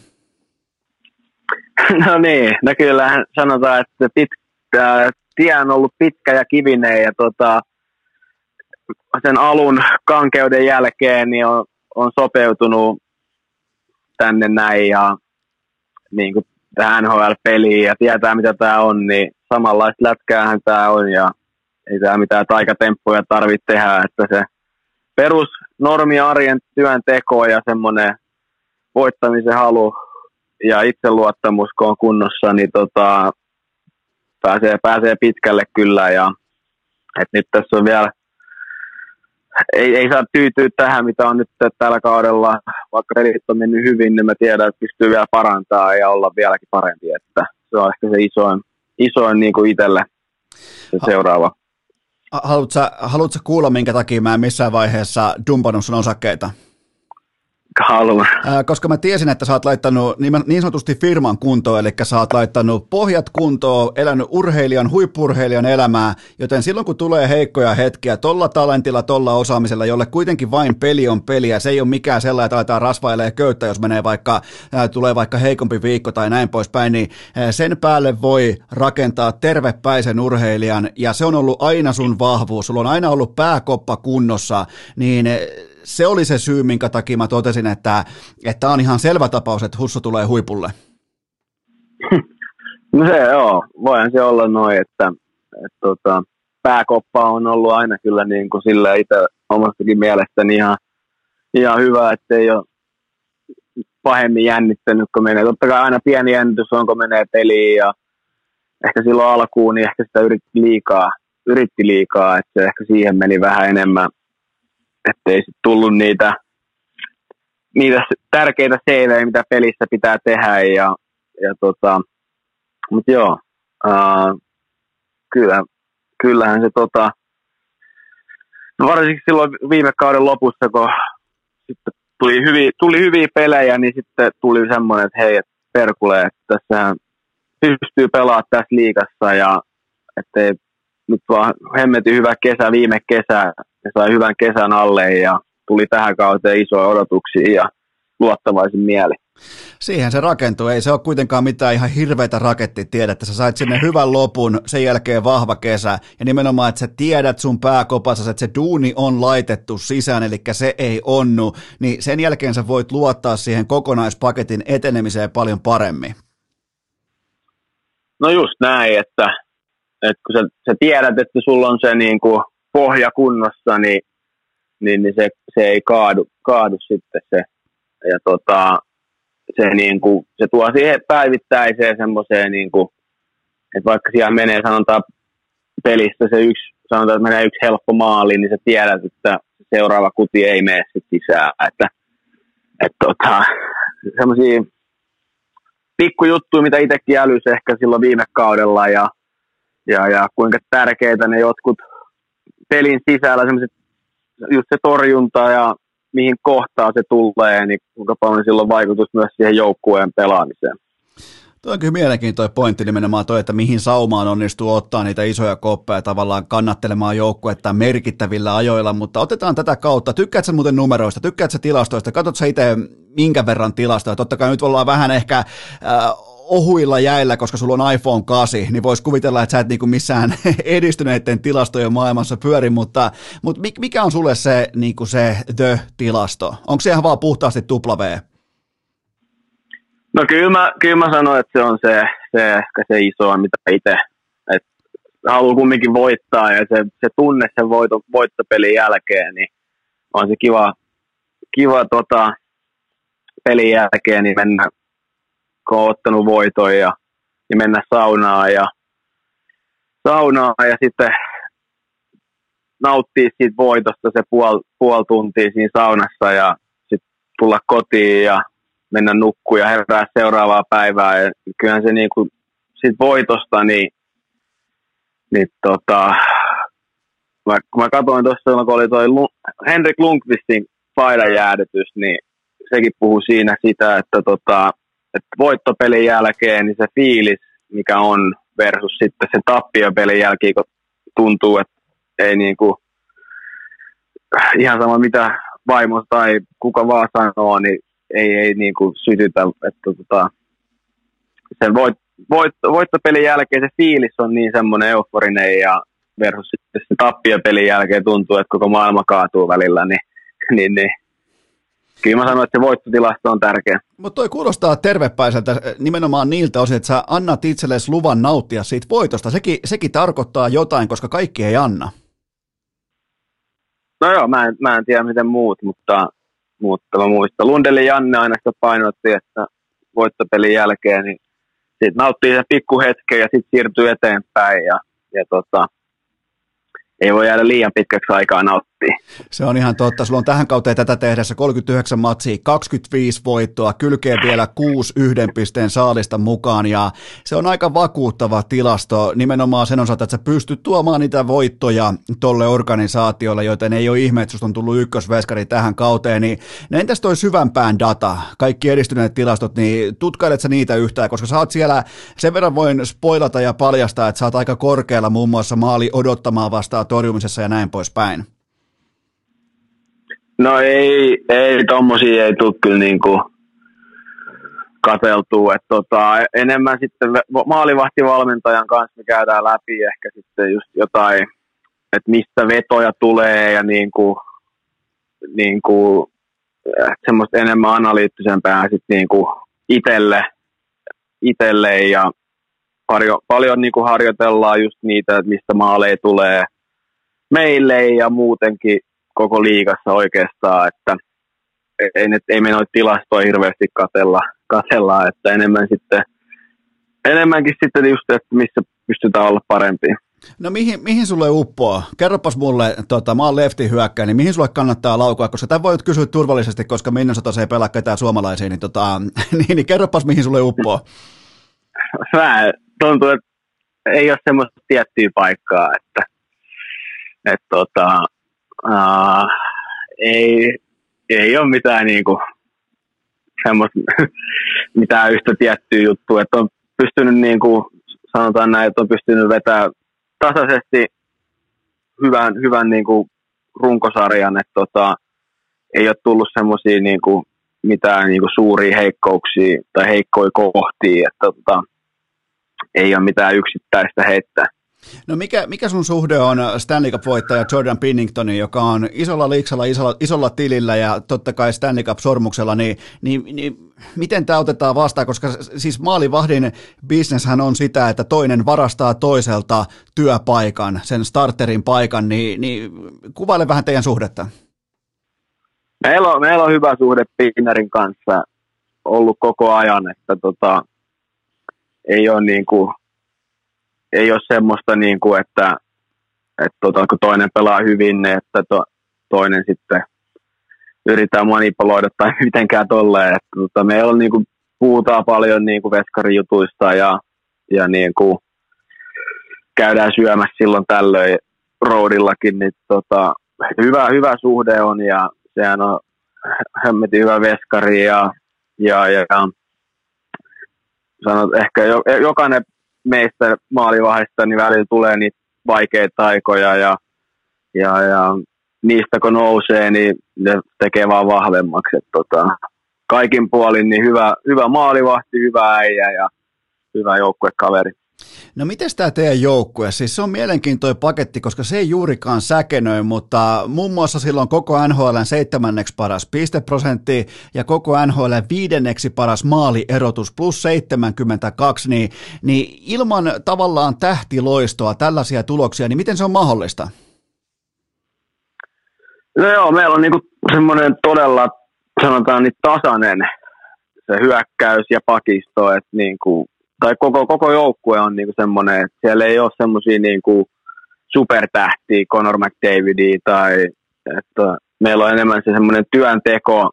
No niin, no kyllähän sanotaan, että pitkä, tie on ollut pitkä ja kivinen ja tota, sen alun kankeuden jälkeen niin on, on sopeutunut tänne näin ja niin kuin tähän NHL-peliin ja tietää mitä tämä on, niin samanlaista lätkäähän tämä on ja ei tämä mitään taikatemppuja tarvitse tehdä, että se perus normi arjen työnteko ja semmoinen voittamisen halu ja itseluottamus, kun on kunnossa, niin tota, pääsee, pääsee pitkälle kyllä ja et nyt tässä on vielä ei, ei saa tyytyä tähän, mitä on nyt tällä kaudella. Vaikka pelit on mennyt hyvin, niin mä tiedän, että pystyy vielä parantaa ja olla vieläkin parempi. Että se on ehkä se isoin, isoin niin kuin itselle se seuraava. Haluatko, haluatko kuulla, minkä takia mä en missään vaiheessa dumpannut sun osakkeita? Haluan. Koska mä tiesin, että sä oot laittanut niin sanotusti firman kuntoon, eli sä oot laittanut pohjat kuntoon, elänyt urheilijan, huippurheilijan elämää, joten silloin kun tulee heikkoja hetkiä, tolla talentilla, tolla osaamisella, jolle kuitenkin vain peli on peliä, se ei ole mikään sellainen, että aletaan rasvailee köyttä, jos menee vaikka, tulee vaikka heikompi viikko tai näin poispäin, niin sen päälle voi rakentaa tervepäisen urheilijan, ja se on ollut aina sun vahvuus, sulla on aina ollut pääkoppa kunnossa, niin se oli se syy, minkä takia mä totesin, että että on ihan selvä tapaus, että Husso tulee huipulle. No se joo, voihan se olla noin, että, että tota, pääkoppa on ollut aina kyllä niin kuin sillä itse omastakin mielestäni ihan, ihan hyvä, että ei ole pahemmin jännittänyt, kun menee. Totta kai aina pieni jännitys on, kun menee peliin ja ehkä silloin alkuun, niin ehkä sitä yritti liikaa, yritti liikaa, että se ehkä siihen meni vähän enemmän, ettei sitten tullut niitä, niitä tärkeitä seivejä, mitä pelissä pitää tehdä. Ja, ja tota, mutta joo, ää, kyllä, kyllähän se tota, no varsinkin silloin viime kauden lopussa, kun sitten tuli, hyviä, tuli hyviä pelejä, niin sitten tuli semmoinen, että hei, perkule, että tässähän pystyy pelaamaan tässä liigassa ja ettei nyt vaan hemmetin hyvä kesä viime kesä. Ja sai hyvän kesän alle ja tuli tähän kauteen isoja odotuksia ja luottavaisin mieli. Siihen se rakentuu, ei se ole kuitenkaan mitään ihan hirveitä raketti tiedä, että sä sait sinne hyvän lopun, sen jälkeen vahva kesä, ja nimenomaan, että sä tiedät sun pääkopassa, että se duuni on laitettu sisään, eli se ei onnu, niin sen jälkeen sä voit luottaa siihen kokonaispaketin etenemiseen paljon paremmin. No just näin, että, että kun sä, sä tiedät, että sulla on se niin kuin pohja kunnossa, niin, niin, niin se, se ei kaadu, kaadu sitten se. Ja tota, se, niin kuin, se tuo siihen päivittäiseen semmoiseen, niin kuin, että vaikka siellä menee sanotaan pelistä se yksi, sanotaan, että menee yksi helppo maali, niin sä tiedät, että seuraava kuti ei mene sit sisään. Että, että tota, semmoisia pikkujuttuja, mitä itsekin älysi ehkä silloin viime kaudella ja, ja, ja kuinka tärkeitä ne jotkut pelin sisällä just se torjunta ja mihin kohtaa se tulee, niin kuinka paljon sillä on vaikutus myös siihen joukkueen pelaamiseen. Tuo on kyllä mielenkiintoinen pointti nimenomaan toi, että mihin saumaan onnistuu ottaa niitä isoja koppeja tavallaan kannattelemaan joukkuetta merkittävillä ajoilla, mutta otetaan tätä kautta. Tykkäätkö muuten numeroista, tykkäätkö tilastoista, katsotko itse minkä verran tilastoja? Totta kai nyt ollaan vähän ehkä äh, ohuilla jäillä, koska sulla on iPhone 8, niin voisi kuvitella, että sä et niinku missään edistyneiden tilastojen maailmassa pyöri, mutta, mutta mikä on sulle se, niinku se the-tilasto? Onko se ihan vaan puhtaasti tupla V? No kyllä mä, kyllä mä sanoin, että se on se, se ehkä se iso, mitä itse haluaa kumminkin voittaa ja se, se tunne sen voito, voittopelin jälkeen, niin on se kiva, kiva tota, pelin jälkeen niin mennä kun on ottanut voiton ja ja mennä saunaan ja, saunaan ja sitten nauttia siitä voitosta se puoli puol tuntia siinä saunassa ja sitten tulla kotiin ja mennä nukkuun ja herää seuraavaa päivää. Ja kyllähän se niinku, siitä voitosta, niin, niin tota, mä, kun mä katsoin tuossa, kun oli toi Henrik Lundqvistin paidan jäädytys, niin sekin puhuu siinä sitä, että, tota, että voittopelin jälkeen niin se fiilis, mikä on versus sitten se tappiopelin jälkeen, kun tuntuu, että ei niinku, ihan sama mitä vaimo tai kuka vaan sanoo, niin ei, ei niinku sytytä, että tota, sen voit, voit, voittopelin jälkeen se fiilis on niin semmoinen euforinen ja versus sitten se tappiopelin jälkeen tuntuu, että koko maailma kaatuu välillä, niin, niin, niin kyllä mä sanoin, että se voittotilasto on tärkeä. Mutta toi kuulostaa tervepäiseltä nimenomaan niiltä osin, että sä annat itsellesi luvan nauttia siitä voitosta. Sekin, sekin tarkoittaa jotain, koska kaikki ei anna. No joo, mä en, mä en tiedä miten muut, mutta, mutta mä muistan. Lundeli Janne aina sitä painotti, että voittopelin jälkeen, niin siitä nauttii sen pikkuhetken ja sitten siirtyy eteenpäin. Ja, ja tota, ei voi jäädä liian pitkäksi aikaa nauttia. Se on ihan totta. Sulla on tähän kauteen tätä tehdessä 39 matsia, 25 voittoa, kylkee vielä 6 yhden pisteen saalista mukaan. Ja se on aika vakuuttava tilasto. Nimenomaan sen osalta, että sä pystyt tuomaan niitä voittoja tolle organisaatiolle, joten ei ole ihme, että susta on tullut ykkösveskari tähän kauteen, niin entäs toi syvämpään data, kaikki edistyneet tilastot, niin tutkailet sä niitä yhtään, koska sä oot siellä, sen verran voin spoilata ja paljastaa, että sä oot aika korkealla muun muassa maali odottamaan vastaan torjumisessa ja näin poispäin. No ei, ei tommosia ei tule kyllä niinku kateltua. Et tota, enemmän sitten maalivahtivalmentajan kanssa me käydään läpi ehkä sitten just jotain, että mistä vetoja tulee ja niinku, niinku, semmoista enemmän analyyttisempää sitten niinku itelle, itelle ja harjo, paljon niinku harjoitellaan just niitä, että mistä maaleja tulee meille ja muutenkin koko liigassa oikeastaan, että ei, ei, ei me noita tilastoja hirveästi katella, katella, että enemmän sitten, enemmänkin sitten just, että missä pystytään olla parempi. No mihin, mihin sulle uppoaa? Kerropas mulle, tota, mä oon lefti hyökkäin, niin mihin sulle kannattaa laukua, koska tämä voit kysyä turvallisesti, koska Minnesota ei pelaa ketään suomalaisia, niin, tota, niin, niin kerropas mihin sulle uppoaa. Mä tuntuu, että ei ole semmoista tiettyä paikkaa, että, että tota, uh, ei, ei ole mitään niinku, semmoista, mitään yhtä tiettyä juttua, että on pystynyt niinku, sanotaan näin, että on pystynyt vetämään tasaisesti hyvän, hyvän niinku runkosarjan, että tota, ei ole tullut semmoisia niinku, mitään niinku suuria heikkouksia tai heikkoja kohtia, että tota, ei ole mitään yksittäistä heittää. No mikä, mikä sun suhde on Stanley Cup-voittaja Jordan Pinningtonin, joka on isolla liiksalla, isolla, isolla tilillä ja totta kai Stanley Cup-sormuksella, niin, niin, niin miten tämä otetaan vastaan, koska siis maalivahdin bisneshän on sitä, että toinen varastaa toiselta työpaikan, sen starterin paikan, niin, niin kuvaile vähän teidän suhdetta. Meillä on, meillä on hyvä suhde Pinnerin kanssa ollut koko ajan, että tota, ei ole niin kuin ei ole semmoista, niin kuin, että, että tota, kun toinen pelaa hyvin, niin että to, toinen sitten yrittää manipuloida tai mitenkään tolleen. Että, tota, meillä on, niin kuin, puhutaan paljon niin kuin veskarijutuista ja, ja niin kuin, käydään syömässä silloin tällöin roadillakin, niin tota, hyvä, hyvä suhde on ja sehän on hemmetin hyvä veskari ja, ja, ja sanot, ehkä jo, jokainen meistä maalivahdista niin välillä tulee niitä vaikeita aikoja ja, ja, ja niistä kun nousee, niin ne tekee vaan vahvemmaksi. Et tota, kaikin puolin niin hyvä, hyvä maalivahti, hyvä äijä ja hyvä joukkuekaveri. No miten tämä teidän joukkue? Siis se on mielenkiintoinen paketti, koska se ei juurikaan säkenöi, mutta muun muassa silloin koko NHL seitsemänneksi paras pisteprosentti ja koko NHL viidenneksi paras maalierotus plus 72, niin, niin ilman tavallaan tähtiloistoa tällaisia tuloksia, niin miten se on mahdollista? No joo, meillä on niinku semmoinen todella, sanotaan niin tasainen se hyökkäys ja pakisto, että niinku tai koko, koko joukkue on niinku semmoinen, että siellä ei ole semmoisia niinku supertähtiä, Conor McDavidia tai että meillä on enemmän se semmoinen työnteko,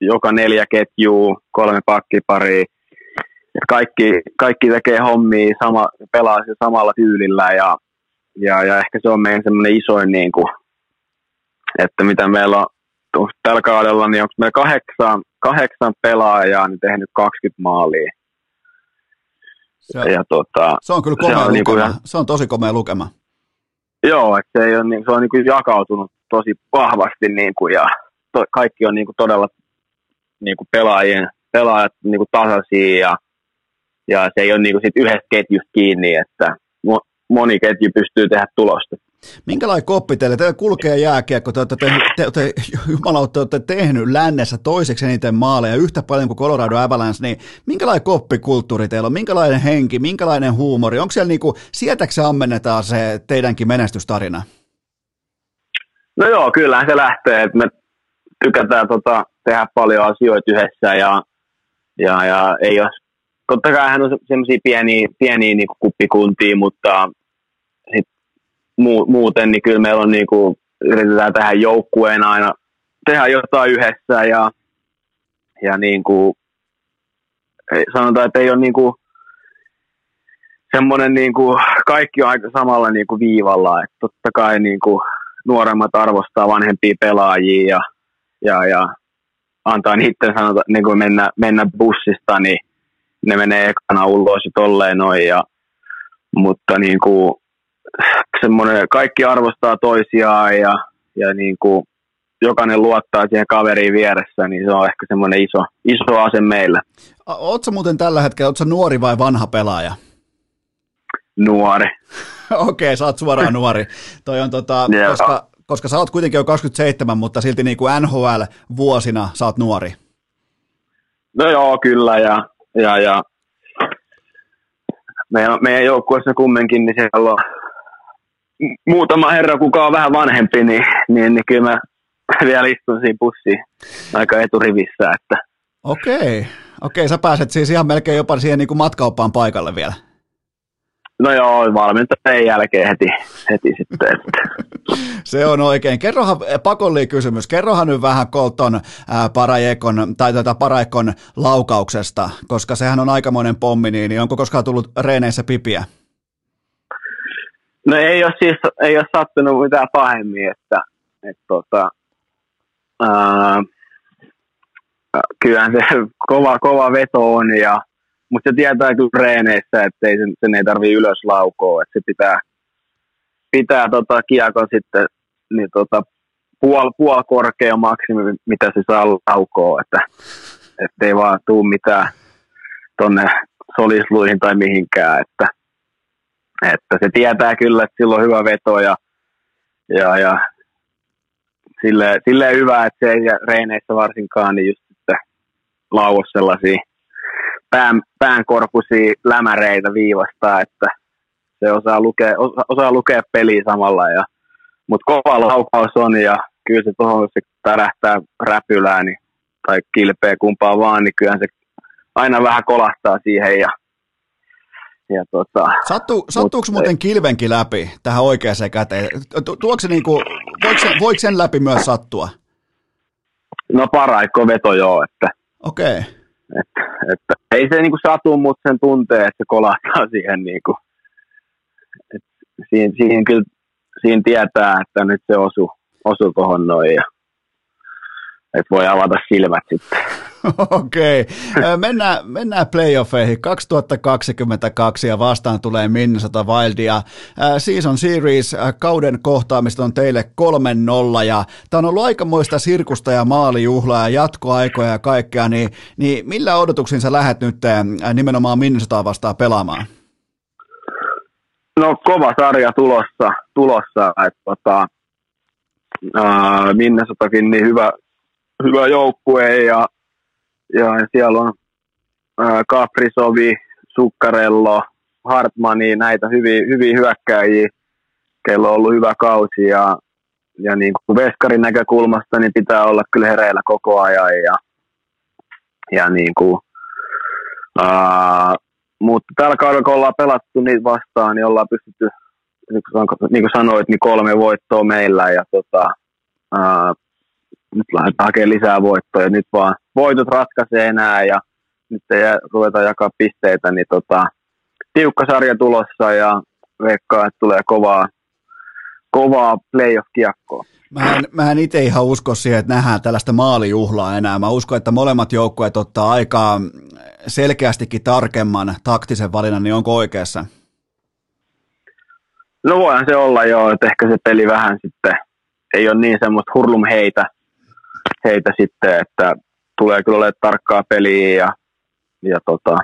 joka neljä ketjuu, kolme pakkiparia, kaikki, kaikki tekee hommia, sama, pelaa samalla tyylillä ja, ja, ja, ehkä se on meidän semmoinen isoin, niin kuin, että mitä meillä on tällä kaudella, niin onko meillä kahdeksan, kahdeksan pelaajaa niin tehnyt 20 maalia. Se on, ja, tota, se on kyllä komea se on, niin kuin, se on tosi komea lukema. Joo, että se, ei ole, niin, se on niin kuin jakautunut tosi vahvasti niin kuin, ja to, kaikki on niin kuin todella niin kuin pelaajien, pelaajat niin kuin tasaisia ja, ja se ei ole niin kuin sit yhdestä ketjusta kiinni, että moni ketju pystyy tehdä tulosta. Minkälainen koppi teille? Teillä kulkee jääkiekko, te olette, te, te, jumala, te olette tehnyt lännessä toiseksi eniten maaleja yhtä paljon kuin Colorado Avalanche, niin minkälainen koppikulttuuri teillä on? Minkälainen henki, minkälainen huumori? Onko siellä niinku, sietäkö se ammennetaan se teidänkin menestystarina? No joo, kyllähän se lähtee, me tykätään tota, tehdä paljon asioita yhdessä ja, ja, ja ei ole, totta kai hän on semmoisia pieniä, pieniä niin kuppikuntia, mutta muuten niin kyllä meillä on niin kuin, yritetään tehdä joukkueen aina, tehdä jotain yhdessä ja, ja niin kuin, sanotaan, että ei ole niin kuin, semmoinen niin kuin, kaikki on aika samalla niin kuin viivalla, että totta kai niin kuin, nuoremmat arvostaa vanhempia pelaajia ja, ja, ja antaa niiden sanota, niin kuin mennä, mennä bussista, niin ne menee ekana ulos ja tolleen noin. Ja, mutta niin kuin, semmoinen, kaikki arvostaa toisiaan ja, ja niin kuin, jokainen luottaa siihen kaveriin vieressä, niin se on ehkä semmoinen iso, iso ase meillä. Oletko muuten tällä hetkellä, oletko nuori vai vanha pelaaja? Nuori. Okei, okay, sä oot suoraan nuori. Toi on tota, yeah. koska, koska sä oot kuitenkin jo 27, mutta silti niin kuin NHL-vuosina sä oot nuori. No joo, kyllä, ja, ja, ja meidän, meidän joukkueessa kumminkin, niin siellä on muutama herra, kuka on vähän vanhempi, niin, niin, niin kyllä mä vielä istun siinä bussiin aika eturivissä. Että. Okei, okei, sä pääset siis ihan melkein jopa siihen niin kuin matkaoppaan paikalle vielä. No joo, valmentajien jälkeen heti, heti sitten. Se on oikein. Kerrohan, pakollinen kysymys, kerrohan nyt vähän Colton ää, äh, Parajekon, tai tätä Paraekon laukauksesta, koska sehän on aikamoinen pommi, niin, niin onko koskaan tullut reeneissä pipiä? No ei ole siis, ei ole sattunut mitään pahemmin, että, että tota, ää, kyllähän se kova, kova veto on ja mutta se tietää kyllä reeneissä, että ei sen, sen ei tarvitse ylös laukoa, että se pitää, pitää tota kiekon sitten niin tota, puol, puol korkea maksimi, mitä se saa laukoa, että ei vaan tuu mitään tonne solisluihin tai mihinkään, että, että se tietää kyllä, että sillä on hyvä veto ja, ja, ja silleen, silleen hyvä, että se ei reeneissä varsinkaan niin just sitten lauo sellaisia pään, päänkorkuisia lämäreitä viivasta, että se osaa lukea, osa, osaa lukea peliä samalla. Ja, mutta kova laukaus on ja kyllä se tuohon se tärähtää räpylää niin, tai kilpeä kumpaa vaan, niin kyllä se aina vähän kolahtaa siihen ja ja tota, Sattu, sattuuko mutta, muuten kilvenkin läpi tähän oikeaan käteen? Tuoko se niinku, voiko, sen, voiko sen läpi myös sattua? No paraikko veto joo, että Okei. Okay. Että, että ei se niinku satu, mutta sen tuntee, että se kolahtaa siihen. Niinku, että siihen, siihen, kyllä, siihen tietää, että nyt se osuu osu tuohon noin ja että voi avata silmät sitten. Okei, okay. mennään, mennään playoffeihin. 2022 ja vastaan tulee Minnesota Wildia. Season Series kauden kohtaamista on teille 3-0 ja tämä on ollut aikamoista sirkusta ja maalijuhlaa ja jatkoaikoja ja kaikkea, niin, niin millä odotuksin sä lähdet nyt nimenomaan Minnesotaa vastaan pelaamaan? No kova sarja tulossa, tulossa että tota, uh, Minnesotakin niin hyvä, hyvä joukkue ja ja siellä on äh, Caprisovi, Sukkarello, Hartmani, näitä hyviä, hyviä hyökkäjiä, kello on ollut hyvä kausi ja, ja niin kuin Veskarin näkökulmasta niin pitää olla kyllä hereillä koko ajan ja, ja niin kuin, ää, mutta tällä kaudella, kun ollaan pelattu niitä vastaan, niin ollaan pystytty, niin kuin sanoit, niin kolme voittoa meillä ja tota, ää, nyt lähdetään hakemaan lisää voittoja. Nyt vaan voitot ratkaisee enää ja nyt ei ruveta jakaa pisteitä, niin tota, tiukka sarja tulossa ja veikkaa, että tulee kovaa, kovaa playoff-kiekkoa. Mä en, mä en itse ihan usko siihen, että nähdään tällaista maalijuhlaa enää. Mä uskon, että molemmat joukkueet ottaa aikaa selkeästikin tarkemman taktisen valinnan, niin onko oikeassa? No voihan se olla joo, että ehkä se peli vähän sitten ei ole niin semmoista hurlum heitä, sitten, että tulee kyllä olemaan tarkkaa peliä ja, ja tota,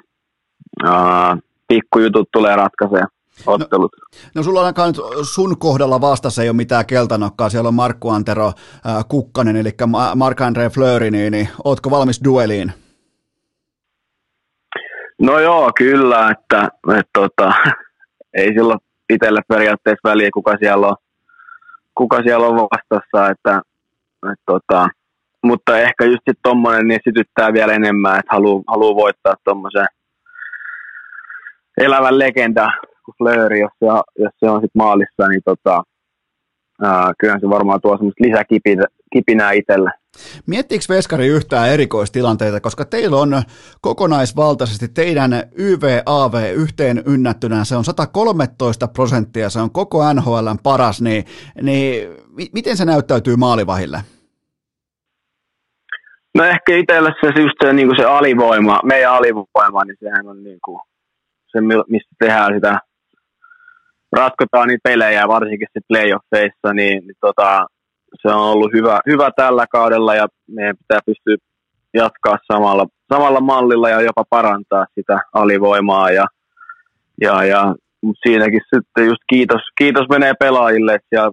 ää, pikkujutut tulee ratkaisemaan ottelut. No, no sulla on ainakaan nyt sun kohdalla vastassa ei ole mitään keltanokkaa, siellä on Markku Antero äh, Kukkanen, eli Mark-André Fleury, niin, niin ootko valmis dueliin? No joo, kyllä, että, että tota, ei silloin itselle periaatteessa väliä, kuka siellä on, kuka siellä on vastassa, että, että tota, mutta ehkä just sitten tommonen niin sytyttää vielä enemmän, että haluaa haluu voittaa tommosen elävän legenda kuin Flööri, jos se, jos se on sitten maalissa, niin tota, ää, kyllähän se varmaan tuo semmoista lisäkipinää itselle. Miettiikö Veskari yhtään erikoistilanteita, koska teillä on kokonaisvaltaisesti teidän YVAV yhteen ynnättynä, se on 113 prosenttia, se on koko NHLn paras, niin, niin miten se näyttäytyy maalivahille? No ehkä itselle se just se, niin se alivoima, meidän alivoima, niin sehän on niin kuin se, mistä tehdään sitä, ratkotaan niitä pelejä, varsinkin sitten playoffeissa, niin, niin tota, se on ollut hyvä, hyvä tällä kaudella ja meidän pitää pystyä jatkaa samalla, samalla mallilla ja jopa parantaa sitä alivoimaa ja, ja, ja mutta siinäkin sitten just kiitos, kiitos menee pelaajille, että siellä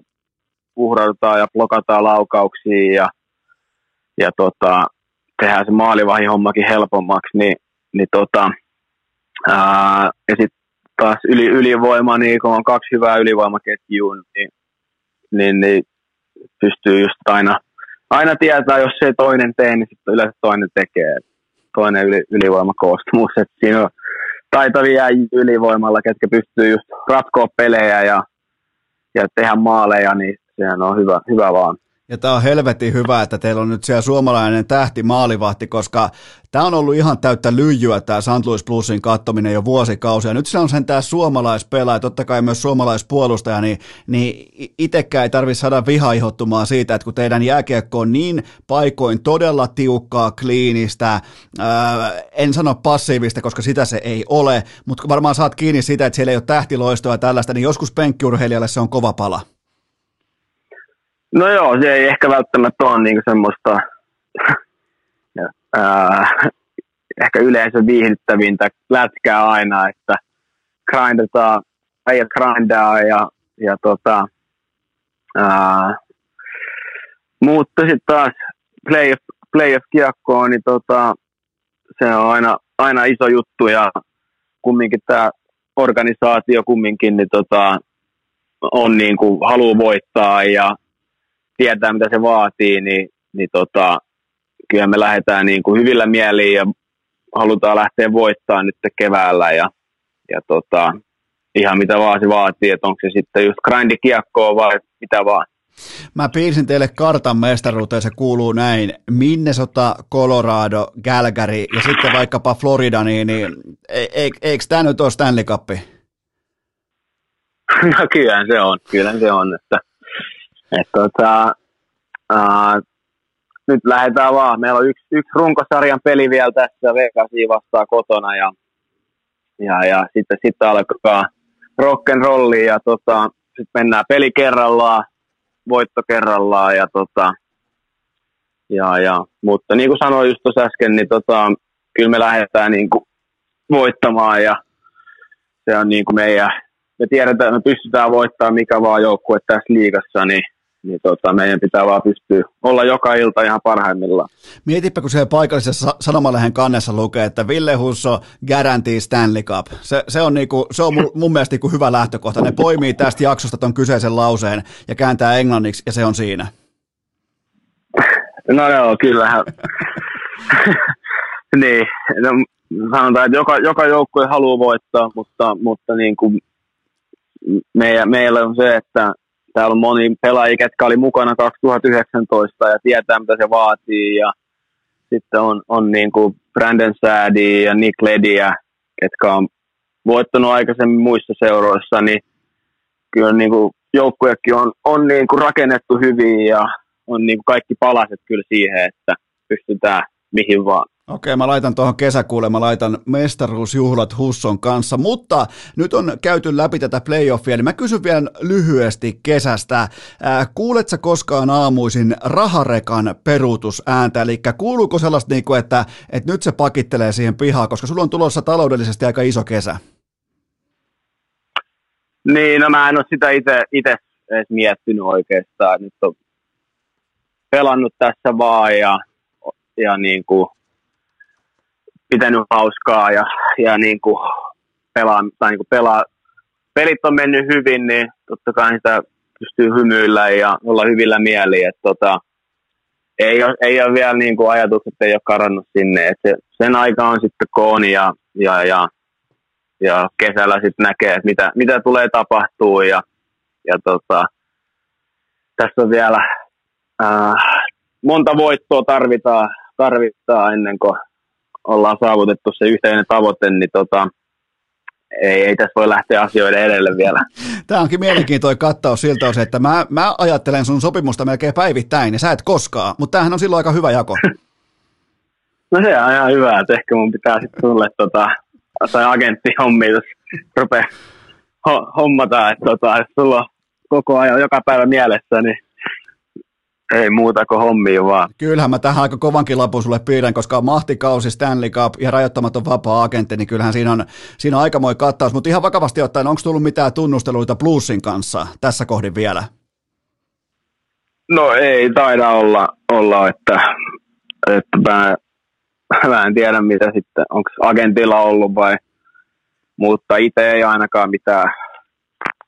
uhraudutaan ja blokataan laukauksia ja, ja tota, tehdään se maalivahin hommakin helpommaksi, niin, niin tota, ää, ja sitten taas yli, ylivoima, niin kun on kaksi hyvää ylivoimaketjua, niin, niin, niin pystyy just aina, aina tietää, jos se toinen tee, niin sitten yleensä toinen tekee. Toinen yli, ylivoimakoostumus, että siinä on taitavia ylivoimalla, ketkä pystyy just ratkoa pelejä ja, ja tehdä maaleja, niin sehän on hyvä, hyvä vaan. Ja tämä on helvetin hyvä, että teillä on nyt siellä suomalainen tähti maalivahti, koska tämä on ollut ihan täyttä lyijyä tämä St. Louis Plusin kattominen jo vuosikausia. Nyt se on sen tämä suomalaispelaaja, totta kai myös suomalaispuolustaja, niin, niin itsekään ei tarvitse saada vihaihottumaan siitä, että kun teidän jääkiekko on niin paikoin todella tiukkaa, kliinistä, ää, en sano passiivista, koska sitä se ei ole, mutta varmaan saat kiinni siitä, että siellä ei ole tähtiloistoa ja tällaista, niin joskus penkkiurheilijalle se on kova pala. No joo, se ei ehkä välttämättä ole niin semmoista ää, ehkä yleensä viihdyttävintä lätkää aina, että grindataan, äijät grindaa ja, ja tota, ää, mutta sitten taas playoff, playoff-kiekkoon, niin tota, se on aina, aina iso juttu ja kumminkin tämä organisaatio kumminkin niin tota, on niin kuin, haluaa voittaa ja tietää, mitä se vaatii, niin, niin tota, kyllä me lähdetään niin kuin hyvillä mieliin ja halutaan lähteä voittaa nyt keväällä ja, ja tota, ihan mitä vaan se vaatii, että onko se sitten just grindikiekkoa vai mitä vaan. Mä piirsin teille kartan mestaruuteen, se kuuluu näin. Minnesota, Colorado, Calgary ja sitten vaikkapa Florida, niin, niin e, e, eikö tämä nyt ole Stanley Cup? No kyllä se on, kyllä se on, että et tota, ää, nyt lähdetään vaan. Meillä on yksi, yksi runkosarjan peli vielä tässä Vegasiin vastaan kotona ja, ja, ja sitten, sitten alkaa rock and rolli ja tota, sitten mennään peli kerrallaan, voitto kerrallaan ja, tota, ja, ja, mutta niin kuin sanoin just tuossa äsken, niin tota, kyllä me lähdetään niin kuin voittamaan ja se on niin kuin meidän, me tiedetään, että me pystytään voittamaan mikä vaan joukkue tässä liigassa, niin niin tota, meidän pitää vaan pystyä olla joka ilta ihan parhaimmillaan. Mietipä, kun siellä paikallisessa sanomalehen kannessa lukee, että Ville Husso guarantee Stanley Cup. Se, se on, niinku, se on mun, mun mielestä niinku hyvä lähtökohta. Ne poimii tästä jaksosta ton kyseisen lauseen ja kääntää englanniksi, ja se on siinä. No joo, kyllähän. niin, no, sanotaan, että joka, joka joukkue haluaa voittaa, mutta, mutta niin kuin meillä, meillä on se, että täällä on moni pelaajia, ketkä oli mukana 2019 ja tietää, mitä se vaatii. Ja sitten on, on niin kuin Brandon Sadi ja Nick Lediä, ketkä on voittanut aikaisemmin muissa seuroissa, niin kyllä niin kuin joukkuekin on, on niin kuin rakennettu hyvin ja on niin kuin kaikki palaset kyllä siihen, että pystytään mihin vaan. Okei, mä laitan tuohon kesäkuulle, mä laitan mestaruusjuhlat Husson kanssa, mutta nyt on käyty läpi tätä playoffia, niin mä kysyn vielä lyhyesti kesästä. Äh, kuuletko koskaan aamuisin raharekan peruutusääntä, eli kuuluuko sellaista, niin kuin, että, että nyt se pakittelee siihen pihaan, koska sulla on tulossa taloudellisesti aika iso kesä? Niin, no mä en ole sitä itse edes miettinyt oikeastaan. Nyt on pelannut tässä vaan ja, ja niin kuin pitänyt hauskaa ja, ja niin kuin pelaa, tai niin kuin pelaa. Pelit on mennyt hyvin, niin totta kai sitä pystyy hymyillä ja olla hyvillä mieli. Että tota, ei, ole, ei ole vielä niin kuin ajatukset, ei ole karannut sinne. Et se, sen aika on sitten kooni ja, ja, ja, ja kesällä sitten näkee, että mitä, mitä tulee tapahtuu. Ja, ja tota, tässä on vielä äh, monta voittoa tarvitaan, tarvitaan ennen kuin ollaan saavutettu se yhteinen tavoite, niin tota, ei, ei tässä voi lähteä asioiden edelle vielä. Tämä onkin mielenkiintoinen kattaus siltä osin, että mä, mä ajattelen sun sopimusta melkein päivittäin ja sä et koskaan, mutta tämähän on silloin aika hyvä jako. No se on ihan hyvä, että ehkä mun pitää sitten sulle tota, tai agenttihommi, jos rupeaa ho- hommata, että tota, jos sulla on koko ajan joka päivä mielessä, niin ei muuta kuin hommia vaan. Kyllähän mä tähän aika kovankin lapun sulle piirrän, koska mahtikausi, Stanley Cup ja rajoittamaton vapaa-agentti, niin kyllähän siinä on, siinä on aikamoinen kattaus. Mutta ihan vakavasti ottaen, onko tullut mitään tunnusteluita Bluesin kanssa tässä kohdin vielä? No ei taida olla, olla että, että mä, mä en tiedä mitä sitten, onko agentilla ollut vai, mutta itse ei ainakaan mitään,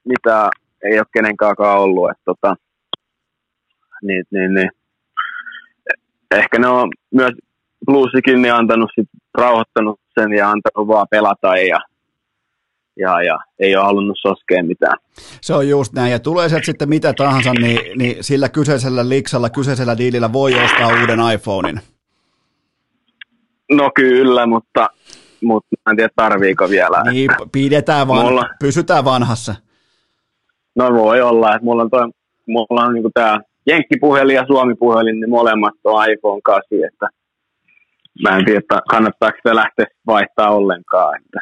mitään ei ole kenenkään ollut. Että tota, niin, niin, niin. ehkä ne on myös bluesikin niin antanut sit, rauhoittanut sen ja antanut vaan pelata ja, ja, ja ei ole halunnut soskea mitään. Se on just näin, ja tulee sieltä sitten mitä tahansa, niin, niin sillä kyseisellä liksalla, kyseisellä diilillä voi ostaa uuden iPhonein. No kyllä, mutta, mutta en tiedä tarviiko vielä. Niin, pidetään vaan, mulla, pysytään vanhassa. No voi olla, että mulla on, toi, mulla on niin tämä Jenkkipuhelin ja Suomi-puhelin, niin molemmat on iPhone 8, että mä en tiedä, että kannattaako sitä lähteä vaihtaa ollenkaan. Että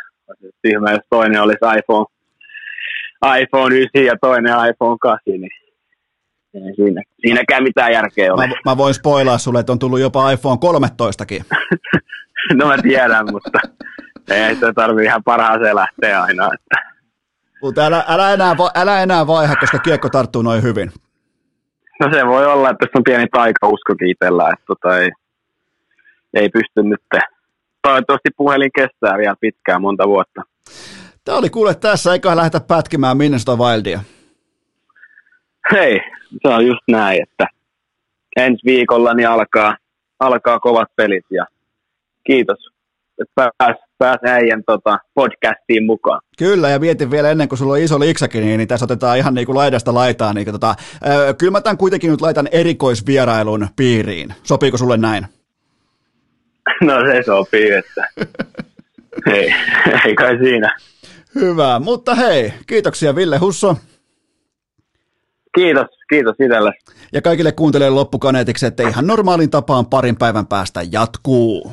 tyhmä, jos toinen olisi iPhone, iPhone 9 ja toinen iPhone 8, niin ei siinä, siinäkään mitään järkeä ole. Mä, mä voin spoilaa sulle, että on tullut jopa iPhone 13kin. no mä tiedän, mutta ei sitä tarvii ihan parhaaseen lähteä aina. Että. Mutta älä, älä, enää, älä enää vaiha, koska kiekko tarttuu noin hyvin. No se voi olla, että tässä on pieni taikausko itsellä, että tota ei, ei pysty nyt. Toivottavasti puhelin kestää vielä pitkään, monta vuotta. Tämä oli kuule tässä, eiköhän lähdetä pätkimään Minnesota Wildia. Hei, se on just näin, että ensi viikolla niin alkaa, alkaa kovat pelit ja kiitos että pääs, pääs äijän tota, podcastiin mukaan. Kyllä, ja mietin vielä ennen kuin sulla on iso liksakin, niin, niin tässä otetaan ihan niin kuin laidasta laitaan. Niin tota, äh, kyllä mä tämän kuitenkin nyt laitan erikoisvierailun piiriin. Sopiiko sulle näin? No se sopii, että ei, ei kai siinä. Hyvä, mutta hei, kiitoksia Ville Husso. Kiitos, kiitos itselle. Ja kaikille kuuntelijoille loppukaneetiksi, että ihan normaalin tapaan parin päivän päästä jatkuu.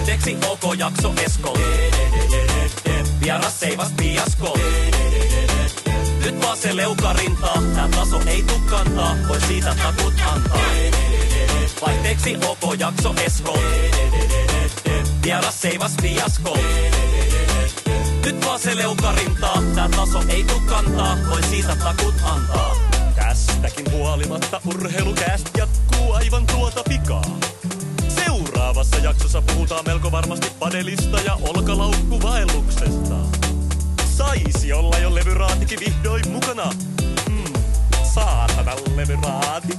Vaihteeksi OK jakso Esko. Vieras seivas piasko. Nyt vaan se leukarintaa, tää taso ei tuu kantaa, voi siitä takut antaa. Vaihteeksi OK jakso Esko. Vieras seivas piasko. Nyt vaan se leukarintaa, tää taso ei tuu kantaa, voi siitä takut antaa. Tästäkin huolimatta urheilukääst jatkuu aivan tuota pikaa. Seuraavassa jaksossa puhutaan melko varmasti padelista ja olkalaukkuvaelluksesta. Saisi olla jo levyraatikin vihdoin mukana. Mm, saatana levyraati.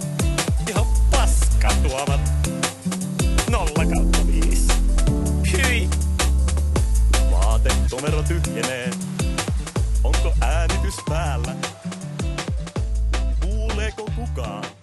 Ihan paska tuomat. nolla kautta viisi. Hyi! Vaatekomero tyhjenee. Onko äänitys päällä? Kuuleeko kukaan?